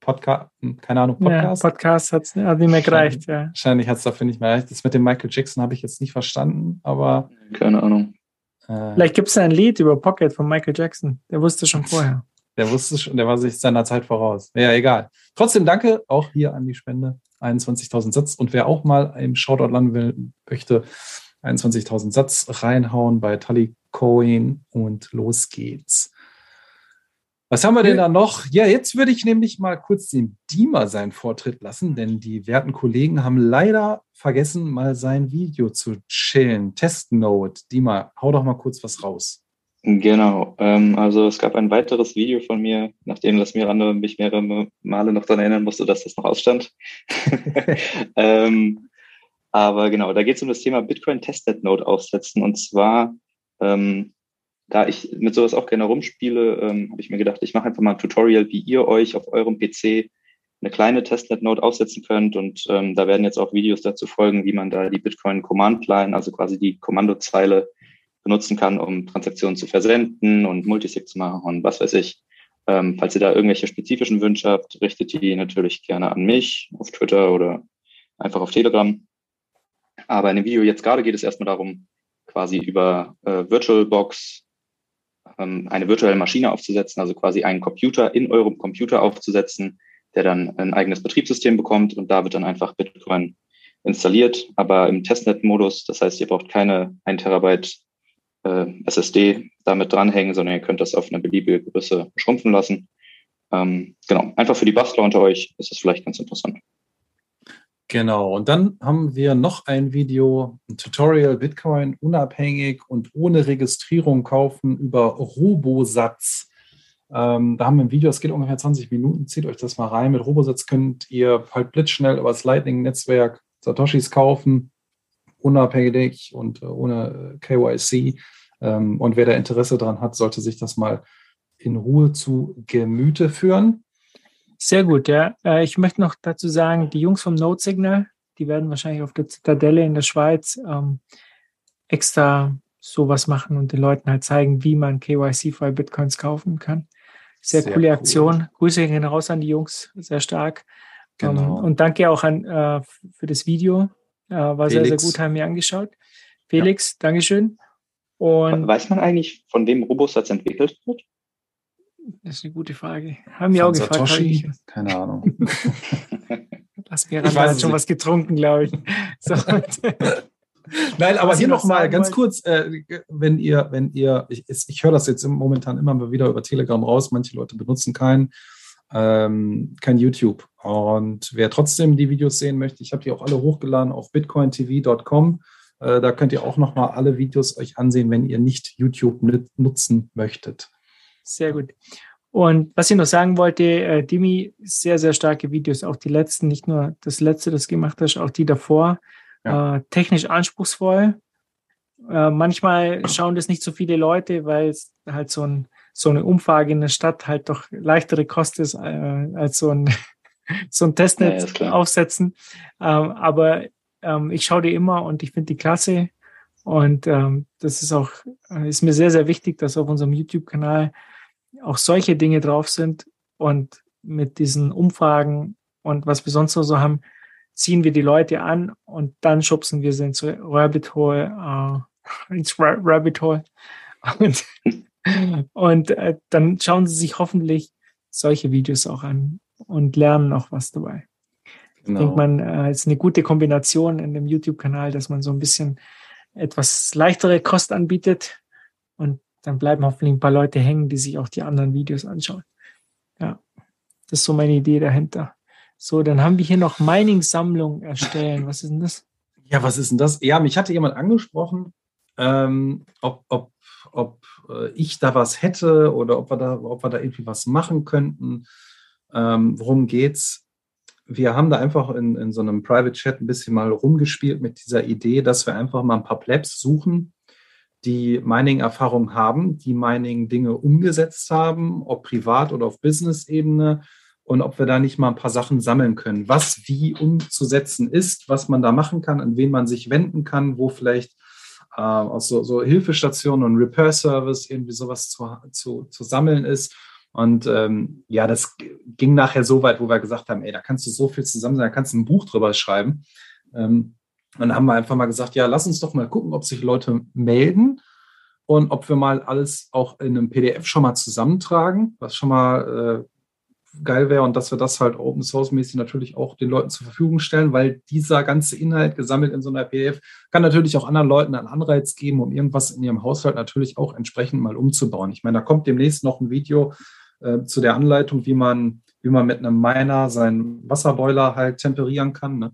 Podcast, keine Ahnung, Podcast. Ja, Podcast hat es nicht mehr gereicht. Ja. Wahrscheinlich hat es dafür nicht mehr gereicht. Das mit dem Michael Jackson habe ich jetzt nicht verstanden, aber. Keine Ahnung. Äh, Vielleicht gibt es ein Lied über Pocket von Michael Jackson. Der wusste schon vorher. Der wusste schon, der war sich seiner Zeit voraus. Ja, egal. Trotzdem danke auch hier an die Spende. 21.000 Satz. Und wer auch mal im Shoutout landen will, möchte 21.000 Satz reinhauen bei Tully Coin und los geht's. Was haben wir denn da noch? Ja, jetzt würde ich nämlich mal kurz den Dima seinen Vortritt lassen, denn die werten Kollegen haben leider vergessen, mal sein Video zu chillen. Testnote. Dima, hau doch mal kurz was raus. Genau. Ähm, also es gab ein weiteres Video von mir, nachdem das Miranda mich mehrere Male noch daran erinnern musste, dass das noch ausstand. ähm, aber genau, da geht es um das Thema Bitcoin Testnet Node aufsetzen. Und zwar ähm, da ich mit sowas auch gerne rumspiele, ähm, habe ich mir gedacht, ich mache einfach mal ein Tutorial, wie ihr euch auf eurem PC eine kleine Testnet-Node aufsetzen könnt. Und ähm, da werden jetzt auch Videos dazu folgen, wie man da die Bitcoin Command Line, also quasi die Kommandozeile, benutzen kann, um Transaktionen zu versenden und Multisig zu machen und was weiß ich. Ähm, falls ihr da irgendwelche spezifischen Wünsche habt, richtet die natürlich gerne an mich auf Twitter oder einfach auf Telegram. Aber in dem Video jetzt gerade geht es erstmal darum, quasi über äh, VirtualBox eine virtuelle Maschine aufzusetzen, also quasi einen Computer in eurem Computer aufzusetzen, der dann ein eigenes Betriebssystem bekommt und da wird dann einfach Bitcoin installiert, aber im Testnet-Modus. Das heißt, ihr braucht keine 1 Terabyte äh, SSD damit dranhängen, sondern ihr könnt das auf eine beliebige Größe schrumpfen lassen. Ähm, genau, einfach für die Bastler unter euch ist das vielleicht ganz interessant. Genau, und dann haben wir noch ein Video, ein Tutorial Bitcoin unabhängig und ohne Registrierung kaufen über Robosatz. Ähm, da haben wir ein Video, es geht ungefähr 20 Minuten, zieht euch das mal rein. Mit Robosatz könnt ihr halt blitzschnell über das Lightning-Netzwerk Satoshis kaufen, unabhängig und äh, ohne äh, KYC. Ähm, und wer da Interesse dran hat, sollte sich das mal in Ruhe zu Gemüte führen. Sehr gut, ja. Äh, ich möchte noch dazu sagen, die Jungs vom Node Signal, die werden wahrscheinlich auf der Zitadelle in der Schweiz ähm, extra sowas machen und den Leuten halt zeigen, wie man KYC-frei Bitcoins kaufen kann. Sehr, sehr coole cool. Aktion. Grüße gehen raus an die Jungs, sehr stark. Ähm, genau. Um, und danke auch an, äh, für das Video. Äh, war Felix. sehr, sehr gut, haben wir angeschaut. Felix, ja. Dankeschön. Und Weiß man eigentlich, von wem Robosatz entwickelt wird? Das ist eine gute Frage. Haben wir auch gefragt. Satoshi? Keine Ahnung. Lass mir hat schon was getrunken, glaube ich. So. Nein, aber hier nochmal ganz kurz, äh, wenn ihr, wenn ihr, ich, ich höre das jetzt momentan immer wieder über Telegram raus, manche Leute benutzen kein, ähm, kein YouTube. Und wer trotzdem die Videos sehen möchte, ich habe die auch alle hochgeladen auf bitcointv.com. Äh, da könnt ihr auch nochmal alle Videos euch ansehen, wenn ihr nicht YouTube nutzen möchtet. Sehr gut. Und was ich noch sagen wollte, äh, Dimi, sehr, sehr starke Videos, auch die letzten, nicht nur das letzte, das gemacht hast, auch die davor. Ja. Äh, technisch anspruchsvoll. Äh, manchmal schauen das nicht so viele Leute, weil es halt so, ein, so eine Umfrage in der Stadt halt doch leichtere kostet äh, als so ein, so ein Testnet ja, aufsetzen. Ähm, aber ähm, ich schaue die immer und ich finde die klasse. Und ähm, das ist auch, äh, ist mir sehr, sehr wichtig, dass auf unserem YouTube-Kanal auch solche Dinge drauf sind und mit diesen Umfragen und was wir sonst noch so haben, ziehen wir die Leute an und dann schubsen wir sie ins Rabbit Hole, äh, ins Rabbit Hole. Und, und äh, dann schauen sie sich hoffentlich solche Videos auch an und lernen auch was dabei. Genau. Ich denke, man äh, ist eine gute Kombination in dem YouTube-Kanal, dass man so ein bisschen etwas leichtere Kost anbietet und dann bleiben hoffentlich ein paar Leute hängen, die sich auch die anderen Videos anschauen. Ja, das ist so meine Idee dahinter. So, dann haben wir hier noch Mining-Sammlung erstellen. Was ist denn das? Ja, was ist denn das? Ja, mich hatte jemand angesprochen, ähm, ob, ob, ob äh, ich da was hätte oder ob wir da, ob wir da irgendwie was machen könnten. Ähm, worum geht's? Wir haben da einfach in, in so einem Private Chat ein bisschen mal rumgespielt mit dieser Idee, dass wir einfach mal ein paar Plebs suchen, die Mining-Erfahrung haben, die Mining-Dinge umgesetzt haben, ob privat oder auf Business-Ebene und ob wir da nicht mal ein paar Sachen sammeln können, was wie umzusetzen ist, was man da machen kann, an wen man sich wenden kann, wo vielleicht äh, aus so, so Hilfestationen und Repair-Service irgendwie sowas zu, zu, zu sammeln ist. Und ähm, ja, das ging nachher so weit, wo wir gesagt haben, ey, da kannst du so viel zusammen sein, da kannst du ein Buch drüber schreiben. Ähm, dann haben wir einfach mal gesagt, ja, lass uns doch mal gucken, ob sich Leute melden und ob wir mal alles auch in einem PDF schon mal zusammentragen, was schon mal äh, geil wäre und dass wir das halt Open Source mäßig natürlich auch den Leuten zur Verfügung stellen, weil dieser ganze Inhalt gesammelt in so einer PDF kann natürlich auch anderen Leuten einen Anreiz geben, um irgendwas in ihrem Haushalt natürlich auch entsprechend mal umzubauen. Ich meine, da kommt demnächst noch ein Video äh, zu der Anleitung, wie man, wie man mit einem Miner seinen Wasserboiler halt temperieren kann. Ne?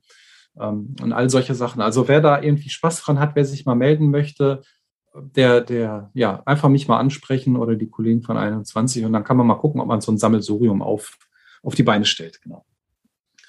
Ähm, und all solche Sachen. Also wer da irgendwie Spaß dran hat, wer sich mal melden möchte, der, der, ja, einfach mich mal ansprechen oder die Kollegen von 21 und dann kann man mal gucken, ob man so ein Sammelsurium auf, auf die Beine stellt. Genau.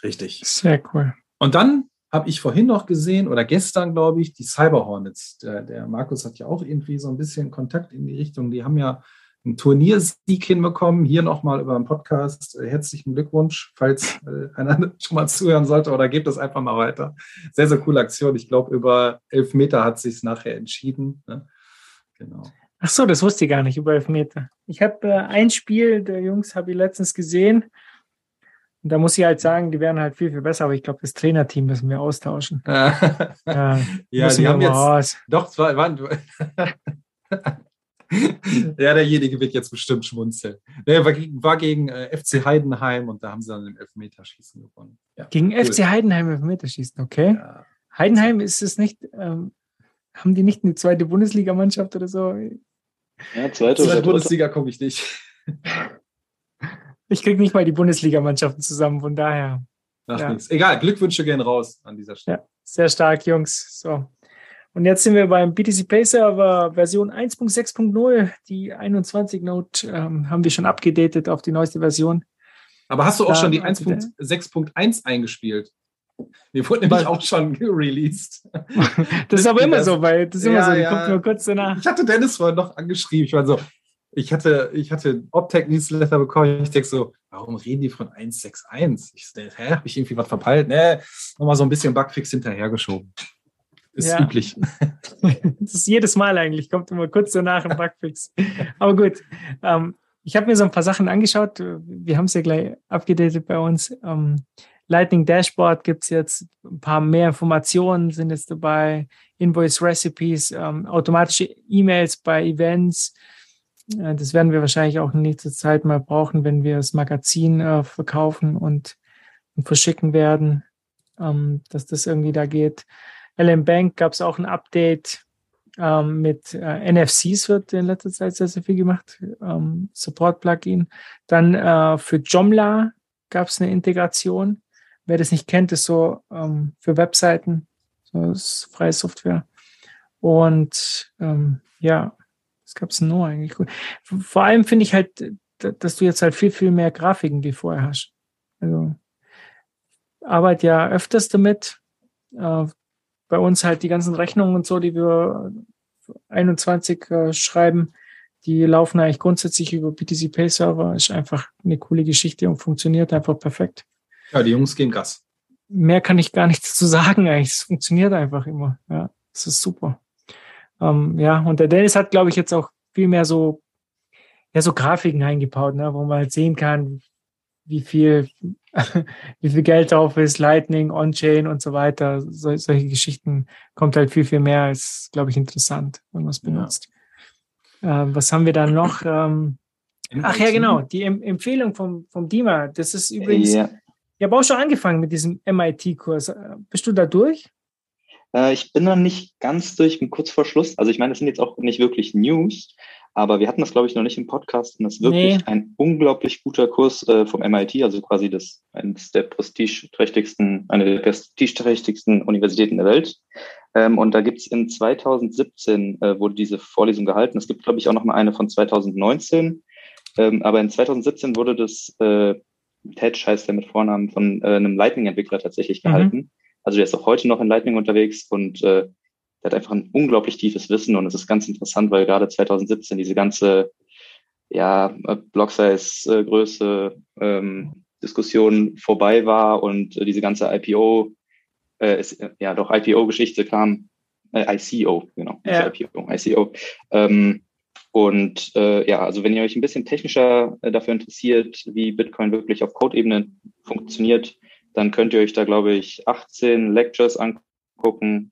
Richtig. Sehr cool. Und dann habe ich vorhin noch gesehen oder gestern, glaube ich, die Cyber Hornets. Der, der Markus hat ja auch irgendwie so ein bisschen Kontakt in die Richtung. Die haben ja einen Turniersieg hinbekommen. Hier nochmal über einen Podcast. Äh, herzlichen Glückwunsch, falls äh, einer schon mal zuhören sollte oder gebt das einfach mal weiter. Sehr, sehr coole Aktion. Ich glaube, über elf Meter hat sich nachher entschieden. Ne? Genau. Ach so, das wusste ich gar nicht über elf Meter. Ich habe äh, ein Spiel der Jungs habe ich letztens gesehen. Und da muss ich halt sagen, die wären halt viel, viel besser, aber ich glaube, das Trainerteam müssen wir austauschen. ja, ja die haben jetzt. Raus. Doch, es war, waren, ja, derjenige wird jetzt bestimmt schmunzeln. Der war gegen, war gegen äh, FC Heidenheim und da haben sie dann im Elfmeterschießen gewonnen. Ja, gegen cool. FC Heidenheim Elfmeterschießen, okay. Ja. Heidenheim ist es nicht, ähm, haben die nicht eine zweite Bundesligamannschaft oder so? Ja, zweite, zweite Bundesliga komme ich nicht. Ich kriege nicht mal die Bundesligamannschaften zusammen, von daher. Ach, ja. nichts. Egal, Glückwünsche gehen raus an dieser Stelle. Ja, sehr stark, Jungs. So. Und jetzt sind wir beim BTC Pay Server Version 1.6.0. Die 21 Note ähm, haben wir schon abgedatet auf die neueste Version. Aber hast du auch da, schon die 1.6.1 eingespielt? Die wurden nämlich auch schon released. das ist aber immer so, weil das ist immer ja, so, die ja. kommt nur kurz danach. Ich hatte Dennis vorhin noch angeschrieben. Ich war so, ich hatte, ich hatte Optech-Newsletter bekommen. Ich denke so, warum reden die von 1.6.1? Ich so, hä, habe ich irgendwie was verpeilt? Nee, nochmal so ein bisschen Bugfix hinterhergeschoben. Ist ja. üblich. das ist jedes Mal eigentlich, kommt immer kurz danach im Bugfix. Aber gut, ähm, ich habe mir so ein paar Sachen angeschaut. Wir haben es ja gleich abgedatet bei uns. Ähm, Lightning Dashboard gibt es jetzt ein paar mehr Informationen sind jetzt dabei. Invoice Recipes, ähm, automatische E-Mails bei Events. Äh, das werden wir wahrscheinlich auch in nächster Zeit mal brauchen, wenn wir das Magazin äh, verkaufen und, und verschicken werden, ähm, dass das irgendwie da geht. LM Bank gab es auch ein Update ähm, mit äh, NFCs wird in letzter Zeit sehr, sehr viel gemacht. Ähm, Support-Plugin. Dann äh, für Joomla gab es eine Integration. Wer das nicht kennt, ist so ähm, für Webseiten. So ist freie Software. Und ähm, ja, was gab es noch eigentlich? Vor allem finde ich halt, dass du jetzt halt viel, viel mehr Grafiken wie vorher hast. Also arbeite ja öfters damit. Äh, bei uns halt die ganzen Rechnungen und so, die wir 21 äh, schreiben, die laufen eigentlich grundsätzlich über BTC Pay Server. Ist einfach eine coole Geschichte und funktioniert einfach perfekt. Ja, die Jungs gehen Gas. Mehr kann ich gar nicht dazu sagen eigentlich. Es funktioniert einfach immer. Ja, das ist super. Ähm, ja, und der Dennis hat, glaube ich, jetzt auch viel mehr so, ja, so Grafiken eingebaut, ne, wo man halt sehen kann, wie viel, wie viel Geld drauf ist, Lightning, On-Chain und so weiter. So, solche Geschichten kommt halt viel, viel mehr als, glaube ich, interessant, wenn man es benutzt. Ja. Ähm, was haben wir da noch? Ähm, ach ja, genau, die em Empfehlung vom, vom Dima. Das ist übrigens, ja. ich habe auch schon angefangen mit diesem MIT-Kurs. Bist du da durch? Äh, ich bin noch nicht ganz durch, bin kurz vor Schluss. Also ich meine, das sind jetzt auch nicht wirklich News, aber wir hatten das, glaube ich, noch nicht im Podcast und das ist wirklich nee. ein unglaublich guter Kurs äh, vom MIT, also quasi das eines der prestigeträchtigsten, eine der prestigeträchtigsten Universitäten der Welt. Ähm, und da gibt's in 2017 äh, wurde diese Vorlesung gehalten. Es gibt, glaube ich, auch noch mal eine von 2019. Ähm, aber in 2017 wurde das äh, Tedge heißt der mit Vornamen von äh, einem Lightning-Entwickler tatsächlich mhm. gehalten. Mhm. Also der ist auch heute noch in Lightning unterwegs und äh, der hat einfach ein unglaublich tiefes Wissen und es ist ganz interessant, weil gerade 2017 diese ganze ja, äh, Größe ähm, Diskussion vorbei war und äh, diese ganze IPO äh, ist, ja doch IPO-Geschichte kam, äh, ICO, genau, ja. IPO, ICO. Ähm, und äh, ja, also wenn ihr euch ein bisschen technischer äh, dafür interessiert, wie Bitcoin wirklich auf Code-Ebene funktioniert, dann könnt ihr euch da, glaube ich, 18 Lectures angucken,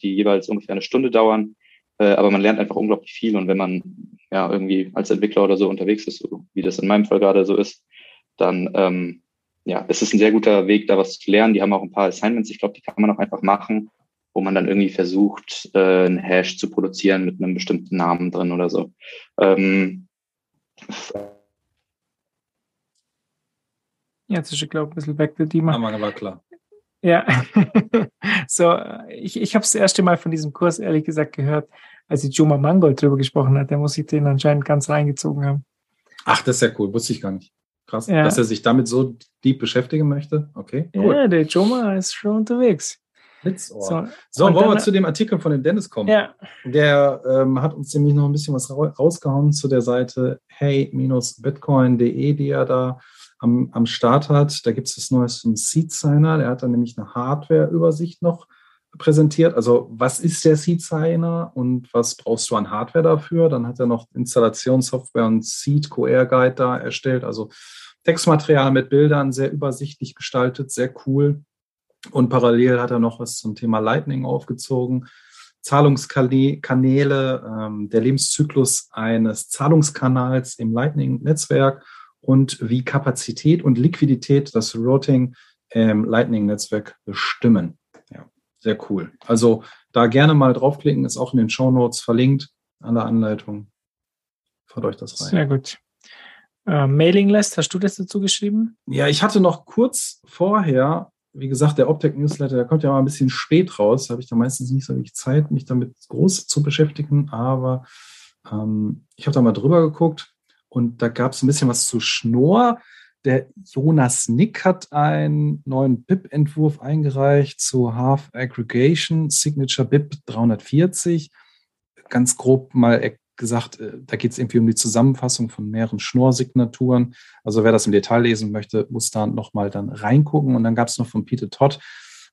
die jeweils ungefähr eine Stunde dauern. Äh, aber man lernt einfach unglaublich viel. Und wenn man ja irgendwie als Entwickler oder so unterwegs ist, so wie das in meinem Fall gerade so ist, dann ähm, ja, es ist ein sehr guter Weg, da was zu lernen. Die haben auch ein paar Assignments, ich glaube, die kann man auch einfach machen, wo man dann irgendwie versucht, äh, einen Hash zu produzieren mit einem bestimmten Namen drin oder so. Ähm, Jetzt ist, ich glaube, ein bisschen weg, der Dima. Aber war klar. Ja, so, ich, ich habe das erste Mal von diesem Kurs ehrlich gesagt gehört, als die Juma Mangold drüber gesprochen hat. Der muss sich den anscheinend ganz reingezogen haben. Ach, das ist ja cool, wusste ich gar nicht. Krass, ja. dass er sich damit so deep beschäftigen möchte. Okay, cool. Ja, der Joma ist schon unterwegs. So, so wollen wir zu dem Artikel von dem Dennis kommen. Ja. Der ähm, hat uns nämlich noch ein bisschen was rausgehauen zu der Seite hey-bitcoin.de, die er da am, am Start hat. Da gibt es das Neues Seed Signer. Der hat dann nämlich eine Hardware-Übersicht noch präsentiert. Also was ist der Seed Signer und was brauchst du an Hardware dafür? Dann hat er noch Installationssoftware und Seed QR Guide da erstellt. Also Textmaterial mit Bildern, sehr übersichtlich gestaltet, sehr cool. Und parallel hat er noch was zum Thema Lightning aufgezogen. Zahlungskanäle, ähm, der Lebenszyklus eines Zahlungskanals im Lightning-Netzwerk und wie Kapazität und Liquidität das Routing im Lightning-Netzwerk bestimmen. Ja, sehr cool. Also da gerne mal draufklicken, ist auch in den Show Notes verlinkt an der Anleitung. Fahrt euch das rein. Sehr gut. Äh, Mailing List, hast du das dazu geschrieben? Ja, ich hatte noch kurz vorher, wie gesagt, der Optec Newsletter, der kommt ja mal ein bisschen spät raus. Da habe ich da meistens nicht so wirklich Zeit, mich damit groß zu beschäftigen, aber ähm, ich habe da mal drüber geguckt und da gab es ein bisschen was zu Schnorr. Der Jonas Nick hat einen neuen BIP-Entwurf eingereicht zu Half Aggregation Signature BIP 340. Ganz grob mal gesagt, äh, da geht es irgendwie um die Zusammenfassung von mehreren Schnorr-Signaturen. Also wer das im Detail lesen möchte, muss da nochmal dann reingucken. Und dann gab es noch von Peter Todd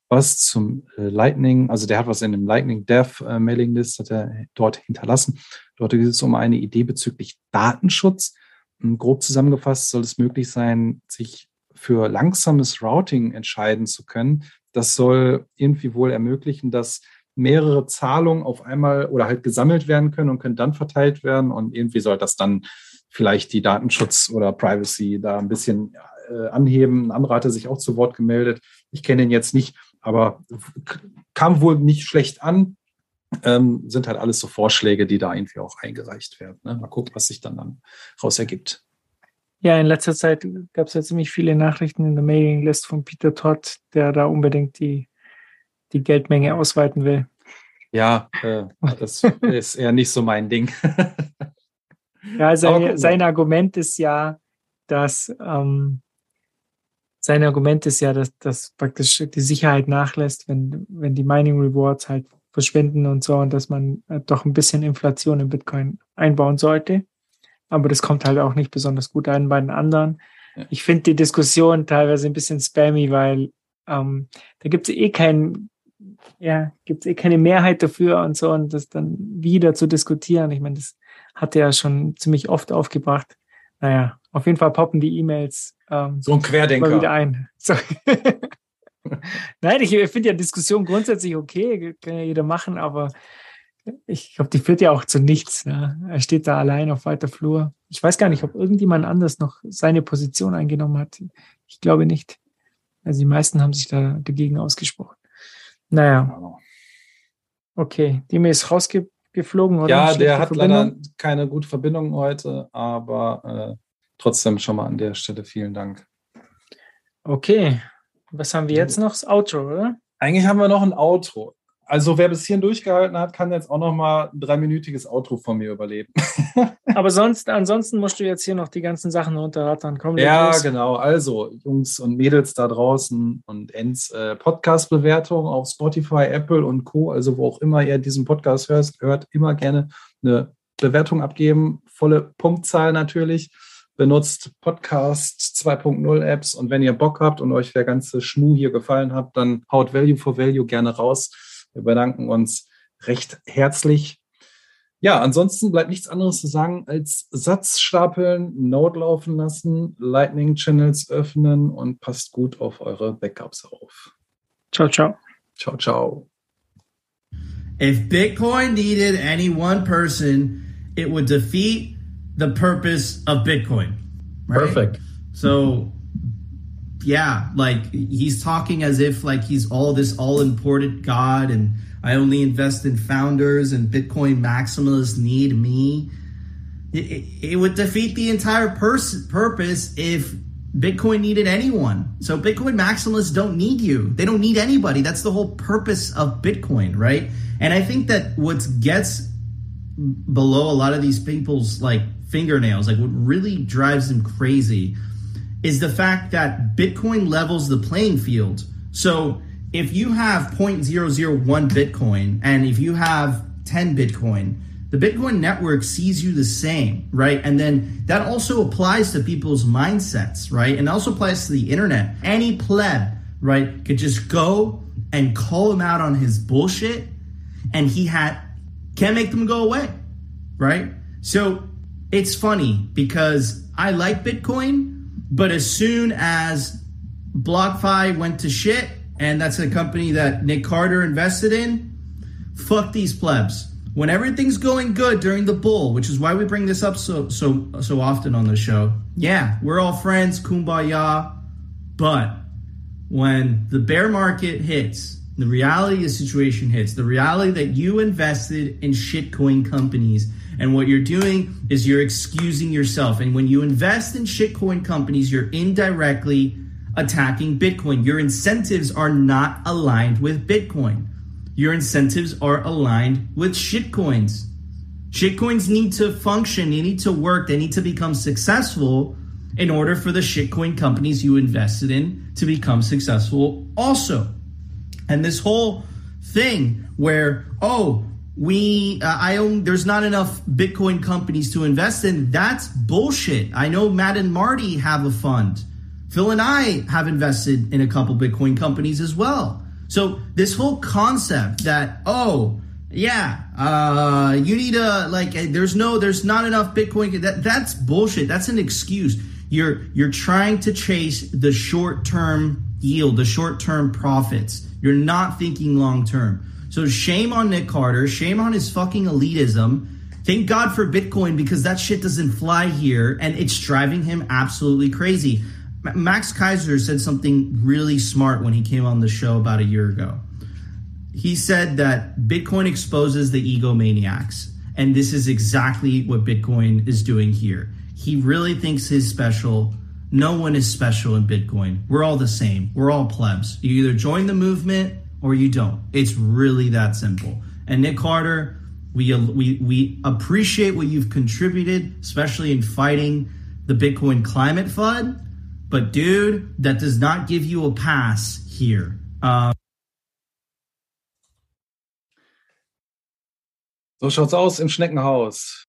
was zum äh, Lightning, also der hat was in dem Lightning Dev äh, Mailing List, hat er dort hinterlassen. Dort geht es um eine Idee bezüglich Datenschutz. Und grob zusammengefasst soll es möglich sein, sich für langsames Routing entscheiden zu können. Das soll irgendwie wohl ermöglichen, dass mehrere Zahlungen auf einmal oder halt gesammelt werden können und können dann verteilt werden. Und irgendwie soll das dann vielleicht die Datenschutz oder Privacy da ein bisschen äh, anheben. Ein anderer hatte sich auch zu Wort gemeldet. Ich kenne ihn jetzt nicht, aber kam wohl nicht schlecht an. Ähm, sind halt alles so Vorschläge, die da irgendwie auch eingereicht werden. Ne? Mal gucken, was sich dann, dann raus ergibt. Ja, in letzter Zeit gab es ja ziemlich viele Nachrichten in der Mailinglist von Peter Todd, der da unbedingt die, die Geldmenge ausweiten will. Ja, äh, das ist eher nicht so mein Ding. ja, sein, sein Argument ist ja, dass ähm, sein Argument ist ja, dass, dass praktisch die Sicherheit nachlässt, wenn, wenn die Mining Rewards halt verschwinden und so und dass man äh, doch ein bisschen Inflation in Bitcoin einbauen sollte. Aber das kommt halt auch nicht besonders gut ein bei den anderen. Ja. Ich finde die Diskussion teilweise ein bisschen spammy, weil ähm, da gibt es eh keinen, ja, gibt es eh keine Mehrheit dafür und so und das dann wieder zu diskutieren. Ich meine, das hat er ja schon ziemlich oft aufgebracht. Naja, auf jeden Fall poppen die E-Mails ähm, so ein Querdenker wieder ein. So. Nein, ich finde ja Diskussion grundsätzlich okay, kann ja jeder machen, aber ich glaube, die führt ja auch zu nichts. Ja. Er steht da allein auf weiter Flur. Ich weiß gar nicht, ob irgendjemand anders noch seine Position eingenommen hat. Ich glaube nicht. Also die meisten haben sich da dagegen ausgesprochen. Naja. Okay, die mir ist rausgeflogen, oder? Ja, der hat Verbindung? leider keine gute Verbindung heute, aber äh, trotzdem schon mal an der Stelle vielen Dank. Okay, was haben wir jetzt noch? Das Outro, oder? Eigentlich haben wir noch ein Outro. Also wer bis hierhin durchgehalten hat, kann jetzt auch noch mal ein dreiminütiges Outro von mir überleben. Aber sonst, ansonsten musst du jetzt hier noch die ganzen Sachen runterrattern. Komm, ja, los. genau. Also Jungs und Mädels da draußen und Ends äh, Podcast-Bewertung auf Spotify, Apple und Co. Also wo auch immer ihr diesen Podcast hört, hört immer gerne eine Bewertung abgeben. Volle Punktzahl natürlich benutzt Podcast 2.0 Apps und wenn ihr Bock habt und euch der ganze Schmuh hier gefallen hat, dann haut Value for Value gerne raus. Wir bedanken uns recht herzlich. Ja, ansonsten bleibt nichts anderes zu sagen als Satz stapeln, Node laufen lassen, Lightning Channels öffnen und passt gut auf eure Backups auf. Ciao, ciao. Ciao, ciao. If Bitcoin needed any one person, it would defeat the purpose of Bitcoin. Right? Perfect. So yeah, like he's talking as if like he's all this all important God and I only invest in founders and Bitcoin maximalists need me. It, it, it would defeat the entire pers- purpose if Bitcoin needed anyone. So Bitcoin maximalists don't need you. They don't need anybody. That's the whole purpose of Bitcoin, right? And I think that what gets below a lot of these people's like fingernails, like what really drives them crazy, is the fact that Bitcoin levels the playing field. So if you have 0.001 Bitcoin and if you have 10 Bitcoin, the Bitcoin network sees you the same, right? And then that also applies to people's mindsets, right? And also applies to the internet. Any pleb, right, could just go and call him out on his bullshit and he had can't make them go away, right? So it's funny because I like Bitcoin, but as soon as BlockFi went to shit, and that's a company that Nick Carter invested in, fuck these plebs. When everything's going good during the bull, which is why we bring this up so so so often on the show. Yeah, we're all friends, kumbaya, but when the bear market hits, the reality of the situation hits, the reality that you invested in shitcoin companies and what you're doing is you're excusing yourself. And when you invest in shitcoin companies, you're indirectly attacking Bitcoin. Your incentives are not aligned with Bitcoin. Your incentives are aligned with shitcoins. Shitcoins need to function, they need to work, they need to become successful in order for the shitcoin companies you invested in to become successful also. And this whole thing where, oh, we uh, I own there's not enough Bitcoin companies to invest in. That's bullshit. I know Matt and Marty have a fund. Phil and I have invested in a couple Bitcoin companies as well. So this whole concept that oh yeah uh, you need a like there's no there's not enough Bitcoin that that's bullshit. That's an excuse. You're you're trying to chase the short term yield, the short term profits. You're not thinking long term. So shame on Nick Carter. Shame on his fucking elitism. Thank God for Bitcoin because that shit doesn't fly here and it's driving him absolutely crazy. Max Kaiser said something really smart when he came on the show about a year ago. He said that Bitcoin exposes the egomaniacs. And this is exactly what Bitcoin is doing here. He really thinks he's special. No one is special in Bitcoin. We're all the same. We're all plebs. You either join the movement or you don't. It's really that simple. And Nick Carter, we we we appreciate what you've contributed, especially in fighting the Bitcoin climate fund. But dude, that does not give you a pass here. Um, so schaut's aus im Schneckenhaus.